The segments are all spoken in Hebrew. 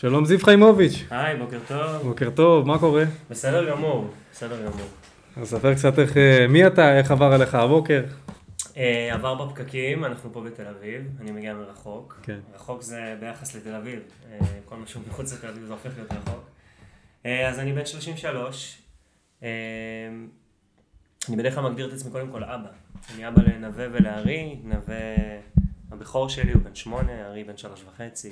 שלום זיו חיימוביץ'. היי, בוקר טוב. בוקר טוב, מה קורה? בסדר גמור, בסדר גמור. אז ספר קצת איך, אה, מי אתה, איך עבר עליך הבוקר? אה, עבר בפקקים, אנחנו פה בתל אביב, אני מגיע מרחוק. כן. רחוק זה ביחס לתל אביב, אה, כל מה שהוא מחוץ לתל אביב זה הופך להיות רחוק. אה, אז אני בן 33. אה, אני בדרך כלל מגדיר את עצמי קודם כל אבא. אני אבא לנווה ולארי, נווה הבכור שלי הוא בן שמונה, ארי בן שלוש וחצי.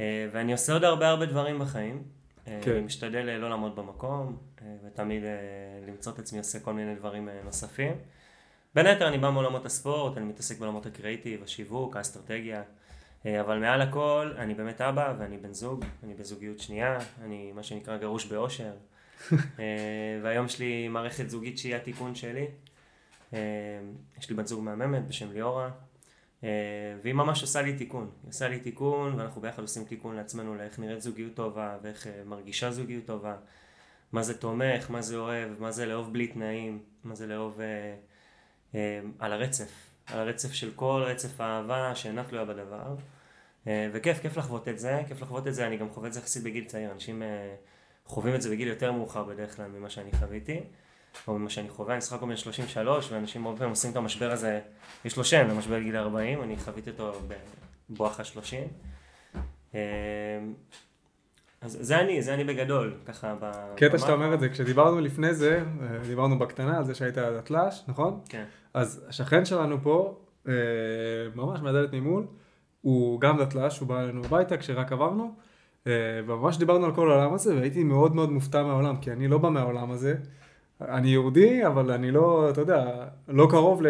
אה, ואני עושה עוד הרבה הרבה דברים בחיים. אה, כן. אני משתדל אה, לא לעמוד במקום, ותמיד למצוא את עצמי עושה כל מיני דברים נוספים. בין היתר אני בא מעולמות הספורט, אני מתעסק בעולמות הקריאיטיב, השיווק, האסטרטגיה, אבל מעל הכל אני באמת אבא ואני בן זוג, אני בזוגיות שנייה, אני מה שנקרא גרוש באושר, והיום יש לי מערכת זוגית שהיא התיקון שלי. יש לי בת זוג מהממת בשם ליאורה, והיא ממש עושה לי תיקון. היא עושה לי תיקון, ואנחנו ביחד עושים תיקון לעצמנו לאיך נראית זוגיות טובה, ואיך אה, מרגישה זוגיות טובה, מה זה תומך, מה זה אוהב, מה זה לאהוב בלי תנאים, מה זה לאהוב אה, אה, על הרצף, על הרצף של כל רצף האהבה שאינה תלויה בדבר. אה, וכיף, כיף לחוות את זה, כיף לחוות את זה, אני גם חווה את זה יחסית בגיל צעיר, אנשים אה, חווים את זה בגיל יותר מאוחר בדרך כלל ממה שאני חוויתי, או ממה שאני חווה, אני סך הכל בן 33, ואנשים הרבה פעמים עושים את המשבר הזה, יש לו שם, המשבר גיל 40, אני חוויתי אותו בבואך ה-30. אז זה אני, זה אני בגדול, ככה ב... קטע שאתה. אומר את זה, כשדיברנו לפני זה, אה, דיברנו בקטנה על זה שהיית דתל"ש, נכון? כן. אז השכן שלנו פה, אה, ממש מהדלת ממול, הוא גם דתל"ש, הוא בא אלינו הביתה כשרק עברנו, אה, וממש דיברנו על כל העולם הזה, והייתי מאוד מאוד מופתע מהעולם, כי אני לא בא מהעולם הזה. אני יהודי, אבל אני לא, אתה יודע, לא קרוב ל...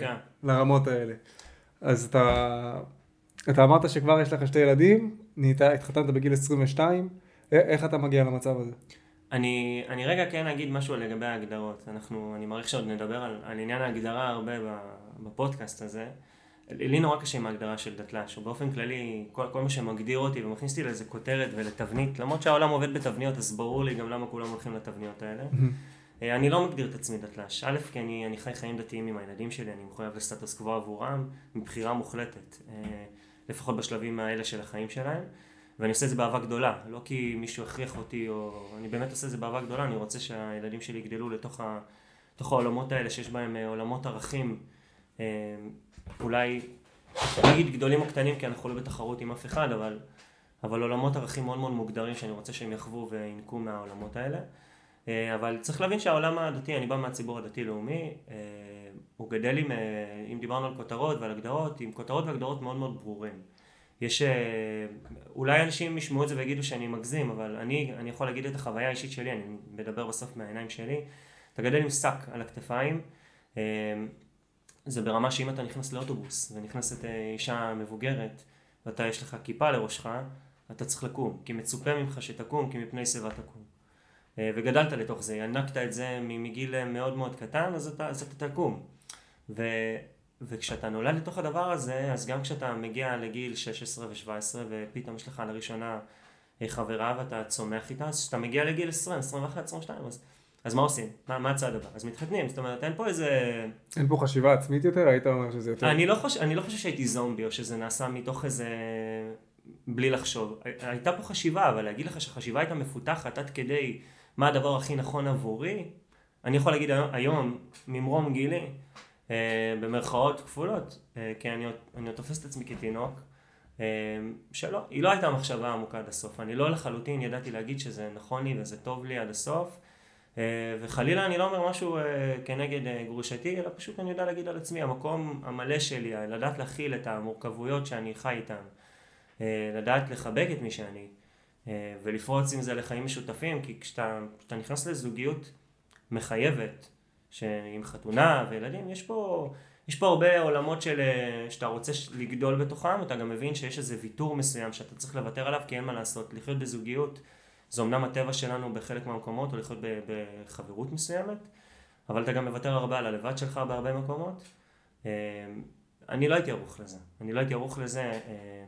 כן. לרמות האלה. אז אתה, אתה אמרת שכבר יש לך שתי ילדים, נהיית, התחתנת בגיל 22, א- איך אתה מגיע למצב הזה? אני, אני רגע כן אגיד משהו לגבי ההגדרות. אנחנו, אני מעריך שעוד נדבר על, על עניין ההגדרה הרבה בפודקאסט הזה. לי נורא קשה עם ההגדרה של דתל"ש, ובאופן כללי, כל, כל מה שמגדיר אותי ומכניס אותי לאיזה כותרת ולתבנית, למרות שהעולם עובד בתבניות, אז ברור לי גם למה כולם הולכים לתבניות האלה. אה, אני לא מגדיר את עצמי דתל"ש. א', כי אני, אני חי חיים דתיים עם הילדים שלי, אני מחויב לסטטוס קוו עבורם, מבחירה מוחלטת, אה, לפחות בשלבים האלה של החיים שלהם. ואני עושה את זה באהבה גדולה, לא כי מישהו הכריח אותי, או... אני באמת עושה את זה באהבה גדולה, אני רוצה שהילדים שלי יגדלו לתוך, ה... לתוך העולמות האלה שיש בהם אה, עולמות ערכים, אולי, אגיד גדולים או קטנים, כי אנחנו לא בתחרות עם אף אחד, אבל, אבל עולמות ערכים מאוד מאוד מוגדרים שאני רוצה שהם יחוו וינקו מהעולמות האלה. אה, אבל צריך להבין שהעולם הדתי, אני בא מהציבור הדתי-לאומי, אה, הוא גדל עם, אה, אם דיברנו על כותרות ועל הגדרות, עם כותרות והגדרות מאוד מאוד ברורים. יש, אולי אנשים ישמעו את זה ויגידו שאני מגזים, אבל אני, אני יכול להגיד את החוויה האישית שלי, אני מדבר בסוף מהעיניים שלי. אתה גדל עם שק על הכתפיים, זה ברמה שאם אתה נכנס לאוטובוס ונכנסת אישה מבוגרת ואתה יש לך כיפה לראשך, אתה צריך לקום, כי מצופה ממך שתקום, כי מפני שיבה תקום. אה, וגדלת לתוך זה, ינקת את זה מגיל מאוד מאוד קטן, אז אתה, אז אתה תקום. ו, וכשאתה נולד לתוך הדבר הזה, אז גם כשאתה מגיע לגיל 16 ו-17 ופתאום יש לך לראשונה אה, חברה ואתה צומח איתה, אז כשאתה מגיע לגיל 20, 21, 22, אז, אז מה עושים? מה, מה הצעד הבא? אז מתחתנים, זאת אומרת אין פה איזה... אין פה חשיבה עצמית יותר? היית אומר שזה יותר... אני לא, חוש... אני לא חושב שהייתי זומבי או שזה נעשה מתוך איזה... בלי לחשוב. הי- הייתה פה חשיבה, אבל להגיד לך שהחשיבה הייתה מפותחת עד כדי מה הדבר הכי נכון עבורי, אני יכול להגיד היום, ממרום גילי, אה, במרכאות כפולות, אה, כי אני, אני עוד תופס את עצמי כתינוק, אה, שלא, היא לא הייתה מחשבה עמוקה עד הסוף. אני לא לחלוטין ידעתי להגיד שזה נכון לי וזה טוב לי עד הסוף. אה, וחלילה אני לא אומר משהו אה, כנגד אה, גרושתי, אלא פשוט אני יודע להגיד על עצמי, המקום המלא שלי, לדעת להכיל את המורכבויות שאני חי איתן, לדעת לחבק את מי שאני, ולפרוץ עם זה לחיים משותפים, כי כשאתה, כשאתה נכנס לזוגיות מחייבת, שעם חתונה וילדים, יש פה, יש פה הרבה עולמות של, אה, שאתה רוצה לגדול בתוכם, אתה גם מבין שיש איזה ויתור מסוים שאתה צריך לוותר עליו, כי אין מה לעשות, לחיות בזוגיות זה אמנם הטבע שלנו בחלק מהמקומות, או לחיות בחברות מסוימת, אבל אתה גם מוותר הרבה על הלבד שלך בהרבה מקומות. אה, אני לא הייתי ערוך לזה. אני לא הייתי ערוך לזה. אה,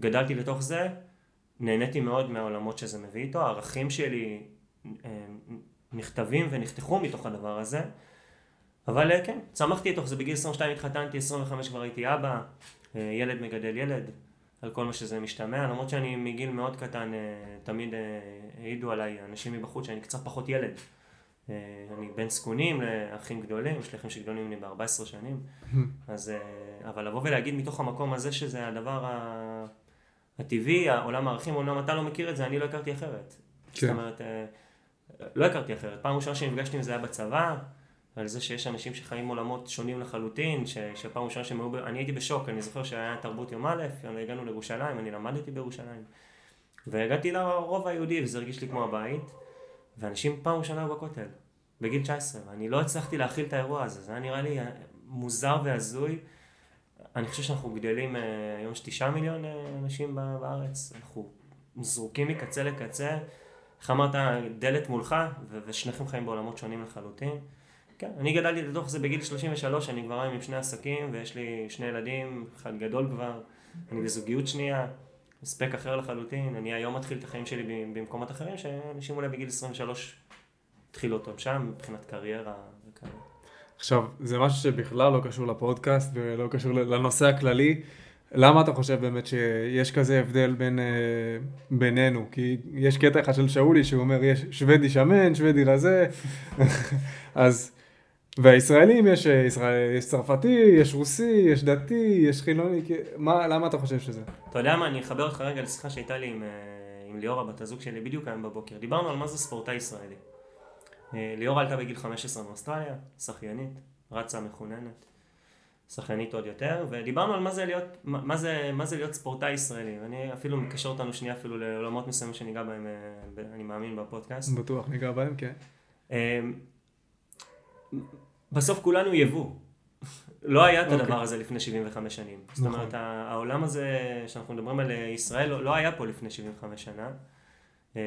גדלתי לתוך זה, נהניתי מאוד מהעולמות שזה מביא איתו, הערכים שלי אה, נכתבים ונחתכו מתוך הדבר הזה. אבל אה, כן, צמחתי לתוך זה, בגיל 22 התחתנתי, 25 כבר הייתי אבא, אה, ילד מגדל ילד, על כל מה שזה משתמע, למרות שאני מגיל מאוד קטן, תמיד העידו עליי אנשים מבחוץ שאני קצת פחות ילד. אני בן זקונים לאחים גדולים, יש לי אחים שגדולים ממני ב-14 שנים, אז, אבל לבוא ולהגיד מתוך המקום הזה שזה הדבר הטבעי, עולם הערכים, אומנם אתה לא מכיר את זה, אני לא הכרתי אחרת. כן. זאת אומרת, לא הכרתי אחרת. פעם ראשונה שנפגשתי עם זה היה בצבא, על זה שיש אנשים שחיים עולמות שונים לחלוטין, ש, שפעם ראשונה שהם היו, אני הייתי בשוק, אני זוכר שהיה תרבות יום א', הגענו לירושלים, אני למדתי בירושלים. והגעתי לרוב היהודי, וזה הרגיש לי כמו הבית, ואנשים פעם ראשונה היו בכותל, בגיל 19, ואני לא הצלחתי להכיל את האירוע הזה, זה היה נראה לי מוזר והזוי. אני חושב שאנחנו גדלים, אה, היום יש תשעה מיליון אה, אנשים בארץ, אנחנו זרוקים מקצה לקצה. איך אמרת, דלת מולך, ושניכם חיים בעולמות שונים לחלוטין. כן, אני גדלתי לתוך זה בגיל 33, אני כבר עם שני עסקים, ויש לי שני ילדים, אחד גדול כבר, אני בזוגיות שנייה, הספק אחר לחלוטין, אני היום מתחיל את החיים שלי במקומות אחרים, שאנשים אולי בגיל 23 התחילו אותם שם, מבחינת קריירה וכאלה. עכשיו, זה משהו שבכלל לא קשור לפודקאסט ולא קשור לנושא הכללי. למה אתה חושב באמת שיש כזה הבדל בין, אה, בינינו? כי יש קטע אחד של שאולי שהוא אומר, יש שוודי שמן, שוודי רזה, אז, והישראלים יש, אה, ישראל, יש צרפתי, יש רוסי, יש דתי, יש חילוני, מה, למה אתה חושב שזה? אתה יודע מה, אני אחבר אותך רגע לשיחה שהייתה לי עם, אה, עם ליאורה, בת הזוג שלי, בדיוק היום בבוקר. דיברנו על מה זה ספורטאי ישראלי. ליאורה עלתה בגיל 15 מאוסטרליה, שחיינית, רצה מחוננת. שחקנית עוד יותר, ודיברנו על מה זה להיות, מה זה, מה זה להיות ספורטאי ישראלי, ואני אפילו מקשר אותנו שנייה אפילו לעולמות מסוימים שניגע בהם, אה, אני מאמין, בפודקאסט. בטוח ניגע בהם, כן. אמ, בסוף כולנו יבוא. לא היה את אוקיי. הדבר הזה לפני 75 שנים. זאת נכון. אומרת, העולם הזה שאנחנו מדברים על ישראל לא, לא היה פה לפני 75 שנה, אה,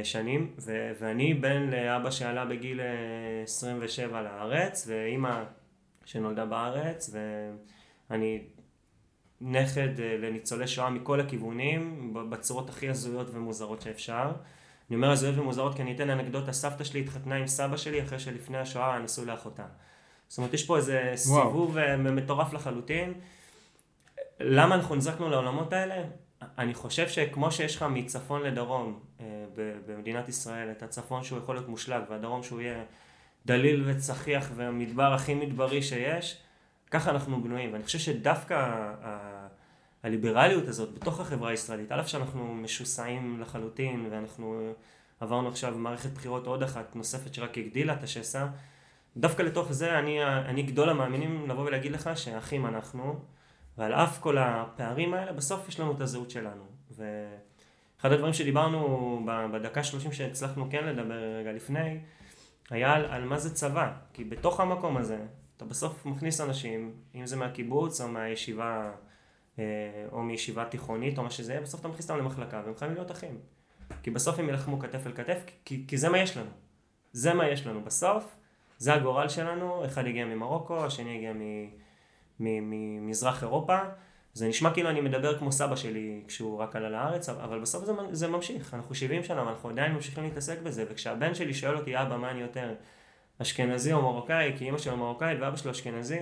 שנים, ו- ואני בן לאבא שעלה בגיל 27 אה, לארץ, ואימא שנולדה בארץ, ואני נכד אה, לניצולי שואה מכל הכיוונים, בצורות הכי הזויות ומוזרות שאפשר. אני אומר הזויות ומוזרות כי אני אתן אנקדוטה, סבתא שלי התחתנה עם סבא שלי אחרי שלפני השואה נשאו לאחותה. זאת אומרת, יש פה איזה סיבוב וואו. אה, מטורף לחלוטין. למה אנחנו נזרקנו לעולמות האלה? אני חושב שכמו שיש לך מצפון לדרום אה, במדינת ישראל, את הצפון שהוא יכול להיות מושלג והדרום שהוא יהיה דליל וצחיח והמדבר הכי מדברי שיש, ככה אנחנו בנויים. ואני חושב שדווקא הליברליות הזאת בתוך החברה הישראלית, על אף שאנחנו משוסעים לחלוטין ואנחנו עברנו עכשיו מערכת בחירות עוד אחת נוספת שרק הגדילה את השסע, דווקא לתוך זה אני, אני גדול המאמינים לבוא ולהגיד לך שאחים אנחנו, ועל אף כל הפערים האלה, בסוף יש לנו את הזהות שלנו. ואחד הדברים שדיברנו בדקה שלושים שהצלחנו כן לדבר רגע לפני, היה על, על מה זה צבא, כי בתוך המקום הזה אתה בסוף מכניס אנשים, אם זה מהקיבוץ או מהישיבה אה, או מישיבה תיכונית או מה שזה יהיה, בסוף אתה מכניס אותם למחלקה והם חייבים להיות אחים. כי בסוף הם ילחמו כתף אל כתף, כי, כי זה מה יש לנו. זה מה יש לנו בסוף, זה הגורל שלנו, אחד הגיע ממרוקו, השני הגיע ממזרח אירופה, זה נשמע כאילו אני מדבר כמו סבא שלי כשהוא רק עלה לארץ, אבל בסוף זה, זה ממשיך, אנחנו 70 שנה ואנחנו עדיין ממשיכים להתעסק בזה, וכשהבן שלי שואל אותי, אבא, מה אני יותר, אשכנזי או מרוקאי, כי אמא שלו מרוקאית ואבא שלו אשכנזי,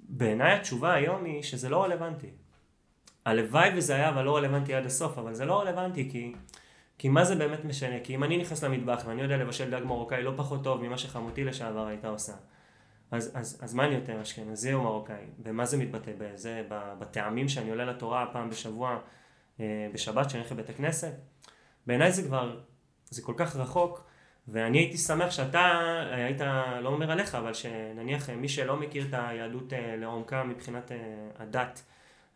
בעיניי התשובה היום היא שזה לא רלוונטי. הלוואי וזה היה אבל לא רלוונטי עד הסוף, אבל זה לא רלוונטי כי, כי מה זה באמת משנה? כי אם אני נכנס למטבח ואני יודע לבשל דג מרוקאי לא פחות טוב ממה שחמותי לשעבר הייתה עושה, אז, אז, אז מה אני יותר אשכנזי או מרוקאי? ומה זה מתבטא בזה? בטעמים שאני עולה לתורה פעם בשבוע אה, בשבת, שאני הולך לבית הכנסת? בעיניי זה כבר, זה כל כך רחוק, ואני הייתי שמח שאתה היית, לא אומר עליך, אבל שנניח מי שלא מכיר את היהדות אה, לעומקה מבחינת אה, הדת,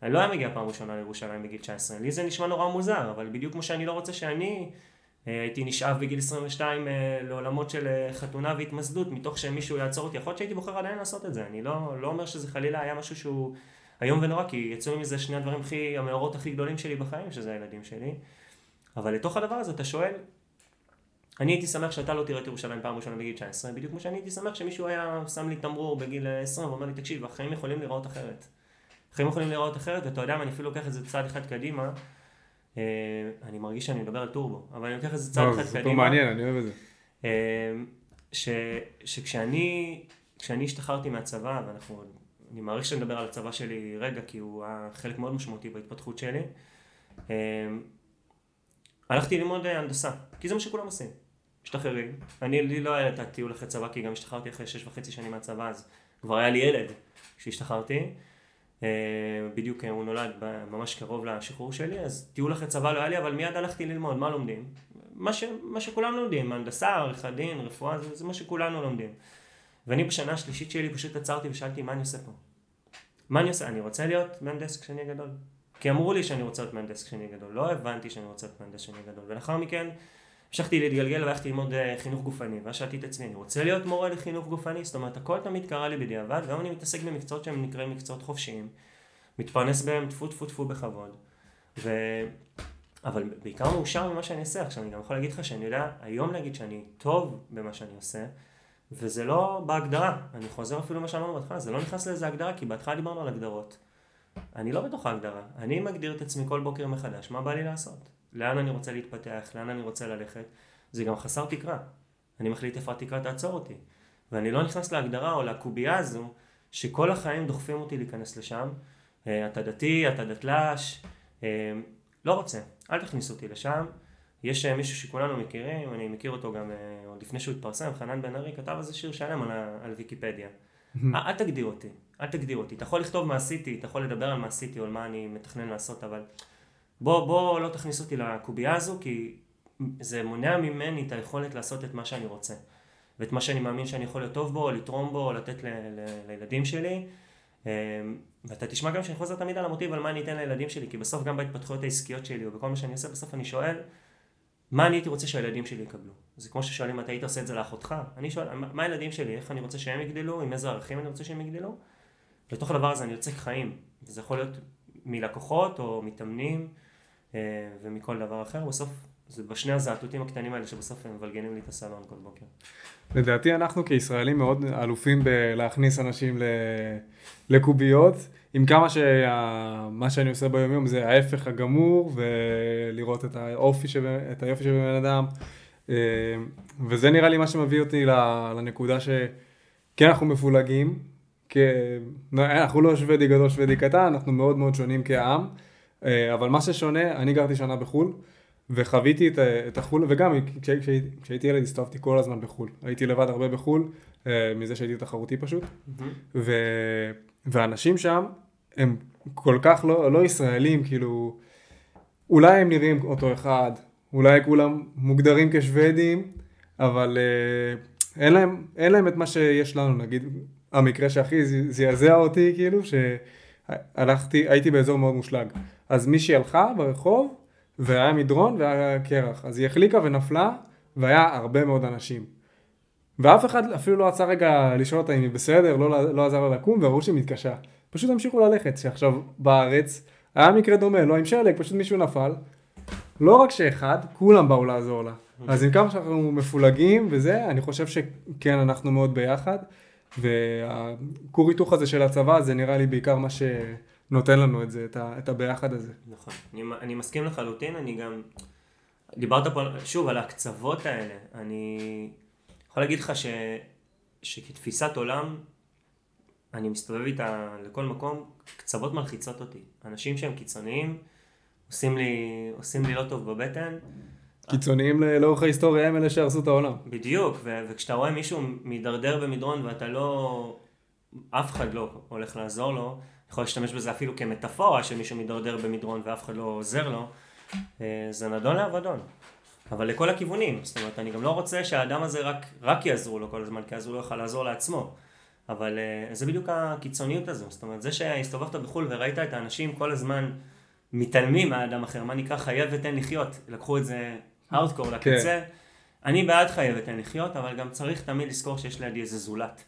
אני לא היה מגיע פעם ראשונה לירושלים בגיל 19. לי זה נשמע נורא מוזר, אבל בדיוק כמו שאני לא רוצה שאני אה, הייתי נשאב בגיל 22 אה, לעולמות של אה, חתונה והתמסדות, מתוך שמישהו יעצור אותי. יכול להיות שהייתי בוחר עדיין לעשות את זה. אני לא, לא אומר שזה חלילה היה משהו שהוא איום ונורא, כי יצאו מזה שני הדברים הכי, המאורות הכי גדולים שלי בחיים, שזה הילדים שלי. אבל לתוך הדבר הזה אתה שואל, אני הייתי שמח שאתה לא תראה את ירושלים פעם ראשונה בגיל 19, בדיוק כמו שאני הייתי שמח שמישהו היה שם לי תמרור בגיל 20 ואומר לי, תקשיב, החיים יכולים להיראות אחרת. החיים יכולים להיראות אחרת, ואתה יודע מה, אני אפילו לוקח את זה צעד אחד קדימה. אה, אני מרגיש שאני מדבר על טורבו, אבל אני לוקח את זה צעד אחד קדימה. זה מעניין, אני אוהב את זה. אה, ש, שכשאני כשאני השתחררתי מהצבא, ואנחנו, אני מעריך שאני מדבר על הצבא שלי רגע, כי הוא היה חלק מאוד משמעותי בהתפתחות שלי, אה, הלכתי ללמוד הנדסה, כי זה מה שכולם עושים. משתחררים. אני, לי לא היה את הטיול אחרי צבא, כי גם השתחררתי אחרי שש וחצי שנים מהצבא, אז כבר היה לי ילד כשהשתחררתי. אה, בדיוק הוא נולד ממש קרוב לשחרור שלי, אז טיול אחרי צבא לא היה לי, אבל מיד הלכתי ללמוד, מה לומדים? מה, ש, מה שכולנו לומדים, הנדסה, עריכת דין, רפואה, זה, זה מה שכולנו לומדים. ואני בשנה השלישית שלי פשוט עצרתי ושאלתי מה אני עושה פה. מה אני עושה? אני רוצה להיות מהנדס כשאני אהיה גדול. כי אמרו לי שאני רוצה להיות מהנדס כשאני אהיה גדול. לא הבנתי שאני רוצה להיות מהנדס כשאני אהיה גדול. ולאחר מכן המשכתי להתגלגל והלכתי ללמוד אה, חינוך גופני. ואז שאלתי את עצמי, אני רוצה להיות מורה לחינוך גופני? זאת אומרת, הכל תמיד קרה לי בדיעבד, והיום אני מתעסק במקצועות שהם נקראים מקצועות חופשיים. מתפרנס בהם טפו טפו טפו בכבוד. ו... אבל בעיקר מאושר ממה שאני עושה. עכשיו אני גם יכול להגיד לך שאני יודע היום להגיד שאני טוב במה שאני עושה, וזה לא בהגדרה. אני חוזר אפילו למה שאמרנו בהתחלה, זה לא נכנס לאיזה הגדרה, כי בהתחלה דיברנו על הגדרות. אני לא בתוך ההגדרה. אני מגדיר את עצמי כל בוקר מחדש, מה בא לי לעשות? לאן אני רוצה להתפתח, לאן אני רוצה ללכת. זה גם חסר תקרה. אני מחליט איפה התקרה תעצור אותי. ואני לא נכנס להגדרה או לקובייה הזו, שכל החיים דוחפים אותי להיכנס לשם. אה, אתה דתי, אתה דתל"ש, אה, לא רוצה, אל תכניס אותי לשם. יש אה, מישהו שכולנו מכירים, אני מכיר אותו גם עוד לפני שהוא התפרסם, חנן בן ארי כתב על זה שיר שלם על, על ויקיפדיה. אל תגדיר אותי, אל תגדיר אותי. אתה יכול לכתוב מה עשיתי, אתה יכול לדבר על מה עשיתי או על מה אני מתכנן לעשות, אבל בוא, בוא לא תכניס אותי לקובייה הזו, כי זה מונע ממני את היכולת לעשות את מה שאני רוצה. ואת מה שאני מאמין שאני יכול להיות טוב בו, או לתרום בו, או לתת ל, ל, לילדים שלי. אמ, ואתה תשמע גם שאני חוזר תמיד על המוטיב על מה אני אתן לילדים שלי, כי בסוף גם בהתפתחויות העסקיות שלי, או בכל מה שאני עושה, בסוף אני שואל, מה אני הייתי רוצה שהילדים שלי יקבלו? זה כמו ששואלים, אתה היית עושה את זה לאחותך? אני שואל, מה הילדים שלי, איך אני רוצה שהם יגדלו, עם איזה ערכים אני רוצה שהם יגדלו? לתוך הדבר הזה אני יוצק חיים, וזה יכול להיות מלקוחות או מתאמנים ומכל דבר אחר, בסוף זה בשני הזעתותים הקטנים האלה שבסוף הם מבלגנים לי את הסלון כל בוקר. לדעתי אנחנו כישראלים מאוד אלופים בלהכניס אנשים לקוביות, עם כמה שמה שאני עושה ביום יום זה ההפך הגמור ולראות את האופי, שבא, את היופי שבבן אדם. אה, וזה נראה לי מה שמביא אותי לנקודה שכן אנחנו מפולגים, כי אנחנו לא שוודי גדול שוודי קטן, אנחנו מאוד מאוד שונים כעם, אה, אבל מה ששונה, אני גרתי שנה בחו"ל. וחוויתי את, את החו"ל, וגם כשה, כשה, כשהייתי ילד הסתובבתי כל הזמן בחו"ל. הייתי לבד הרבה בחו"ל, אה, מזה שהייתי תחרותי פשוט. Mm-hmm. ו, ואנשים שם הם כל כך לא, לא ישראלים, כאילו, אולי הם נראים אותו אחד, אולי כולם מוגדרים כשוודים, אבל uh, אין, להם, אין להם את מה שיש לנו, נגיד, המקרה שהכי זעזע אותי, כאילו, שהלכתי, הייתי באזור מאוד מושלג. אז מישהי הלכה ברחוב, והיה מדרון והיה קרח, אז היא החליקה ונפלה, והיה הרבה מאוד אנשים. ואף אחד אפילו לא עצר רגע לשאול אותה אם היא בסדר, לא, לא עזר לה לקום, וראו שהיא מתקשה. פשוט המשיכו ללכת, שעכשיו בארץ היה מקרה דומה, לא עם שלג, פשוט מישהו נפל. לא רק שאחד, כולם באו לעזור לה. אז עם כמה שאנחנו מפולגים וזה, אני חושב שכן, אנחנו מאוד ביחד. והכור היתוך הזה של הצבא, זה נראה לי בעיקר מה שנותן לנו את זה, את, ה, את הביחד הזה. נכון. אני, אני מסכים לחלוטין, אני גם... דיברת פה שוב על הקצוות האלה. אני יכול להגיד לך ש, שכתפיסת עולם, אני מסתובב איתה לכל מקום, קצוות מלחיצות אותי. אנשים שהם קיצוניים, עושים לי, עושים לי לא טוב בבטן. קיצוניים לאורך ההיסטוריה הם אלה שהרסו את העולם. בדיוק, ו- וכשאתה רואה מישהו מידרדר במדרון ואתה לא, אף אחד לא הולך לעזור לו, יכול להשתמש בזה אפילו כמטאפורה שמישהו מידרדר במדרון ואף אחד לא עוזר לו, אה, זה נדון לאבדון. אבל לכל הכיוונים, זאת אומרת, אני גם לא רוצה שהאדם הזה רק, רק יעזרו לו כל הזמן, כי אז הוא לא יוכל לעזור לעצמו. אבל uh, זה בדיוק הקיצוניות הזו, זאת אומרת, זה שהסתובבת בחו"ל וראית את האנשים כל הזמן מתעלמים מהאדם אחר, מה נקרא חייב ותן לחיות, לקחו את זה הארדקור לקצה. כן. אני בעד חייב ותן לחיות, אבל גם צריך תמיד לזכור שיש לידי איזה זולת.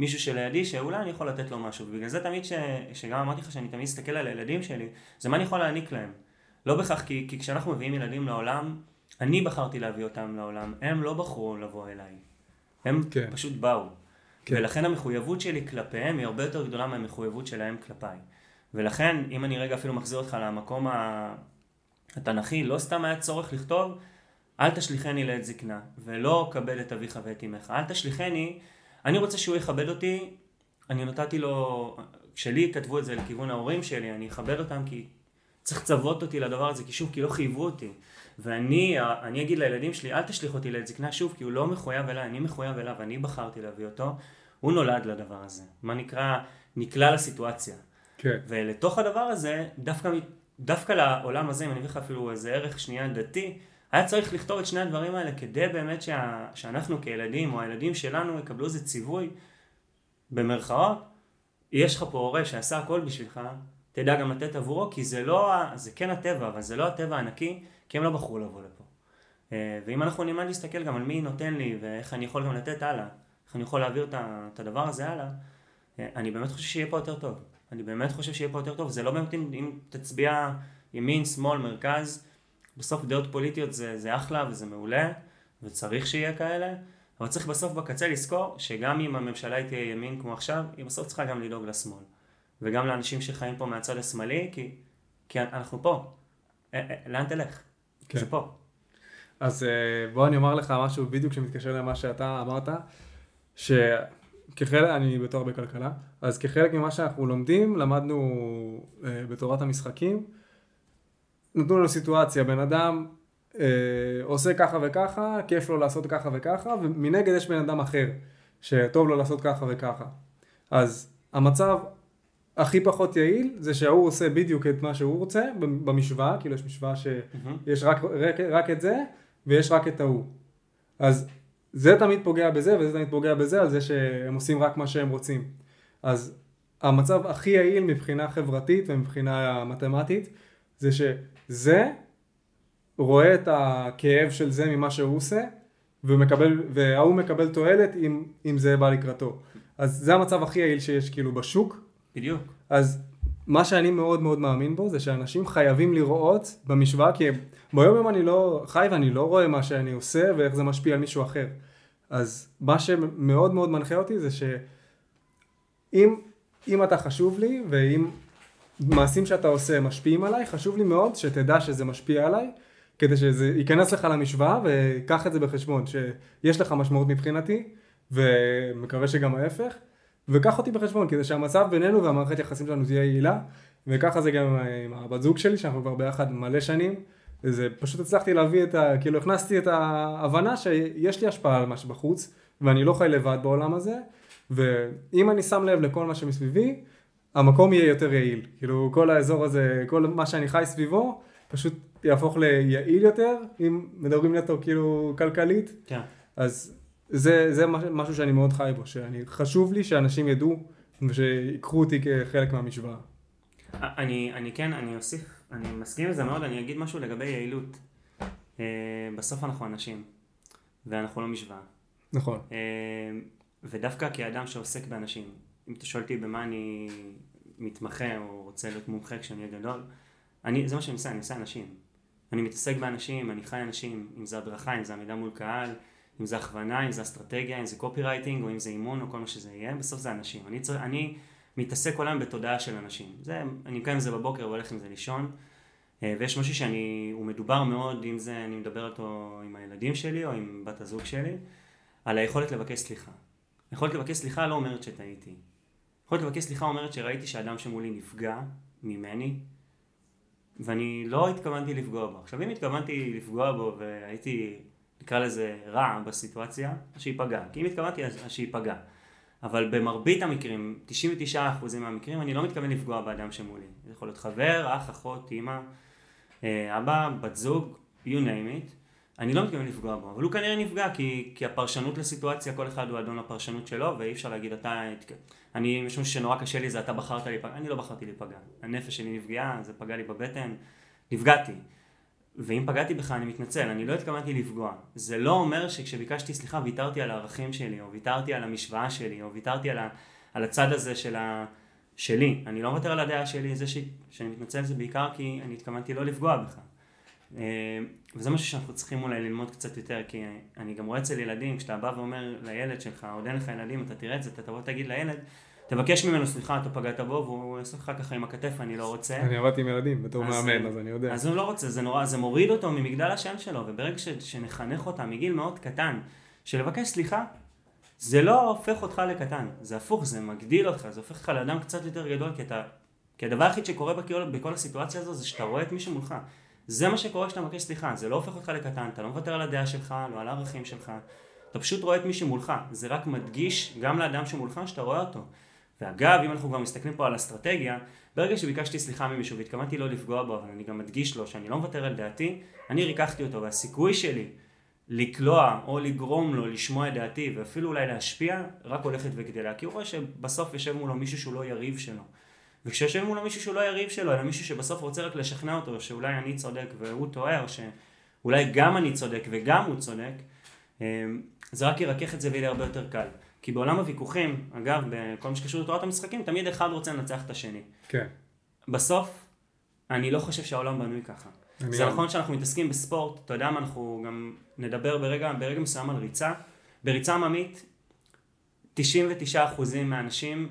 מישהו שלידי שאולי אני יכול לתת לו משהו, ובגלל זה תמיד ש... שגם אמרתי לך שאני תמיד אסתכל על הילדים שלי, זה מה אני יכול להעניק להם. לא בכך, כי, כי כשאנחנו מביאים ילדים לעולם, אני בחרתי להביא אותם לעולם, הם לא בחרו לבוא אליי. הם כן. פשוט באו. כן. ולכן המחויבות שלי כלפיהם היא הרבה יותר גדולה מהמחויבות שלהם כלפיי. ולכן, אם אני רגע אפילו מחזיר אותך למקום התנ"כי, לא סתם היה צורך לכתוב, אל תשליכני לעת זקנה, ולא קבל את אביך ואת אמך. אל תשליכני, אני רוצה שהוא יכבד אותי, אני נתתי לו, כשלי כתבו את זה לכיוון ההורים שלי, אני אכבד אותם כי צריך לצוות אותי לדבר הזה, כי שוב, כי לא חייבו אותי. ואני אני אגיד לילדים שלי, אל תשליך אותי לעת זקנה שוב, כי הוא לא מחויב אליי, אני מחויב אליו, אני בחרתי להביא אותו. הוא נולד לדבר הזה. מה נקרא, נקלע לסיטואציה. כן. ולתוך הדבר הזה, דווקא, דווקא לעולם הזה, אם אני אביא לך אפילו איזה ערך שנייה דתי, היה צריך לכתוב את שני הדברים האלה כדי באמת שה, שאנחנו כילדים, או הילדים שלנו, יקבלו איזה ציווי, במרכאות, יש לך פה הורה שעשה הכל בשבילך, תדע גם לתת עבורו, כי זה לא, זה כן הטבע, אבל זה לא הטבע הנקי, כי הם לא בחרו לבוא לפה. אה, ואם אנחנו נלמד להסתכל גם על מי נותן לי, ואיך אני יכול גם לתת הלאה, איך אני יכול להעביר את הדבר הזה הלאה, אה, אני באמת חושב שיהיה פה יותר טוב. אני באמת חושב שיהיה פה יותר טוב. זה לא באמת אם, תצביע ימין, שמאל, מרכז, בסוף דעות פוליטיות זה, זה אחלה וזה מעולה, וצריך שיהיה כאלה, אבל צריך בסוף בקצה לזכור שגם אם הממשלה היא תהיה ימין כמו עכשיו, היא בסוף צריכה גם לדאוג לשמאל. וגם לאנשים שחיים פה מהצד השמאלי, כי, כי אנחנו פה. אה, אה, לאן תלך? כן. זה פה. אז בוא אני אומר לך משהו בדיוק שמתקשר למה שאתה אמרת. שכחלק, אני בתואר בכלכלה, אז כחלק ממה שאנחנו לומדים, למדנו אה, בתורת המשחקים, נתנו לנו סיטואציה, בן אדם אה, עושה ככה וככה, כיף לו לעשות ככה וככה, ומנגד יש בן אדם אחר, שטוב לו לעשות ככה וככה. אז המצב הכי פחות יעיל זה שההוא עושה בדיוק את מה שהוא רוצה במשוואה, כאילו יש משוואה שיש רק, רק, רק את זה ויש רק את ההוא. אז זה תמיד פוגע בזה וזה תמיד פוגע בזה על זה שהם עושים רק מה שהם רוצים. אז המצב הכי יעיל מבחינה חברתית ומבחינה מתמטית זה שזה רואה את הכאב של זה ממה שהוא עושה ומקבל, וההוא מקבל תועלת אם, אם זה בא לקראתו. אז זה המצב הכי יעיל שיש כאילו בשוק. בדיוק. אז מה שאני מאוד מאוד מאמין בו זה שאנשים חייבים לראות במשוואה, כי ביום יום אני לא חי ואני לא רואה מה שאני עושה ואיך זה משפיע על מישהו אחר. אז מה שמאוד מאוד מנחה אותי זה שאם אם אתה חשוב לי ואם מעשים שאתה עושה משפיעים עליי, חשוב לי מאוד שתדע שזה משפיע עליי, כדי שזה ייכנס לך למשוואה וקח את זה בחשבון, שיש לך משמעות מבחינתי ומקווה שגם ההפך. וקח אותי בחשבון כדי שהמצב בינינו והמערכת יחסים שלנו תהיה יעילה וככה זה גם עם הבת זוג שלי שאנחנו כבר ביחד מלא שנים וזה פשוט הצלחתי להביא את ה... כאילו הכנסתי את ההבנה שיש לי השפעה על מה שבחוץ ואני לא חי לבד בעולם הזה ואם אני שם לב לכל מה שמסביבי המקום יהיה יותר יעיל כאילו כל האזור הזה כל מה שאני חי סביבו פשוט יהפוך ליעיל יותר אם מדברים נטו כאילו כלכלית כן. אז זה, זה משהו שאני מאוד חי בו, שחשוב לי שאנשים ידעו ושיקחו אותי כחלק מהמשוואה. אני, אני כן, אני אוסיף, אני מסכים עם זה מאוד, אני אגיד משהו לגבי יעילות. Uh, בסוף אנחנו אנשים, ואנחנו לא משוואה. נכון. Uh, ודווקא כאדם שעוסק באנשים, אם אתה שואל אותי במה אני מתמחה או רוצה להיות מומחה כשאני אהיה גדול, אני, זה מה שאני עושה, אני עושה אנשים. אני מתעסק באנשים, אני חי אנשים, אם זה הדרכה, אם זה עמידה מול קהל, אם זה הכוונה, אם זה אסטרטגיה, אם זה קופי רייטינג, או אם זה אימון, או כל מה שזה יהיה, בסוף זה אנשים. אני, צר... אני מתעסק כל היום בתודעה של אנשים. זה, אני מקיים עם זה בבוקר והולך עם זה לישון, אה, ויש משהו שאני, הוא מדובר מאוד, אם זה, אני מדבר אותו עם הילדים שלי, או עם בת הזוג שלי, על היכולת לבקש סליחה. היכולת לבקש סליחה לא אומרת שטעיתי. יכולת לבקש סליחה אומרת שראיתי שאדם שמולי נפגע ממני, ואני לא התכוונתי לפגוע בו. עכשיו אם התכוונתי לפגוע בו והייתי נקרא לזה רע בסיטואציה, אז שייפגע. כי אם התכוונתי אז שייפגע. אבל במרבית המקרים, 99% מהמקרים, אני לא מתכוון לפגוע באדם שמולי. זה יכול להיות חבר, אח, אחות, אימא, אה, אבא, בת זוג, you name it. אני לא מתכוון לפגוע בו, אבל הוא כנראה נפגע כי, כי הפרשנות לסיטואציה, כל אחד הוא אדון לפרשנות שלו, ואי אפשר להגיד אתה, אני, משום שנורא קשה לי זה אתה בחרת להיפגע, אני לא בחרתי להיפגע. הנפש שלי נפגעה, זה פגע לי בבטן, נפגעתי. ואם פגעתי בך אני מתנצל, אני לא התכוונתי לפגוע. זה לא אומר שכשביקשתי סליחה ויתרתי על הערכים שלי, או ויתרתי על המשוואה שלי, או ויתרתי על, ה, על הצד הזה של ה, שלי. אני לא מוותר על הדעה שלי, זה ש, שאני מתנצל זה בעיקר כי אני התכוונתי לא לפגוע בך. אה, וזה משהו שאנחנו צריכים אולי ללמוד קצת יותר, כי אני גם רואה אצל ילדים, כשאתה בא ואומר לילד שלך, עוד אין לך ילדים, אתה תראה את זה, אתה תבוא ותגיד לילד, תבקש ממנו סליחה, אתה פגעת בו, והוא יעשה לך ככה עם הכתף, אני לא רוצה. אני עבדתי עם ילדים בתור מאמן, אז אני יודע. אז הוא לא רוצה, זה נורא, זה מוריד אותו ממגדל השן שלו, וברגע ש, שנחנך אותם מגיל מאוד קטן, שלבקש סליחה, זה לא הופך אותך לקטן, זה הפוך, זה מגדיל אותך, זה הופך אותך לאדם קצת יותר גדול, כי אתה, כי הדבר היחיד שקורה בכל, בכל הסיטואציה הזו זה שאתה רואה את מי שמולך. זה מה שקורה כשאתה מבקש סליחה, זה לא הופך אותך לקטן, אתה לא מוותר על הדעה שלך, לא על הערכים שלך, אתה פשוט רואה את מי שמולך, זה רק מדגיש גם לאדם שמולך שאתה רואה אותו. ואגב, אם אנחנו כבר מסתכלים פה על אסטרטגיה, ברגע שביקשתי סליחה ממישהו והתכוונתי לא לפגוע בו, אבל אני גם מדגיש לו שאני לא מוותר על דעתי, אני ריככתי אותו, והסיכוי שלי לקלוע או לגרום לו לשמוע את דעתי ואפילו אולי להשפיע, רק הולכת וגדלה. כי הוא רואה שבסוף יושב מולו מישהו שהוא לא יריב שלו. וכשיושב מולו מישהו שהוא לא יריב שלו, אלא מישהו שבסוף רוצה רק לשכנע אותו שאולי אני צודק והוא טועה, או שאולי גם אני צודק וגם הוא צודק, אמ, זה רק ירכך את זה ויהיה הרבה יותר קל. כי בעולם הוויכוחים, אגב, בכל מה שקשור לתורת המשחקים, תמיד אחד רוצה לנצח את השני. כן. בסוף, אני לא חושב שהעולם בנוי ככה. זה נכון שאנחנו מתעסקים בספורט, אתה יודע מה, אנחנו גם נדבר ברגע, ברגע מסוים על ריצה. בריצה עממית, 99% מהאנשים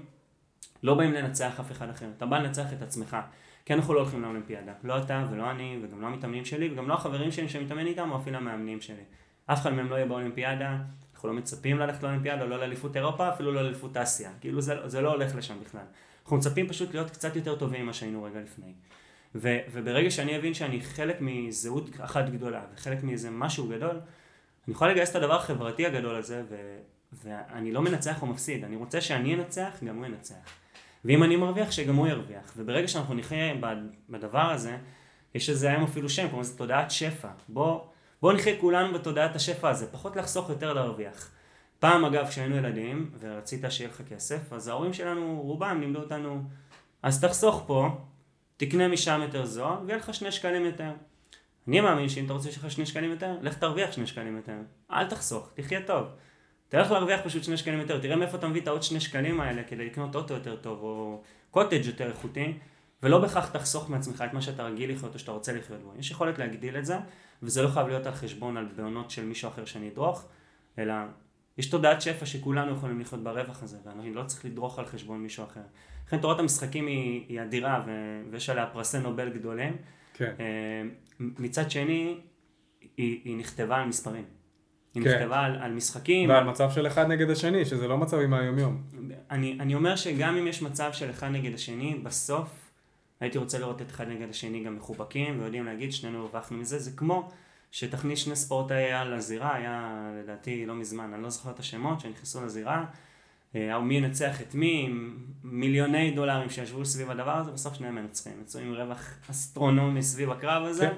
לא באים לנצח אף אחד אחר, אתה בא לנצח את עצמך. כי אנחנו לא הולכים לאולימפיאדה. לא אתה ולא אני, וגם לא המתאמנים שלי, וגם לא החברים שלי שמתאמן איתם, או אפילו המאמנים שלי. אף אחד מהם לא יהיה באולימפיאדה, אנחנו לא מצפים ללכת לאולימפיאדה, לא לאליפות אירופה, אפילו לא לאליפות אסיה. כאילו זה, זה לא הולך לשם בכלל. אנחנו מצפים פשוט להיות קצת יותר טובים ממה שהיינו רגע לפני. ו, וברגע שאני אבין שאני חלק מזהות אחת גדולה, וחלק מאיזה משהו גדול, אני יכול לגייס את הדבר החברתי הגדול הזה, ו, ואני לא מנצח או מפסיד, אני רוצה שאני אנצח, גם הוא ינצח. ואם אני מרוויח, שגם הוא ירוויח. וברגע שאנחנו נחיה בדבר הזה, יש לזה היום אפילו שם, כלומר זה תודעת שפע. בוא, בוא נחיה כולנו בתודעת השפע הזה, פחות לחסוך, יותר להרוויח. פעם אגב, כשהיינו ילדים, ורצית שיהיה לך כסף, אז ההורים שלנו, רובם לימדו אותנו, אז תחסוך פה, תקנה משם יותר זול, ויהיה לך שני שקלים יותר. אני מאמין שאם אתה רוצה שיהיה לך שני שקלים יותר, לך תרוויח שני שקלים יותר. אל תחסוך, תחיה טוב. תלך להרוויח פשוט שני שקלים יותר, תראה מאיפה אתה מביא את העוד שני שקלים האלה כדי לקנות אוטו יותר טוב, או קוטג' יותר איכותי, ולא בהכרח תחסוך מעצמך את מה שאתה רגיל לחיות או שאתה רוצה לחיות בו. יש יכולת להגדיל את זה, וזה לא חייב להיות על חשבון על בעונות של מישהו אחר שאני אדרוך, אלא יש תודעת שפע שכולנו יכולים לחיות ברווח הזה, ואני לא צריך לדרוך על חשבון מישהו אחר. לכן תורת המשחקים היא, היא אדירה, ויש עליה פרסי נובל גדולים. כן. אה, מצד שני, היא, היא נכתבה על מספרים. היא כן. נכתבה על, על משחקים. ועל מצב של אחד נגד השני, שזה לא מצב עם היומיום. אני, אני אומר שגם אם יש מצב של אחד נגד השני, בסוף הייתי רוצה לראות את אחד נגד השני גם מחובקים, ויודעים להגיד שנינו הרווחנו מזה. זה כמו שתכניס שני ספורטאי על לזירה, היה לדעתי לא מזמן, אני לא זוכר את השמות, שנכנסו לזירה. אה, מי ינצח את מי, מיליוני דולרים שישבו סביב הדבר הזה, בסוף שניהם מנצחים, יצאו עם רווח אסטרונומי סביב הקרב הזה. כן.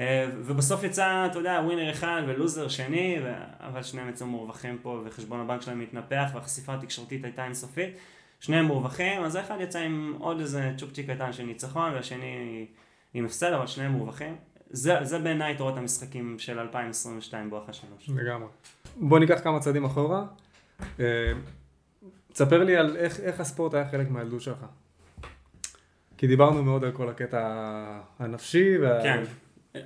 אה, ובסוף יצא, אתה יודע, ווינר אחד ולוזר שני. אבל שניהם יצאו מורווחים פה וחשבון הבנק שלהם מתנפח והחשיפה התקשורתית הייתה אינסופית. שניהם מורווחים, אז האחד יצא עם עוד איזה צ'ופצ'יק קטן של ניצחון והשני עם הפסד, אבל שניהם מורווחים. זה, זה בעיניי תורת המשחקים של 2022 בואכה שלוש. לגמרי. בוא ניקח כמה צעדים אחורה. אה, תספר לי על איך, איך הספורט היה חלק מהילדות שלך. כי דיברנו מאוד על כל הקטע הנפשי. וה... כן,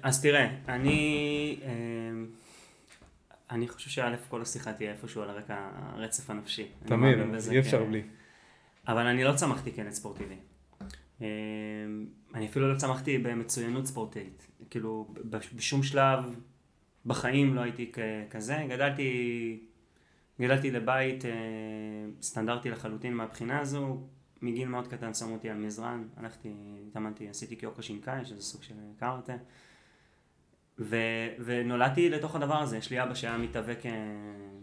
אז תראה, אני, אה, אני חושב שא' כל השיחה תהיה איפשהו על הרקע הרצף הנפשי. תמיד, אי אפשר כ- בלי. אבל אני לא צמחתי כילד ספורטיבי. אה, אני אפילו לא צמחתי במצוינות ספורטאית. כאילו, בשום שלב בחיים לא הייתי כזה. גדלתי, גדלתי לבית אה, סטנדרטי לחלוטין מהבחינה הזו. מגיל מאוד קטן שמו אותי על מזרן, הלכתי, התאמנתי, עשיתי קיוקו שינקאי, שזה סוג של קארטה. ו, ונולדתי לתוך הדבר הזה, יש לי אבא שהיה מתאבק, אה,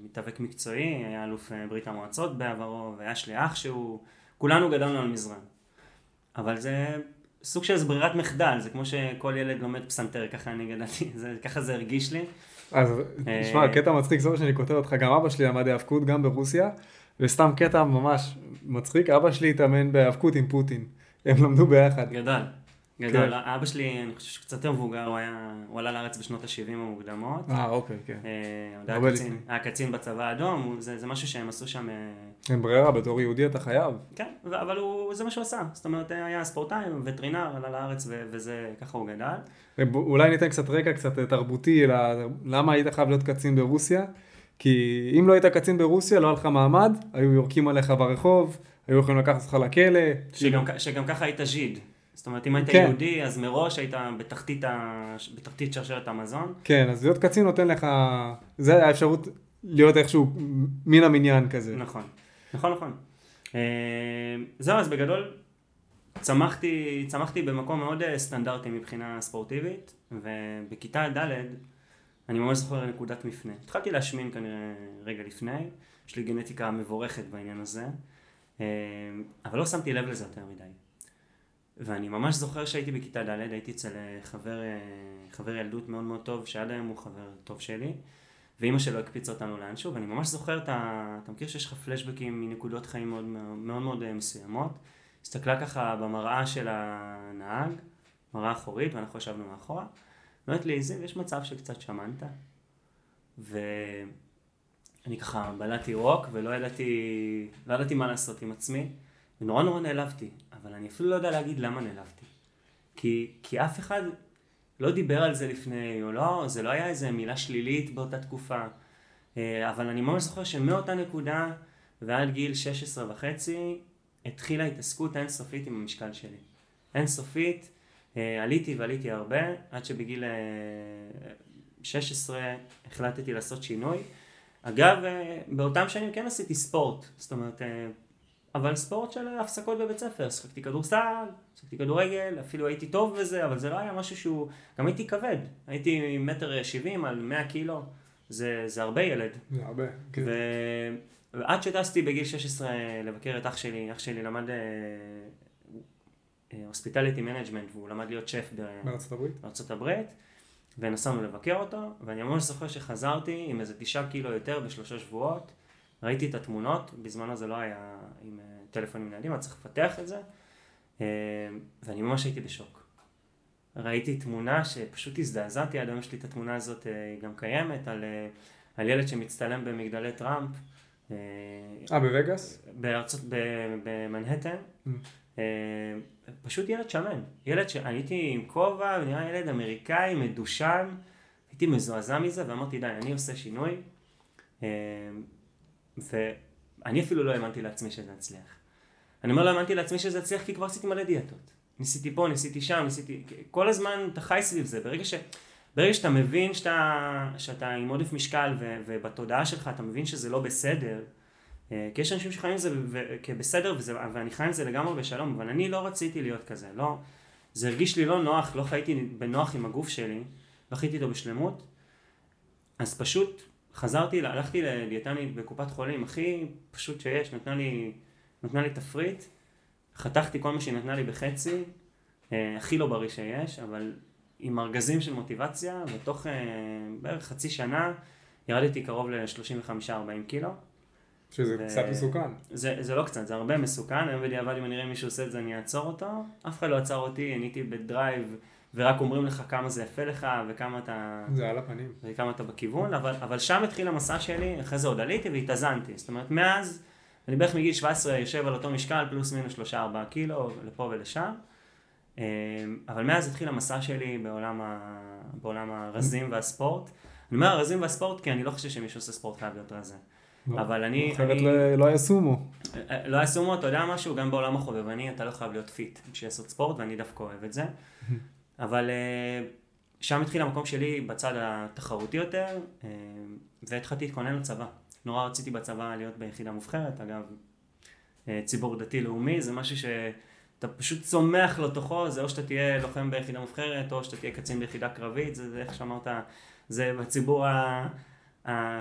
מתאבק מקצועי, היה אלוף אה, ברית המועצות בעברו, ויש לי אח שהוא, כולנו גדלנו על מזרן. אבל זה סוג של ברירת מחדל, זה כמו שכל ילד לומד פסנתר, ככה אני גדלתי, זה, ככה זה הרגיש לי. אז אה, תשמע, קטע מצחיק, סורי שאני כותב אותך, גם אבא שלי למד האבקות גם ברוסיה, וסתם קטע ממש מצחיק, אבא שלי התאמן בהאבקות עם פוטין. הם למדו ביחד. גדל. גדל. אבא שלי, אני חושב שקצת יותר מבוגר, הוא היה, הוא עלה לארץ בשנות ה-70 המוקדמות. אה, אוקיי, כן. אה, עוד היה קצין-. היה קצין בצבא האדום, זה זה משהו שהם עשו שם, אה, אין ברירה, בתור יהודי אתה חייב. כן, אבל הוא- זה מה שהוא עשה, זאת אומרת היה ספורטאי, וטרינר, עלה לארץ ו- וזה, ככה הוא גדל. אולי ניתן קצת רקע קצת תרבותי, למה היית חייב להיות קצין ברוסיה? כי אם לא היית קצין ברוסיה, לא היה לך מעמד, היו יורקים עליך ברחוב, היו יכולים לקחת אותך לכלא. שגם, כ- שגם ככה היית ז'יד. זאת אומרת, אם היית כן. יהודי, אז מראש היית בתחתית, ה... בתחתית שרשרת המזון. כן, אז להיות קצין נותן לך, זה האפשרות להיות איכשהו מן המניין כזה. נכון, נכון, נכון. אה, זהו, אז בגדול, צמחתי, צמחתי במקום מאוד אה, סטנדרטי מבחינה ספורטיבית, ובכיתה ד' אני ממש זוכר נקודת מפנה. התחלתי להשמין כנראה רגע לפני, יש לי גנטיקה מבורכת בעניין הזה, אה, אבל לא שמתי לב לזה יותר מדי. ואני ממש זוכר שהייתי בכיתה ד', הייתי אצל אה, חבר, חבר ילדות מאוד מאוד טוב, שעד היום הוא חבר טוב שלי, ואימא שלו הקפיצה אותנו לאנשהו, ואני ממש זוכר את ה... אתה מכיר שיש לך פלשבקים מנקודות חיים מאוד מאוד, מאוד מסוימות. הסתכלה ככה במראה של הנהג, מראה אחורית, ואנחנו ישבנו מאחורה. אומרת לי, זיו, יש מצב שקצת שמנת? ואני ככה בלעתי רוק, ולא ידעתי, לא ידעתי מה לעשות עם עצמי, ונורא נורא נעלבתי, אבל אני אפילו לא יודע להגיד למה נעלבתי. כי, כי אף אחד לא דיבר על זה לפני, או לא, זה לא היה איזה מילה שלילית באותה תקופה. אה, אבל אני ממש זוכר שמאותה נקודה ועד גיל 16 וחצי, התחילה התעסקות אינסופית עם המשקל שלי. אינסופית, אה, עליתי ועליתי הרבה, עד שבגיל 16 אה, החלטתי לעשות שינוי. אגב, באותם שנים כן עשיתי ספורט, זאת אומרת, אבל ספורט של הפסקות בבית ספר, שחקתי כדורסל, שחקתי כדורגל, אפילו הייתי טוב בזה, אבל זה לא היה משהו שהוא, גם הייתי כבד, הייתי מטר שבעים על 100 קילו, זה, זה הרבה ילד. זה הרבה, כן. ועד שטסתי בגיל 16 לבקר את אח שלי, אח שלי למד hospitality management והוא למד להיות שף בארצות הברית. בארצות הברית ונסענו לבקר אותו ואני ממש זוכר שחזרתי עם איזה תשעה קילו יותר בשלושה שבועות ראיתי את התמונות, בזמנו זה לא היה עם אה, טלפונים ניידים, היה צריך לפתח את זה אה, ואני ממש הייתי בשוק. ראיתי תמונה שפשוט הזדעזעתי, עד היום יש לי את התמונה הזאת, אה, היא גם קיימת, על, על ילד שמצטלם במגדלי טראמפ. אה, בווגאס? בארצות, במנהטן. Mm. פשוט ילד שמן. ילד שאני הייתי עם כובע, נראה ילד אמריקאי, מדושן. הייתי מזועזע מזה ואמרתי די, אני עושה שינוי. ואני אפילו לא האמנתי לעצמי שזה יצליח. אני אומר לא האמנתי לעצמי שזה יצליח כי כבר עשיתי מלא דיאטות. ניסיתי פה, ניסיתי שם, ניסיתי... כל הזמן אתה חי סביב זה. ברגע, ש... ברגע שאתה מבין שאתה, שאתה עם עודף משקל ו... ובתודעה שלך אתה מבין שזה לא בסדר, אה, כי יש אנשים שחיים עם זה כבסדר, וזה, ואני חי עם זה לגמרי בשלום, אבל אני לא רציתי להיות כזה, לא, זה הרגיש לי לא נוח, לא חייתי בנוח עם הגוף שלי, לא חייתי איתו בשלמות, אז פשוט חזרתי, הלכתי לדיאטנית בקופת חולים, הכי פשוט שיש, נתנה לי, נתנה לי תפריט, חתכתי כל מה שהיא נתנה לי בחצי, אה, הכי לא בריא שיש, אבל עם ארגזים של מוטיבציה, ותוך אה, בערך חצי שנה ירדתי קרוב ל-35-40 קילו. שזה ו... קצת מסוכן. זה, זה לא קצת, זה הרבה מסוכן, היום בדיעבד אם אני אראה מישהו עושה את זה אני אעצור אותו, אף אחד לא עצר אותי, אני הייתי בדרייב ורק אומרים לך כמה זה יפה לך וכמה אתה... זה על הפנים. וכמה אתה בכיוון, אבל, אבל שם התחיל המסע שלי, אחרי זה עוד עליתי והתאזנתי, זאת אומרת מאז, אני בערך מגיל 17 יושב על אותו משקל פלוס מינוס 3-4 קילו לפה ולשם, אמ, אבל מאז התחיל המסע שלי בעולם, ה... בעולם הרזים והספורט. אני אומר הרזים והספורט כי אני לא חושב שמישהו עושה ספורט חייב להיות רזה. לא. אבל אני... אחרת לא היה סומו. אה, לא היה סומו, אתה יודע משהו, גם בעולם החובבני אתה לא חייב להיות fit בשביל לעשות ספורט, ואני דווקא אוהב את זה. אבל אה, שם התחיל המקום שלי בצד התחרותי יותר, אה, והתחלתי להתכונן לצבא. נורא רציתי בצבא להיות ביחידה מובחרת, אגב, ציבור דתי-לאומי, זה משהו שאתה פשוט צומח לתוכו, זה או שאתה תהיה לוחם ביחידה מובחרת, או שאתה תהיה קצין ביחידה קרבית, זה, זה איך שאמרת, זה בציבור ה...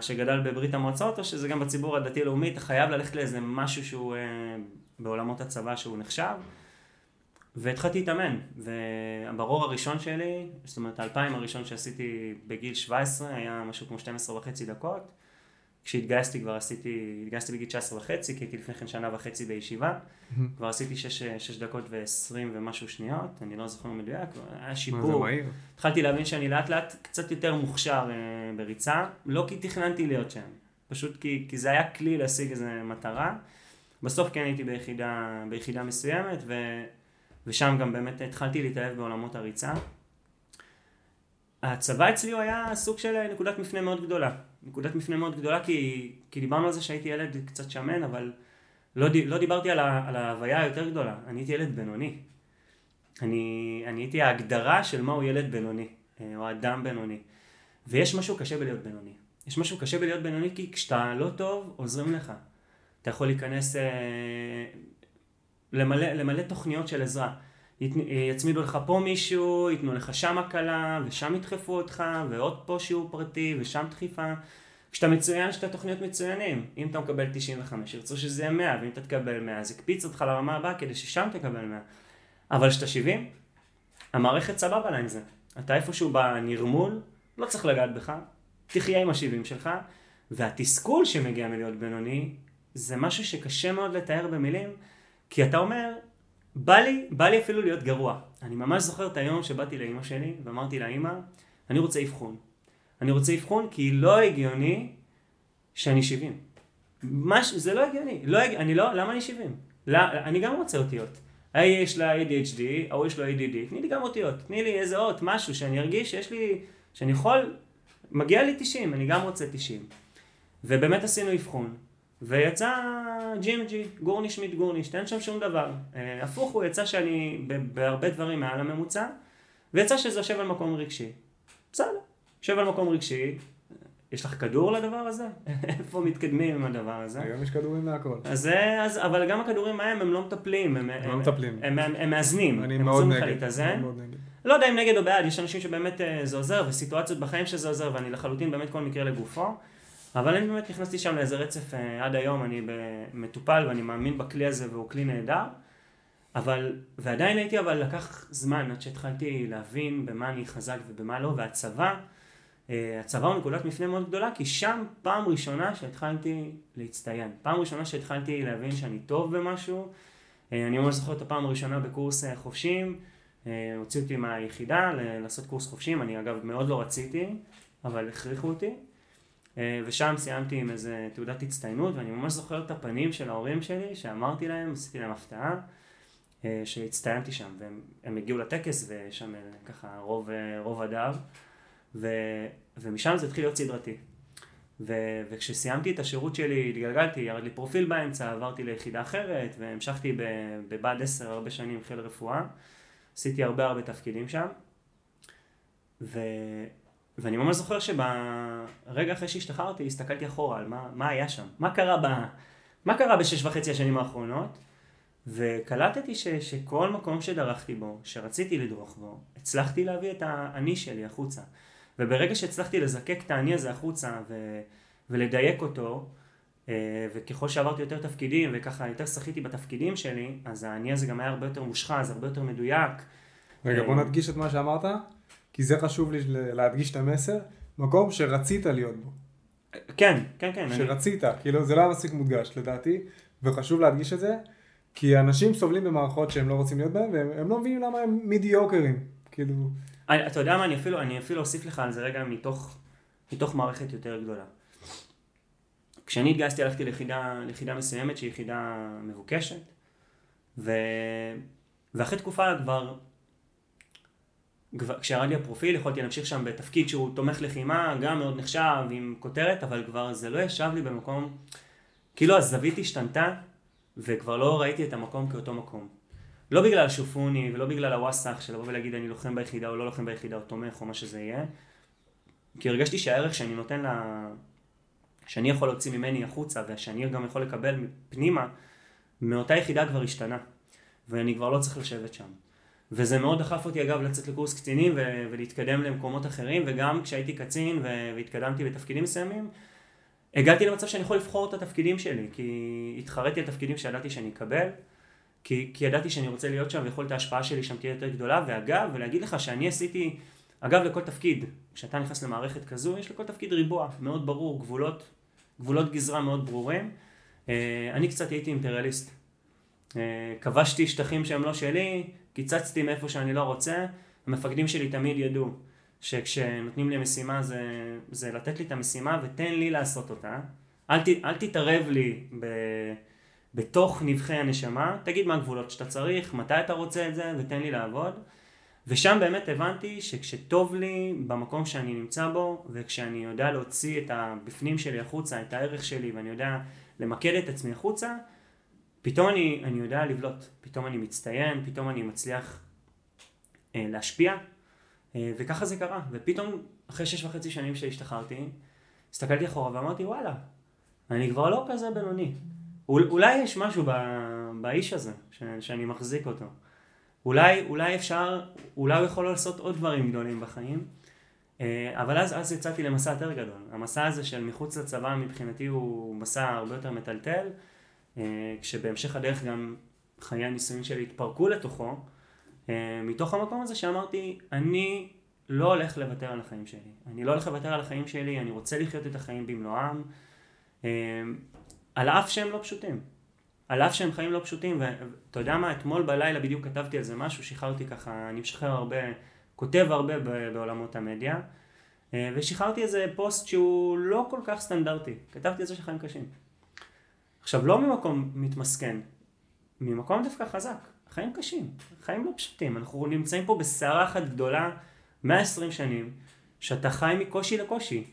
שגדל בברית המועצות, או שזה גם בציבור הדתי-לאומי, אתה חייב ללכת לאיזה משהו שהוא אה, בעולמות הצבא שהוא נחשב. והתחלתי להתאמן, וברור הראשון שלי, זאת אומרת האלפיים הראשון שעשיתי בגיל 17 היה משהו כמו 12 וחצי דקות. כשהתגייסתי כבר עשיתי, התגייסתי בגיל 19 וחצי, כי הייתי לפני כן שנה וחצי בישיבה, mm-hmm. כבר עשיתי 6, 6 דקות ו-20 ומשהו שניות, אני לא זוכר מדויק, היה שיפור. התחלתי להבין שאני לאט לאט קצת יותר מוכשר אה, בריצה, לא כי תכננתי להיות שם, פשוט כי, כי זה היה כלי להשיג איזו מטרה. בסוף כן הייתי ביחידה, ביחידה מסוימת, ו, ושם גם באמת התחלתי להתאהב בעולמות הריצה. הצבא אצלי הוא היה סוג של נקודת מפנה מאוד גדולה. נקודת מפנה מאוד גדולה כי, כי דיברנו על זה שהייתי ילד קצת שמן, אבל לא, לא דיברתי על, ה, על ההוויה היותר גדולה. אני הייתי ילד בינוני. אני, אני הייתי ההגדרה של מהו ילד בינוני, אה, או אדם בינוני. ויש משהו קשה בלהיות בינוני. יש משהו קשה בלהיות בינוני כי כשאתה לא טוב, עוזרים לך. אתה יכול להיכנס... אה, למלא, למלא תוכניות של עזרה. יצמידו לך פה מישהו, ייתנו לך שם הקלה, ושם ידחפו אותך, ועוד פה שיעור פרטי, ושם דחיפה. כשאתה מצוין, יש את התוכניות מצוינים. אם אתה מקבל 95, ירצו שזה יהיה 100, ואם אתה תקבל 100, אז יקפיץ אותך לרמה הבאה כדי ששם תקבל 100. אבל כשאתה 70, המערכת סבבה לה עם זה. אתה איפשהו בנרמול, לא צריך לגעת בך, תחיה עם ה-70 שלך, והתסכול שמגיע מלהיות בינוני, זה משהו שקשה מאוד לתאר במילים, כי אתה אומר, בא לי, בא לי אפילו להיות גרוע. אני ממש זוכר את היום שבאתי לאימא שלי, ואמרתי לה, אימא, אני רוצה אבחון. אני רוצה אבחון כי לא הגיוני שאני 70. מש, זה לא הגיוני. לא, הג- אני לא, למה אני 70? לא, אני גם רוצה אותיות. ההיא יש לה ADHD, ההוא יש לו ADD, תני לי גם אותיות, תני לי איזה אות, משהו, שאני ארגיש שיש לי, שאני יכול, מגיע לי 90, אני גם רוצה 90. ובאמת עשינו אבחון, ויצא GMG, גורניש מיט גורניש, אין שם שום דבר. אה, הפוך הוא, יצא שאני בהרבה דברים מעל הממוצע, ויצא שזה יושב על מקום רגשי. בסדר, יושב על מקום רגשי, יש לך כדור לדבר הזה? איפה מתקדמים עם הדבר הזה? היום יש כדורים להכל. אז אז, אבל גם הכדורים ההם הם לא מטפלים, הם, הם לא מטפלים. הם, הם, הם מאזנים, אני הם מאוד נגד. להתאזן. מאוד נגד. לא יודע אם נגד או בעד, יש אנשים שבאמת אה, זה עוזר, וסיטואציות בחיים שזה עוזר, ואני לחלוטין באמת כל מקרה לגופו. אבל אני באמת נכנסתי שם לאיזה רצף אה, עד היום, אני מטופל ואני מאמין בכלי הזה והוא כלי נהדר. אבל, ועדיין הייתי, אבל לקח זמן עד שהתחלתי להבין במה אני חזק ובמה לא, והצבא, אה, הצבא הוא נקודת מפנה מאוד גדולה, כי שם פעם ראשונה שהתחלתי להצטיין. פעם ראשונה שהתחלתי להבין שאני טוב במשהו. אה, אני ממש זוכר את הפעם הראשונה בקורס חובשים, אה, הוציאו אותי מהיחידה לעשות קורס חובשים, אני אגב מאוד לא רציתי, אבל הכריחו אותי. אה, ושם סיימתי עם איזה תעודת הצטיינות, ואני ממש זוכר את הפנים של ההורים שלי, שאמרתי להם, עשיתי להם הפתעה, אה, שהצטיינתי שם, והם הם הגיעו לטקס, ושם אה, ככה רוב, רוב הדר, ו, ומשם זה התחיל להיות סדרתי. ו, וכשסיימתי את השירות שלי, התגלגלתי, ירד לי פרופיל באמצע, עברתי ליחידה אחרת, והמשכתי בבה"ד 10 הרבה שנים חיל רפואה. עשיתי הרבה הרבה תפקידים שם. ו... ואני ממש זוכר שברגע אחרי שהשתחררתי, הסתכלתי אחורה על מה, מה היה שם. מה קרה, ב... מה קרה בשש וחצי השנים האחרונות, וקלטתי ש... שכל מקום שדרכתי בו, שרציתי לדרוך בו, הצלחתי להביא את האני שלי החוצה. וברגע שהצלחתי לזקק את האני הזה החוצה ו... ולדייק אותו, אה, וככל שעברתי יותר תפקידים וככה יותר שחיתי בתפקידים שלי, אז האני הזה גם היה הרבה יותר מושחז, הרבה יותר מדויק. רגע, בוא אה, נדגיש את מה שאמרת, כי זה חשוב לי להדגיש את המסר. מקום שרצית להיות בו. כן, כן, כן. אני... שרצית, כאילו זה לא היה מספיק מודגש לדעתי, וחשוב להדגיש את זה, כי אנשים סובלים במערכות שהם לא רוצים להיות בהן, והם הם לא מבינים למה הם מידיוקרים. כאילו, אני, אתה יודע מה, אני אפילו, אני אפילו אוסיף לך על זה רגע מתוך, מתוך מערכת יותר גדולה. כשאני התגייסתי הלכתי ליחידה, ליחידה מסוימת שהיא יחידה מבוקשת, ו... ואחרי תקופה כבר כשירד לי הפרופיל יכולתי להמשיך שם בתפקיד שהוא תומך לחימה, גם מאוד נחשב עם כותרת, אבל כבר זה לא ישב לי במקום, כאילו הזווית השתנתה, וכבר לא ראיתי את המקום כאותו מקום. לא בגלל שופוני ולא בגלל הוואסאח של לבוא ולהגיד אני לוחם ביחידה או לא לוחם ביחידה או תומך או מה שזה יהיה. כי הרגשתי שהערך שאני נותן לה... שאני יכול להוציא ממני החוצה ושאני גם יכול לקבל פנימה מאותה יחידה כבר השתנה. ואני כבר לא צריך לשבת שם. וזה מאוד דחף אותי אגב לצאת לקורס קצינים ו- ולהתקדם למקומות אחרים וגם כשהייתי קצין ו- והתקדמתי בתפקידים מסוימים הגעתי למצב שאני יכול לבחור את התפקידים שלי כי התחרתי על תפקידים שידעתי שאני אקבל כי, כי ידעתי שאני רוצה להיות שם ויכולת ההשפעה שלי שם תהיה יותר גדולה, ואגב, ולהגיד לך שאני עשיתי, אגב לכל תפקיד, כשאתה נכנס למערכת כזו, יש לכל תפקיד ריבוע מאוד ברור, גבולות, גבולות גזרה מאוד ברורים. אה, אני קצת הייתי אימפריאליסט. אה, כבשתי שטחים שהם לא שלי, קיצצתי מאיפה שאני לא רוצה, המפקדים שלי תמיד ידעו שכשנותנים לי משימה זה, זה לתת לי את המשימה ותן לי לעשות אותה. אל, ת, אל תתערב לי ב... בתוך נבחי הנשמה, תגיד מה הגבולות שאתה צריך, מתי אתה רוצה את זה, ותן לי לעבוד. ושם באמת הבנתי שכשטוב לי במקום שאני נמצא בו, וכשאני יודע להוציא את הבפנים שלי החוצה, את הערך שלי, ואני יודע למקד את עצמי החוצה, פתאום אני, אני יודע לבלוט, פתאום אני מצטיין, פתאום אני מצליח אה, להשפיע, אה, וככה זה קרה. ופתאום, אחרי שש וחצי שנים שהשתחררתי, הסתכלתי אחורה ואמרתי, וואלה, אני כבר לא כזה בינוני. אולי יש משהו באיש הזה, שאני מחזיק אותו. אולי, אולי אפשר, אולי הוא יכול לעשות עוד דברים גדולים בחיים, אה, אבל אז, אז יצאתי למסע יותר גדול. המסע הזה של מחוץ לצבא מבחינתי הוא מסע הרבה יותר מטלטל, כשבהמשך הדרך גם חיי הנישואים שלי התפרקו לתוכו, אה, מתוך המקום הזה שאמרתי, אני לא הולך לוותר על החיים שלי. אני לא הולך לוותר על החיים שלי, אני רוצה לחיות את החיים במלואם, על אף שהם לא פשוטים. על אף שהם חיים לא פשוטים, ואתה יודע מה, אתמול בלילה בדיוק כתבתי על זה משהו, שחררתי ככה, אני משחרר הרבה, כותב הרבה בעולמות המדיה, אה, ושחררתי איזה פוסט שהוא לא כל כך סטנדרטי, כתבתי על זה שחיים קשים. עכשיו, לא ממקום מתמסכן, ממקום דווקא חזק, חיים קשים, חיים לא פשוטים, אנחנו נמצאים פה בסערה אחת גדולה, 120 שנים, שאתה חי מקושי לקושי.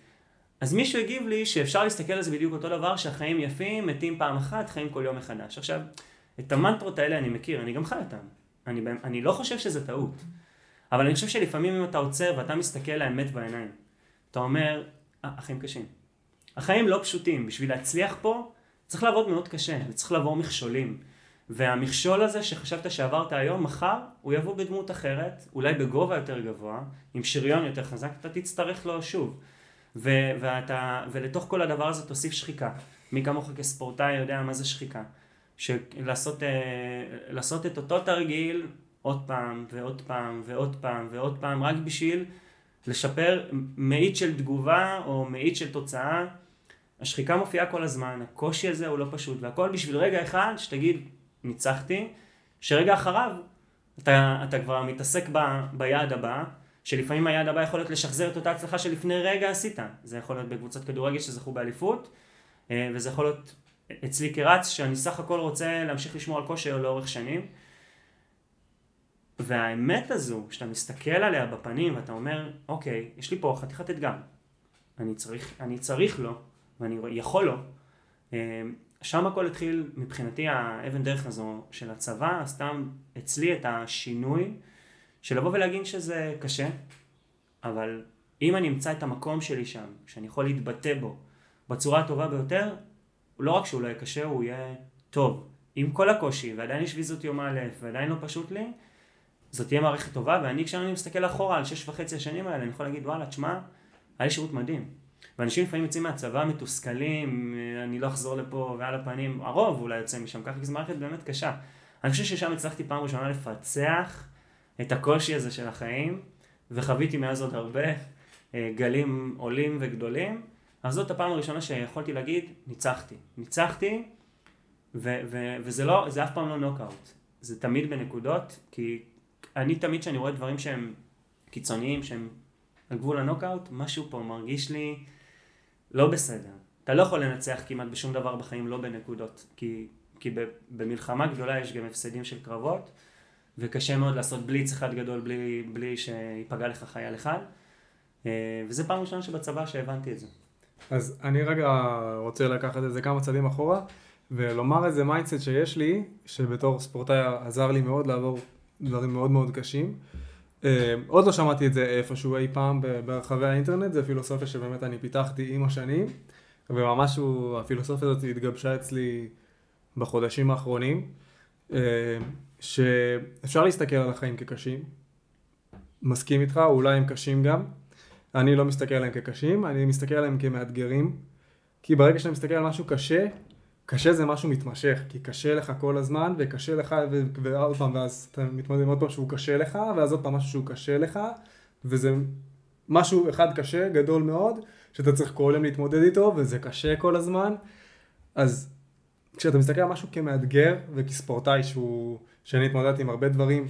אז מישהו הגיב לי שאפשר להסתכל על זה בדיוק אותו דבר, שהחיים יפים, מתים פעם אחת, חיים כל יום מחדש. עכשיו, את המנטרות האלה אני מכיר, אני גם חי אותן. אני, אני לא חושב שזה טעות. אבל אני חושב שלפעמים אם אתה עוצר ואתה מסתכל לאמת בעיניים, אתה אומר, אה, החיים קשים. החיים לא פשוטים, בשביל להצליח פה צריך לעבוד מאוד קשה, וצריך לעבור מכשולים. והמכשול הזה שחשבת שעברת היום, מחר הוא יבוא בדמות אחרת, אולי בגובה יותר גבוה, עם שריון יותר חזק, אתה תצטרך לו שוב. ו- ואתה, ולתוך כל הדבר הזה תוסיף שחיקה. מי כמוך כספורטאי יודע מה זה שחיקה. שלעשות אה, לעשות את אותו תרגיל עוד פעם ועוד פעם ועוד פעם ועוד פעם רק בשביל לשפר מאית של תגובה או מאית של תוצאה. השחיקה מופיעה כל הזמן, הקושי הזה הוא לא פשוט, והכל בשביל רגע אחד שתגיד ניצחתי, שרגע אחריו אתה, אתה כבר מתעסק ב, ביעד הבא, שלפעמים היעד הבא יכול להיות לשחזר את אותה הצלחה שלפני רגע עשית. זה יכול להיות בקבוצת כדורגל שזכו באליפות, אה, וזה יכול להיות אצלי כרץ, שאני סך הכל רוצה להמשיך לשמור על כושר לאורך שנים. והאמת הזו, שאתה מסתכל עליה בפנים ואתה אומר, אוקיי, יש לי פה חתיכת אתגר. אני צריך, אני צריך לו, ואני יכול לו. אה, שם הכל התחיל, מבחינתי האבן דרך הזו של הצבא, סתם אצלי את השינוי. של לבוא ולהגיד שזה קשה, אבל אם אני אמצא את המקום שלי שם, שאני יכול להתבטא בו בצורה הטובה ביותר, לא רק שהוא לא יהיה קשה, הוא יהיה טוב. עם כל הקושי, ועדיין יש ויזות יום א', ועדיין לא פשוט לי, זאת תהיה מערכת טובה, ואני כשאני מסתכל אחורה על שש וחצי השנים האלה, אני יכול להגיד, וואלה, תשמע, היה לי שירות מדהים. ואנשים לפעמים יוצאים מהצבא מתוסכלים, אני לא אחזור לפה ועל הפנים, הרוב אולי יוצא משם ככה, כי זו מערכת באמת קשה. אני חושב ששם הצלחתי פעם ראשונה לפצח את הקושי הזה של החיים, וחוויתי מאז עוד הרבה אה, גלים עולים וגדולים, אז זאת הפעם הראשונה שיכולתי להגיד, ניצחתי. ניצחתי, ו- ו- וזה לא, זה אף פעם לא נוקאוט. זה תמיד בנקודות, כי אני תמיד כשאני רואה דברים שהם קיצוניים, שהם על גבול הנוקאוט, משהו פה מרגיש לי לא בסדר. אתה לא יכול לנצח כמעט בשום דבר בחיים לא בנקודות, כי, כי במלחמה גדולה יש גם הפסדים של קרבות, וקשה מאוד לעשות בליץ אחד גדול בלי, בלי שיפגע לך חייל אחד. אה, וזה פעם ראשונה שבצבא שהבנתי את זה. אז אני רגע רוצה לקחת את זה כמה צעדים אחורה, ולומר איזה mindset שיש לי, שבתור ספורטאי עזר לי מאוד לעבור דברים מאוד מאוד קשים. אה, עוד לא שמעתי את זה איפשהו אי פעם ברחבי האינטרנט, זה פילוסופיה שבאמת אני פיתחתי עם השנים, וממש הפילוסופיה הזאת התגבשה אצלי בחודשים האחרונים. אה, שאפשר להסתכל על החיים כקשים, מסכים איתך, אולי הם קשים גם. אני לא מסתכל עליהם כקשים, אני מסתכל עליהם כמאתגרים. כי ברגע שאתה מסתכל על משהו קשה, קשה זה משהו מתמשך, כי קשה לך כל הזמן, וקשה לך, ועוד פעם, ואז אתה מתמודד עם עוד פעם שהוא קשה לך, ואז עוד פעם משהו שהוא קשה לך, וזה משהו אחד קשה, גדול מאוד, שאתה צריך כל יום להתמודד איתו, וזה קשה כל הזמן. אז כשאתה מסתכל על משהו כמאתגר, וכספורטאי שהוא... שאני התמודדתי עם הרבה דברים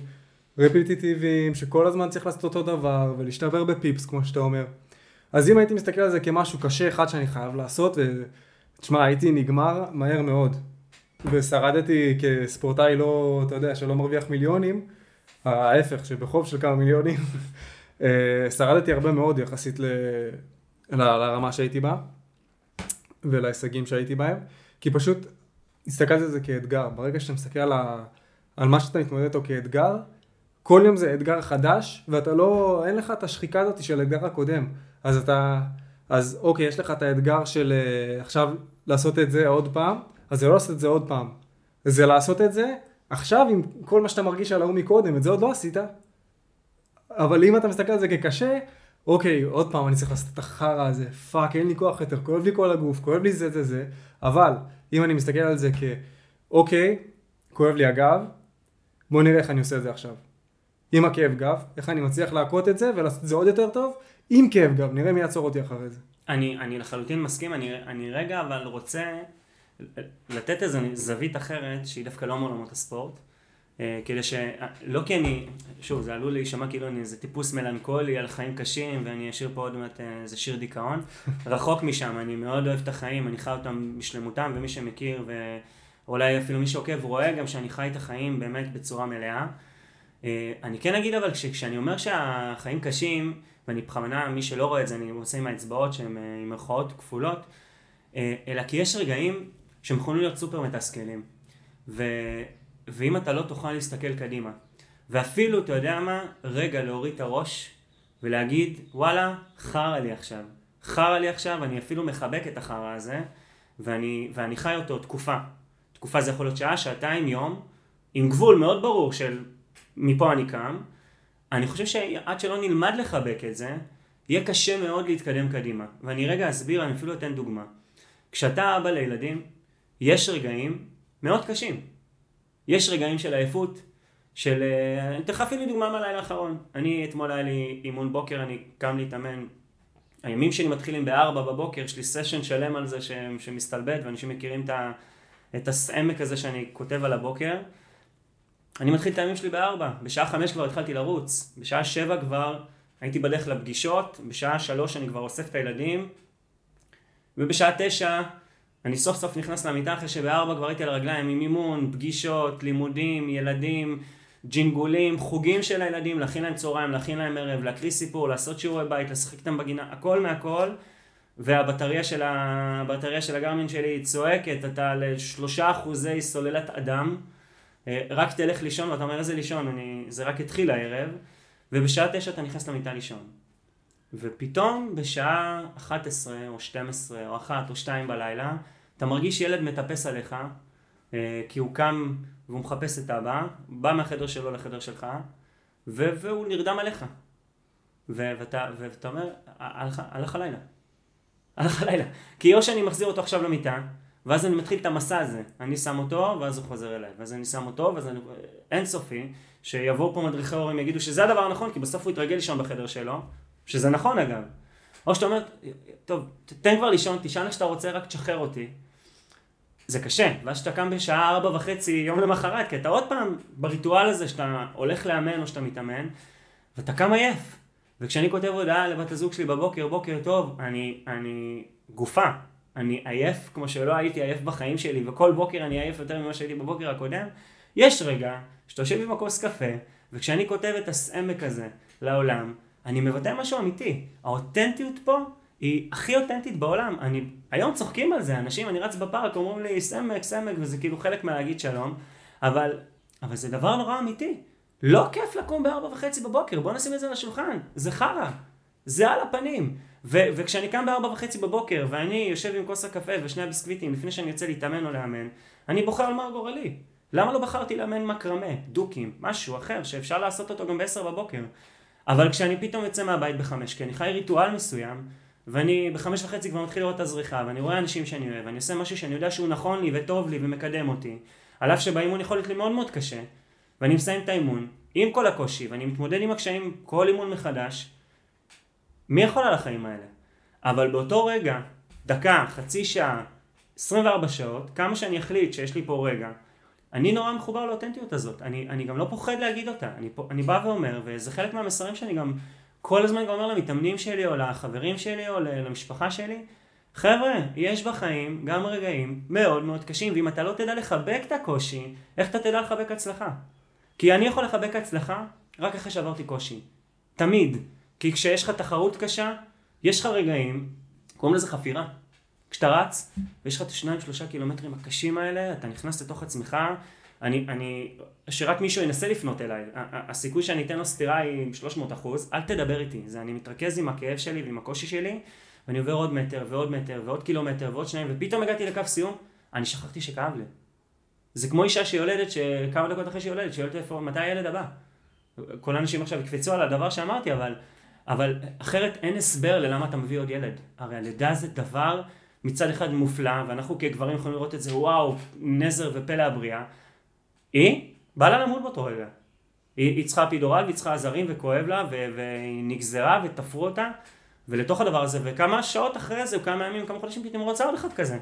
רפיטיטיביים, שכל הזמן צריך לעשות אותו דבר, ולהשתבר בפיפס, כמו שאתה אומר. אז אם הייתי מסתכל על זה כמשהו קשה אחד שאני חייב לעשות, ותשמע, הייתי נגמר מהר מאוד. ושרדתי כספורטאי לא, אתה יודע, שלא מרוויח מיליונים, ההפך, שבחוב של כמה מיליונים, אה, שרדתי הרבה מאוד יחסית ל... ל... לרמה שהייתי בה, ולהישגים שהייתי בהם, כי פשוט הסתכלתי על זה כאתגר. ברגע שאתה מסתכל על ה... על מה שאתה מתמודד איתו כאתגר, כל יום זה אתגר חדש, ואתה לא, אין לך את השחיקה הזאת של האתגר הקודם. אז אתה, אז אוקיי, יש לך את האתגר של אה, עכשיו לעשות את זה עוד פעם, אז זה לא לעשות את זה עוד פעם. זה לעשות את זה עכשיו עם כל מה שאתה מרגיש על ההוא מקודם, את זה עוד לא עשית. אבל אם אתה מסתכל על זה כקשה, אוקיי, עוד פעם אני צריך לעשות את החרא הזה, fuck, אין לי כוח יותר, כואב לי כל הגוף, כואב לי זה זה זה, אבל אם אני מסתכל על זה כ... אוקיי, כואב לי הגב, בוא נראה איך אני עושה את זה עכשיו. עם הכאב גב, איך אני מצליח להכות את זה ולעשות את זה עוד יותר טוב, עם כאב גב, נראה מי יעצור אותי אחרי זה. אני, אני לחלוטין מסכים, אני, אני רגע אבל רוצה לתת איזו זווית אחרת שהיא דווקא לא מעולמות הספורט. אה, כדי ש... לא כי אני, שוב, זה עלול להישמע כאילו אני איזה טיפוס מלנכולי על חיים קשים ואני אשאיר פה עוד מעט אה, איזה שיר דיכאון. רחוק משם, אני מאוד אוהב את החיים, אני חי אותם בשלמותם ומי שמכיר ואולי אפילו מי שעוקב רואה גם שאני חי את החיים באמת בצורה מלאה. אה, אני כן אגיד אבל כשאני אומר שהחיים קשים, ואני בכוונה, מי שלא רואה את זה, אני עושה עם האצבעות שהן עם מירכאות כפולות, אלא כי יש רגעים שהם יכולים להיות סופר מתסכלים. ו... ואם אתה לא תוכל להסתכל קדימה, ואפילו, אתה יודע מה, רגע להוריד את הראש ולהגיד, וואלה, חרא לי עכשיו. חרא לי עכשיו, אני אפילו מחבק את החרא הזה, ואני, ואני חי אותו תקופה. תקופה זה יכול להיות שעה, שעתיים, יום, עם גבול מאוד ברור של מפה אני קם. אני חושב שעד שלא נלמד לחבק את זה, יהיה קשה מאוד להתקדם קדימה. ואני רגע אסביר, אני אפילו אתן דוגמה. כשאתה אבא לילדים, יש רגעים מאוד קשים. יש רגעים של עייפות, של... אה, אני אתן לך אפילו דוגמה מהלילה האחרון. אני, אתמול היה לי אימון בוקר, אני קם להתאמן. הימים שלי מתחילים בארבע בבוקר, יש לי סשן שלם על זה ש... שמסתלבט, ואנשים מכירים את, ה... את העמק הזה שאני כותב על הבוקר. אני מתחיל את הימים שלי בארבע, בשעה חמש כבר התחלתי לרוץ, בשעה שבע כבר הייתי בדרך לפגישות, בשעה שלוש אני כבר אוסף את הילדים, ובשעה תשע אני סוף סוף נכנס למיטה אחרי שבארבע כבר הייתי על הרגליים עם אימון, פגישות, לימודים, ילדים, ג'ינגולים, חוגים של הילדים, להכין להם צהריים, להכין להם ערב, להקריא סיפור, לעשות שיעורי בית, לשחק איתם בגינה, הכל מהכל. והבטריה של, הבטריה של הגרמין שלי צועקת, אתה על שלושה אחוזי סוללת אדם, רק תלך לישון, ואתה אומר איזה לישון, אני, זה רק התחיל הערב, ובשעה תשע אתה נכנס למיטה לישון. ופתאום בשעה 11 או 12 או 1 או 2 בלילה, אתה מרגיש ילד מטפס עליך, אה, כי הוא קם והוא מחפש את אבא, בא מהחדר שלו לחדר שלך, והוא נרדם עליך. ואתה, ואתה אומר, הלך הלילה. הלך הלילה. כי או שאני מחזיר אותו עכשיו למיטה, ואז אני מתחיל את המסע הזה. אני שם אותו, ואז הוא חוזר אליי. ואז אני שם אותו, ואז אני... אין סופי, שיבואו פה מדריכי הורים יגידו שזה הדבר הנכון, כי בסוף הוא יתרגל לישון בחדר שלו, שזה נכון אגב. או שאתה אומר, טוב, תן כבר לישון, תשאל איך שאתה רוצה, רק תשחרר אותי. זה קשה, ואז שאתה קם בשעה ארבע וחצי יום למחרת, כי אתה עוד פעם בריטואל הזה שאתה הולך לאמן או שאתה מתאמן, ואתה קם עייף. וכשאני כותב הודעה לבת הזוג שלי בבוקר, בוקר טוב, אני, אני גופה, אני עייף כמו שלא הייתי עייף בחיים שלי, וכל בוקר אני עייף יותר ממה שהייתי בבוקר הקודם, יש רגע שאתה יושב עם הכוס קפה, וכשאני כותב את הסעמק הזה לעולם, אני מבטא משהו אמיתי. האותנטיות פה היא הכי אותנטית בעולם. אני, היום צוחקים על זה, אנשים, אני רץ בפארק, אומרים לי סמק, סמק, וזה כאילו חלק מהלהגיד שלום, אבל, אבל זה דבר נורא אמיתי. לא כיף לקום בארבע וחצי בבוקר, בוא נשים את זה על השולחן, זה חרא, זה על הפנים. ו- וכשאני קם בארבע וחצי בבוקר, ואני יושב עם כוס הקפה ושני הביסקוויטים לפני שאני יוצא להתאמן או לאמן, אני בוחר על מר גורלי. למה לא בחרתי לאמן מקרמה, דוקים, משהו אחר שאפשר לעשות אותו גם בעשר בבוקר? אבל כשאני פתאום יוצא מהבית בחמש, כי אני חי ריטואל מסוים, ואני בחמש וחצי כבר מתחיל לראות את הזריחה, ואני רואה אנשים שאני אוהב, ואני עושה משהו שאני יודע שהוא נכון לי וטוב לי ומקדם אותי, על אף שבאימון יכול להיות לי מאוד מאוד קשה, ואני מסיים את האימון, עם כל הקושי, ואני מתמודד עם הקשיים כל אימון מחדש, מי יכול על החיים האלה? אבל באותו רגע, דקה, חצי שעה, 24 שעות, כמה שאני אחליט שיש לי פה רגע, אני נורא מחובר לאותנטיות הזאת, אני, אני גם לא פוחד להגיד אותה, אני, אני בא ואומר, וזה חלק מהמסרים שאני גם כל הזמן גם אומר למתאמנים שלי, או לחברים שלי, או למשפחה שלי, חבר'ה, יש בחיים גם רגעים מאוד מאוד קשים, ואם אתה לא תדע לחבק את הקושי, איך אתה תדע לחבק הצלחה? כי אני יכול לחבק הצלחה רק אחרי שעברתי קושי. תמיד. כי כשיש לך תחרות קשה, יש לך רגעים, קוראים לזה חפירה. כשאתה רץ, ויש לך את השניים שלושה קילומטרים הקשים האלה, אתה נכנס לתוך עצמך, אני, אני, שרק מישהו ינסה לפנות אליי, הסיכוי שאני אתן לו סטירה היא 300 אחוז, אל תדבר איתי, זה אני מתרכז עם הכאב שלי ועם הקושי שלי, ואני עובר עוד מטר ועוד מטר ועוד קילומטר ועוד שניים, ופתאום הגעתי לקו סיום, אני שכחתי שכאב לי. זה כמו אישה שיולדת, שכמה דקות אחרי שהיא יולדת, שואלת איפה, מתי הילד הבא? כל האנשים עכשיו יקפצו על הדבר שאמרתי, אבל, אבל אחרת אין הסבר ללמה אתה מביא עוד ילד. הרי הלידה זה דבר מצד אחד מופלא, ואנחנו כגברים יכולים לראות את זה, וואו, נזר ופלא הבריאה. היא, בא לה למות באותו רגע. היא, היא צריכה פידורל והיא צריכה עזרים וכואב לה, והיא נגזרה ותפרו אותה, ולתוך הדבר הזה, וכמה שעות אחרי זה, כמה ימים, כמה חודשים, פתאום רוצה עוד אחד כזה.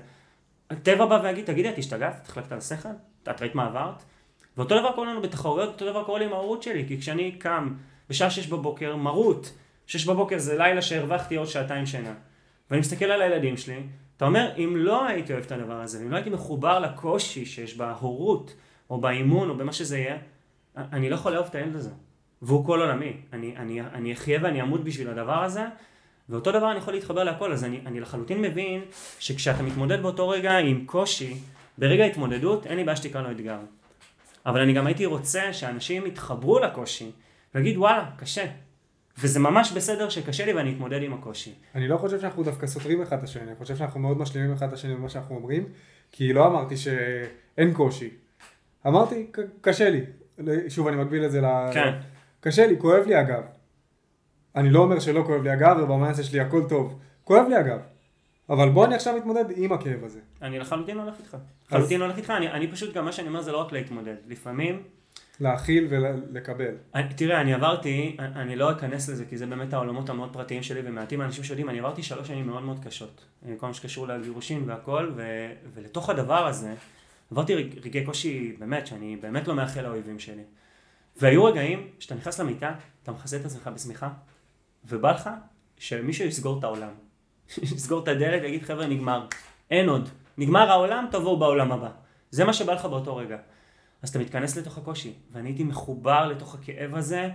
הטבע בא ויגיד, תגידי, את השתגעת? את החלקת על השכל? את ראית מה עברת? ואותו דבר קורה לנו בתחרויות, אותו דבר קורה לי עם ההורות שלי, כי כשאני קם בשעה שש בבוקר, מרות, שש בבוקר זה לילה שהרווחתי עוד שעתיים שינה, ואני מסתכל על הילדים שלי, אתה אומר, אם לא הייתי אוהב את הדבר הזה, אם לא הייתי מחובר לקושי שיש בהורות, או באימון, או במה שזה יהיה, אני לא יכול לאהוב את הילד הזה. והוא כל עולמי. אני, אני, אני אחיה ואני אמות בשביל הדבר הזה, ואותו דבר אני יכול להתחבר להכל, אז אני, אני לחלוטין מבין שכשאתה מתמודד באותו רגע עם קושי, ברגע ההתמודדות אין לי בעיה שתקרא לו אתגר. אבל אני גם הייתי רוצה שאנשים יתחברו לקושי, ויגיד וואלה, קשה. וזה ממש בסדר שקשה לי ואני אתמודד עם הקושי. אני לא חושב שאנחנו דווקא סותרים אחד את השני, אני חושב שאנחנו מאוד משלימים אחד את השני במה שאנחנו אומרים, כי לא אמרתי שאין קושי. אמרתי, קשה לי. שוב, אני מגביל את זה ל... כן. קשה לי, כואב לי הגב. אני לא אומר שלא כואב לי הגב, ובמאנסה שלי הכל טוב. כואב לי הגב. אבל בוא אני עכשיו מתמודד עם הכאב הזה. אני לחלוטין הולך איתך. לחלוטין הולך איתך, אני, אני פשוט, גם מה שאני אומר זה לא רק להתמודד. לפעמים... להכיל ולקבל. תראה, אני עברתי, אני לא אכנס לזה, כי זה באמת העולמות המאוד פרטיים שלי, ומעטים האנשים שיודעים, אני עברתי שלוש שנים מאוד מאוד קשות. כל מה שקשור לגירושין והכל, ו, ולתוך הדבר הזה, עברתי רגעי קושי, באמת, שאני באמת לא מאחל לאויבים שלי. והיו רגעים שאתה נכנס למיטה, אתה מכסה את עצמך בשמיכה, ובא לך שמישהו יסגור את העולם. יסגור את הדלת ויגיד חבר'ה נגמר, אין עוד, נגמר העולם, תבואו בעולם הבא. זה מה שבא לך באותו רגע. אז אתה מתכנס לתוך הקושי, ואני הייתי מחובר לתוך הכאב הזה,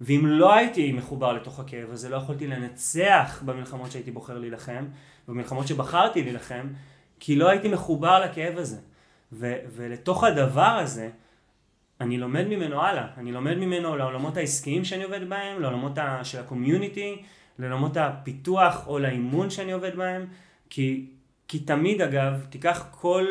ואם לא הייתי מחובר לתוך הכאב הזה, לא יכולתי לנצח במלחמות שהייתי בוחר להילחם, במלחמות שבחרתי להילחם, כי לא הייתי מחובר לכאב הזה. ו- ולתוך הדבר הזה, אני לומד ממנו הלאה, אני לומד ממנו לעולמות העסקיים שאני עובד בהם, לעולמות ה- של הקומיוניטי, לעולמות הפיתוח או לאימון שאני עובד בהם, כי, כי תמיד אגב, תיקח כל,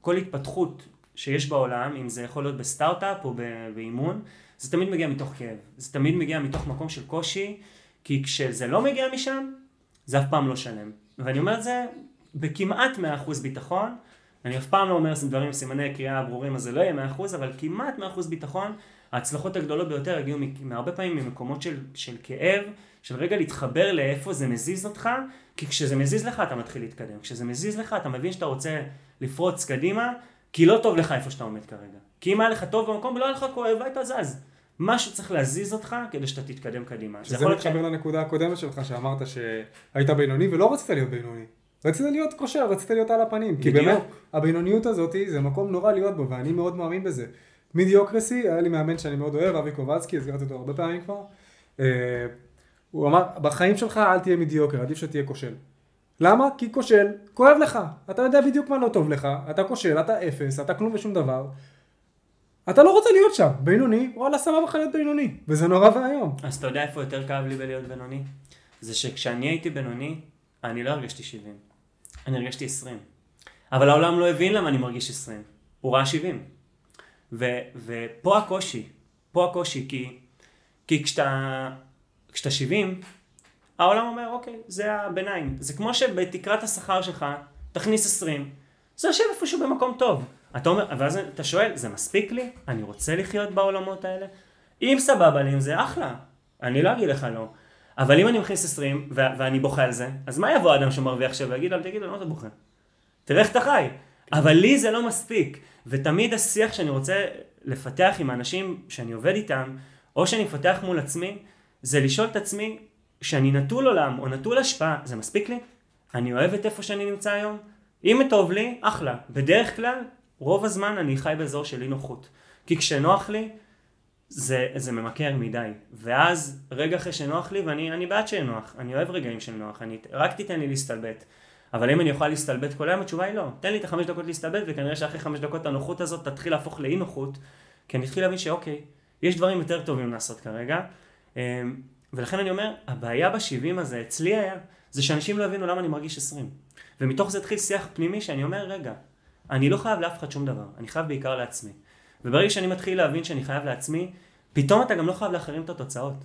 כל התפתחות שיש בעולם, אם זה יכול להיות בסטארט-אפ או באימון, זה תמיד מגיע מתוך כאב, זה תמיד מגיע מתוך מקום של קושי, כי כשזה לא מגיע משם, זה אף פעם לא שלם. ואני אומר את זה בכמעט 100% ביטחון, אני אף פעם לא אומר דברים סימני קריאה ברורים, אז זה לא יהיה 100%, אבל כמעט 100% ביטחון, ההצלחות הגדולות ביותר הגיעו מהרבה פעמים ממקומות של, של כאב, של רגע להתחבר לאיפה זה מזיז אותך, כי כשזה מזיז לך אתה מתחיל להתקדם. כשזה מזיז לך אתה מבין שאתה רוצה לפרוץ קדימה, כי לא טוב לך איפה שאתה עומד כרגע. כי אם היה לך טוב במקום ולא היה לך כואב, היית זז. משהו צריך להזיז אותך כדי שאתה תתקדם קדימה. שזה מתחבר ש... לנקודה הקודמת שלך שאמרת שהיית בינוני ולא רצית להיות בינוני. רצית להיות כושר, רצית להיות על הפנים. בדיוק. כי באמת, הבינוניות הזאת זה מקום נורא להיות בו, ואני מאוד מאמין בזה. מידיוקרסי, היה לי מאמן שאני מאוד אוהב, אבי קובצקי, הזכרתי אותו הרבה פעמים כבר. אה, הוא אמר, בחיים שלך אל תהיה מידיוקר, עדיף שתהיה כושל. למה? כי כושל, כואב לך. אתה יודע בדיוק מה לא טוב לך, אתה כושל, אתה אפס, אתה כלום ושום דבר. אתה לא רוצה להיות שם. בינוני, וואלה סבבה לך להיות בינוני. וזה נורא ואיום. אז אתה יודע איפה יותר כאב לי בלהיות בינוני? זה שכשאני הייתי בינוני, אני לא הרגשתי 70. אני הרגשתי 20. אבל העולם לא הבין למה אני מרגיש 20. הוא ראה 70. ו, ופה הקושי. פה הקושי, כי, כי כשאתה, כשאתה 70, העולם אומר, אוקיי, זה הביניים. זה כמו שבתקרת השכר שלך, תכניס 20. זה יושב איפשהו במקום טוב. אתה אומר, ואז אתה שואל, זה מספיק לי? אני רוצה לחיות בעולמות האלה? אם סבבה לי עם זה, אחלה. אני לא אגיד לך לא. אבל אם אני מכניס 20 ו- ואני בוכה על זה, אז מה יבוא אדם שמרוויח עכשיו ויגיד, אל תגיד, למה אתה בוכה? תראה איך אתה חי. אבל לי זה לא מספיק. ותמיד השיח שאני רוצה לפתח עם האנשים שאני עובד איתם, או שאני מפתח מול עצמי, זה לשאול את עצמי, שאני נטול עולם או נטול השפעה, זה מספיק לי? אני אוהב את איפה שאני נמצא היום? אם טוב לי, אחלה. בדרך כלל, רוב הזמן אני חי באזור של אי נוחות. כי כשנוח לי, זה, זה ממכר מדי. ואז, רגע אחרי שנוח לי, ואני בעד שיהיה נוח, אני אוהב רגעים של נוח, אני, רק תיתן לי להסתלבט. אבל אם אני אוכל להסתלבט כל היום, התשובה היא לא. תן לי את החמש דקות להסתלבט, וכנראה שאחרי חמש דקות הנוחות הזאת תתחיל להפוך לאי נוחות, כי אני אתחיל להבין שאוקיי, יש דברים יותר טובים לעשות כרגע. ולכן אני אומר, הבעיה ב-70 הזה, אצלי היה, זה שאנשים לא הבינו למה אני מרגיש 20. ומתוך זה התחיל שיח פנימי שאני אומר, רגע, אני לא חייב לאף אחד שום דבר, אני חייב בעיקר לעצמי. וברגע שאני מתחיל להבין שאני חייב לעצמי, פתאום אתה גם לא חייב לאחרים את התוצאות.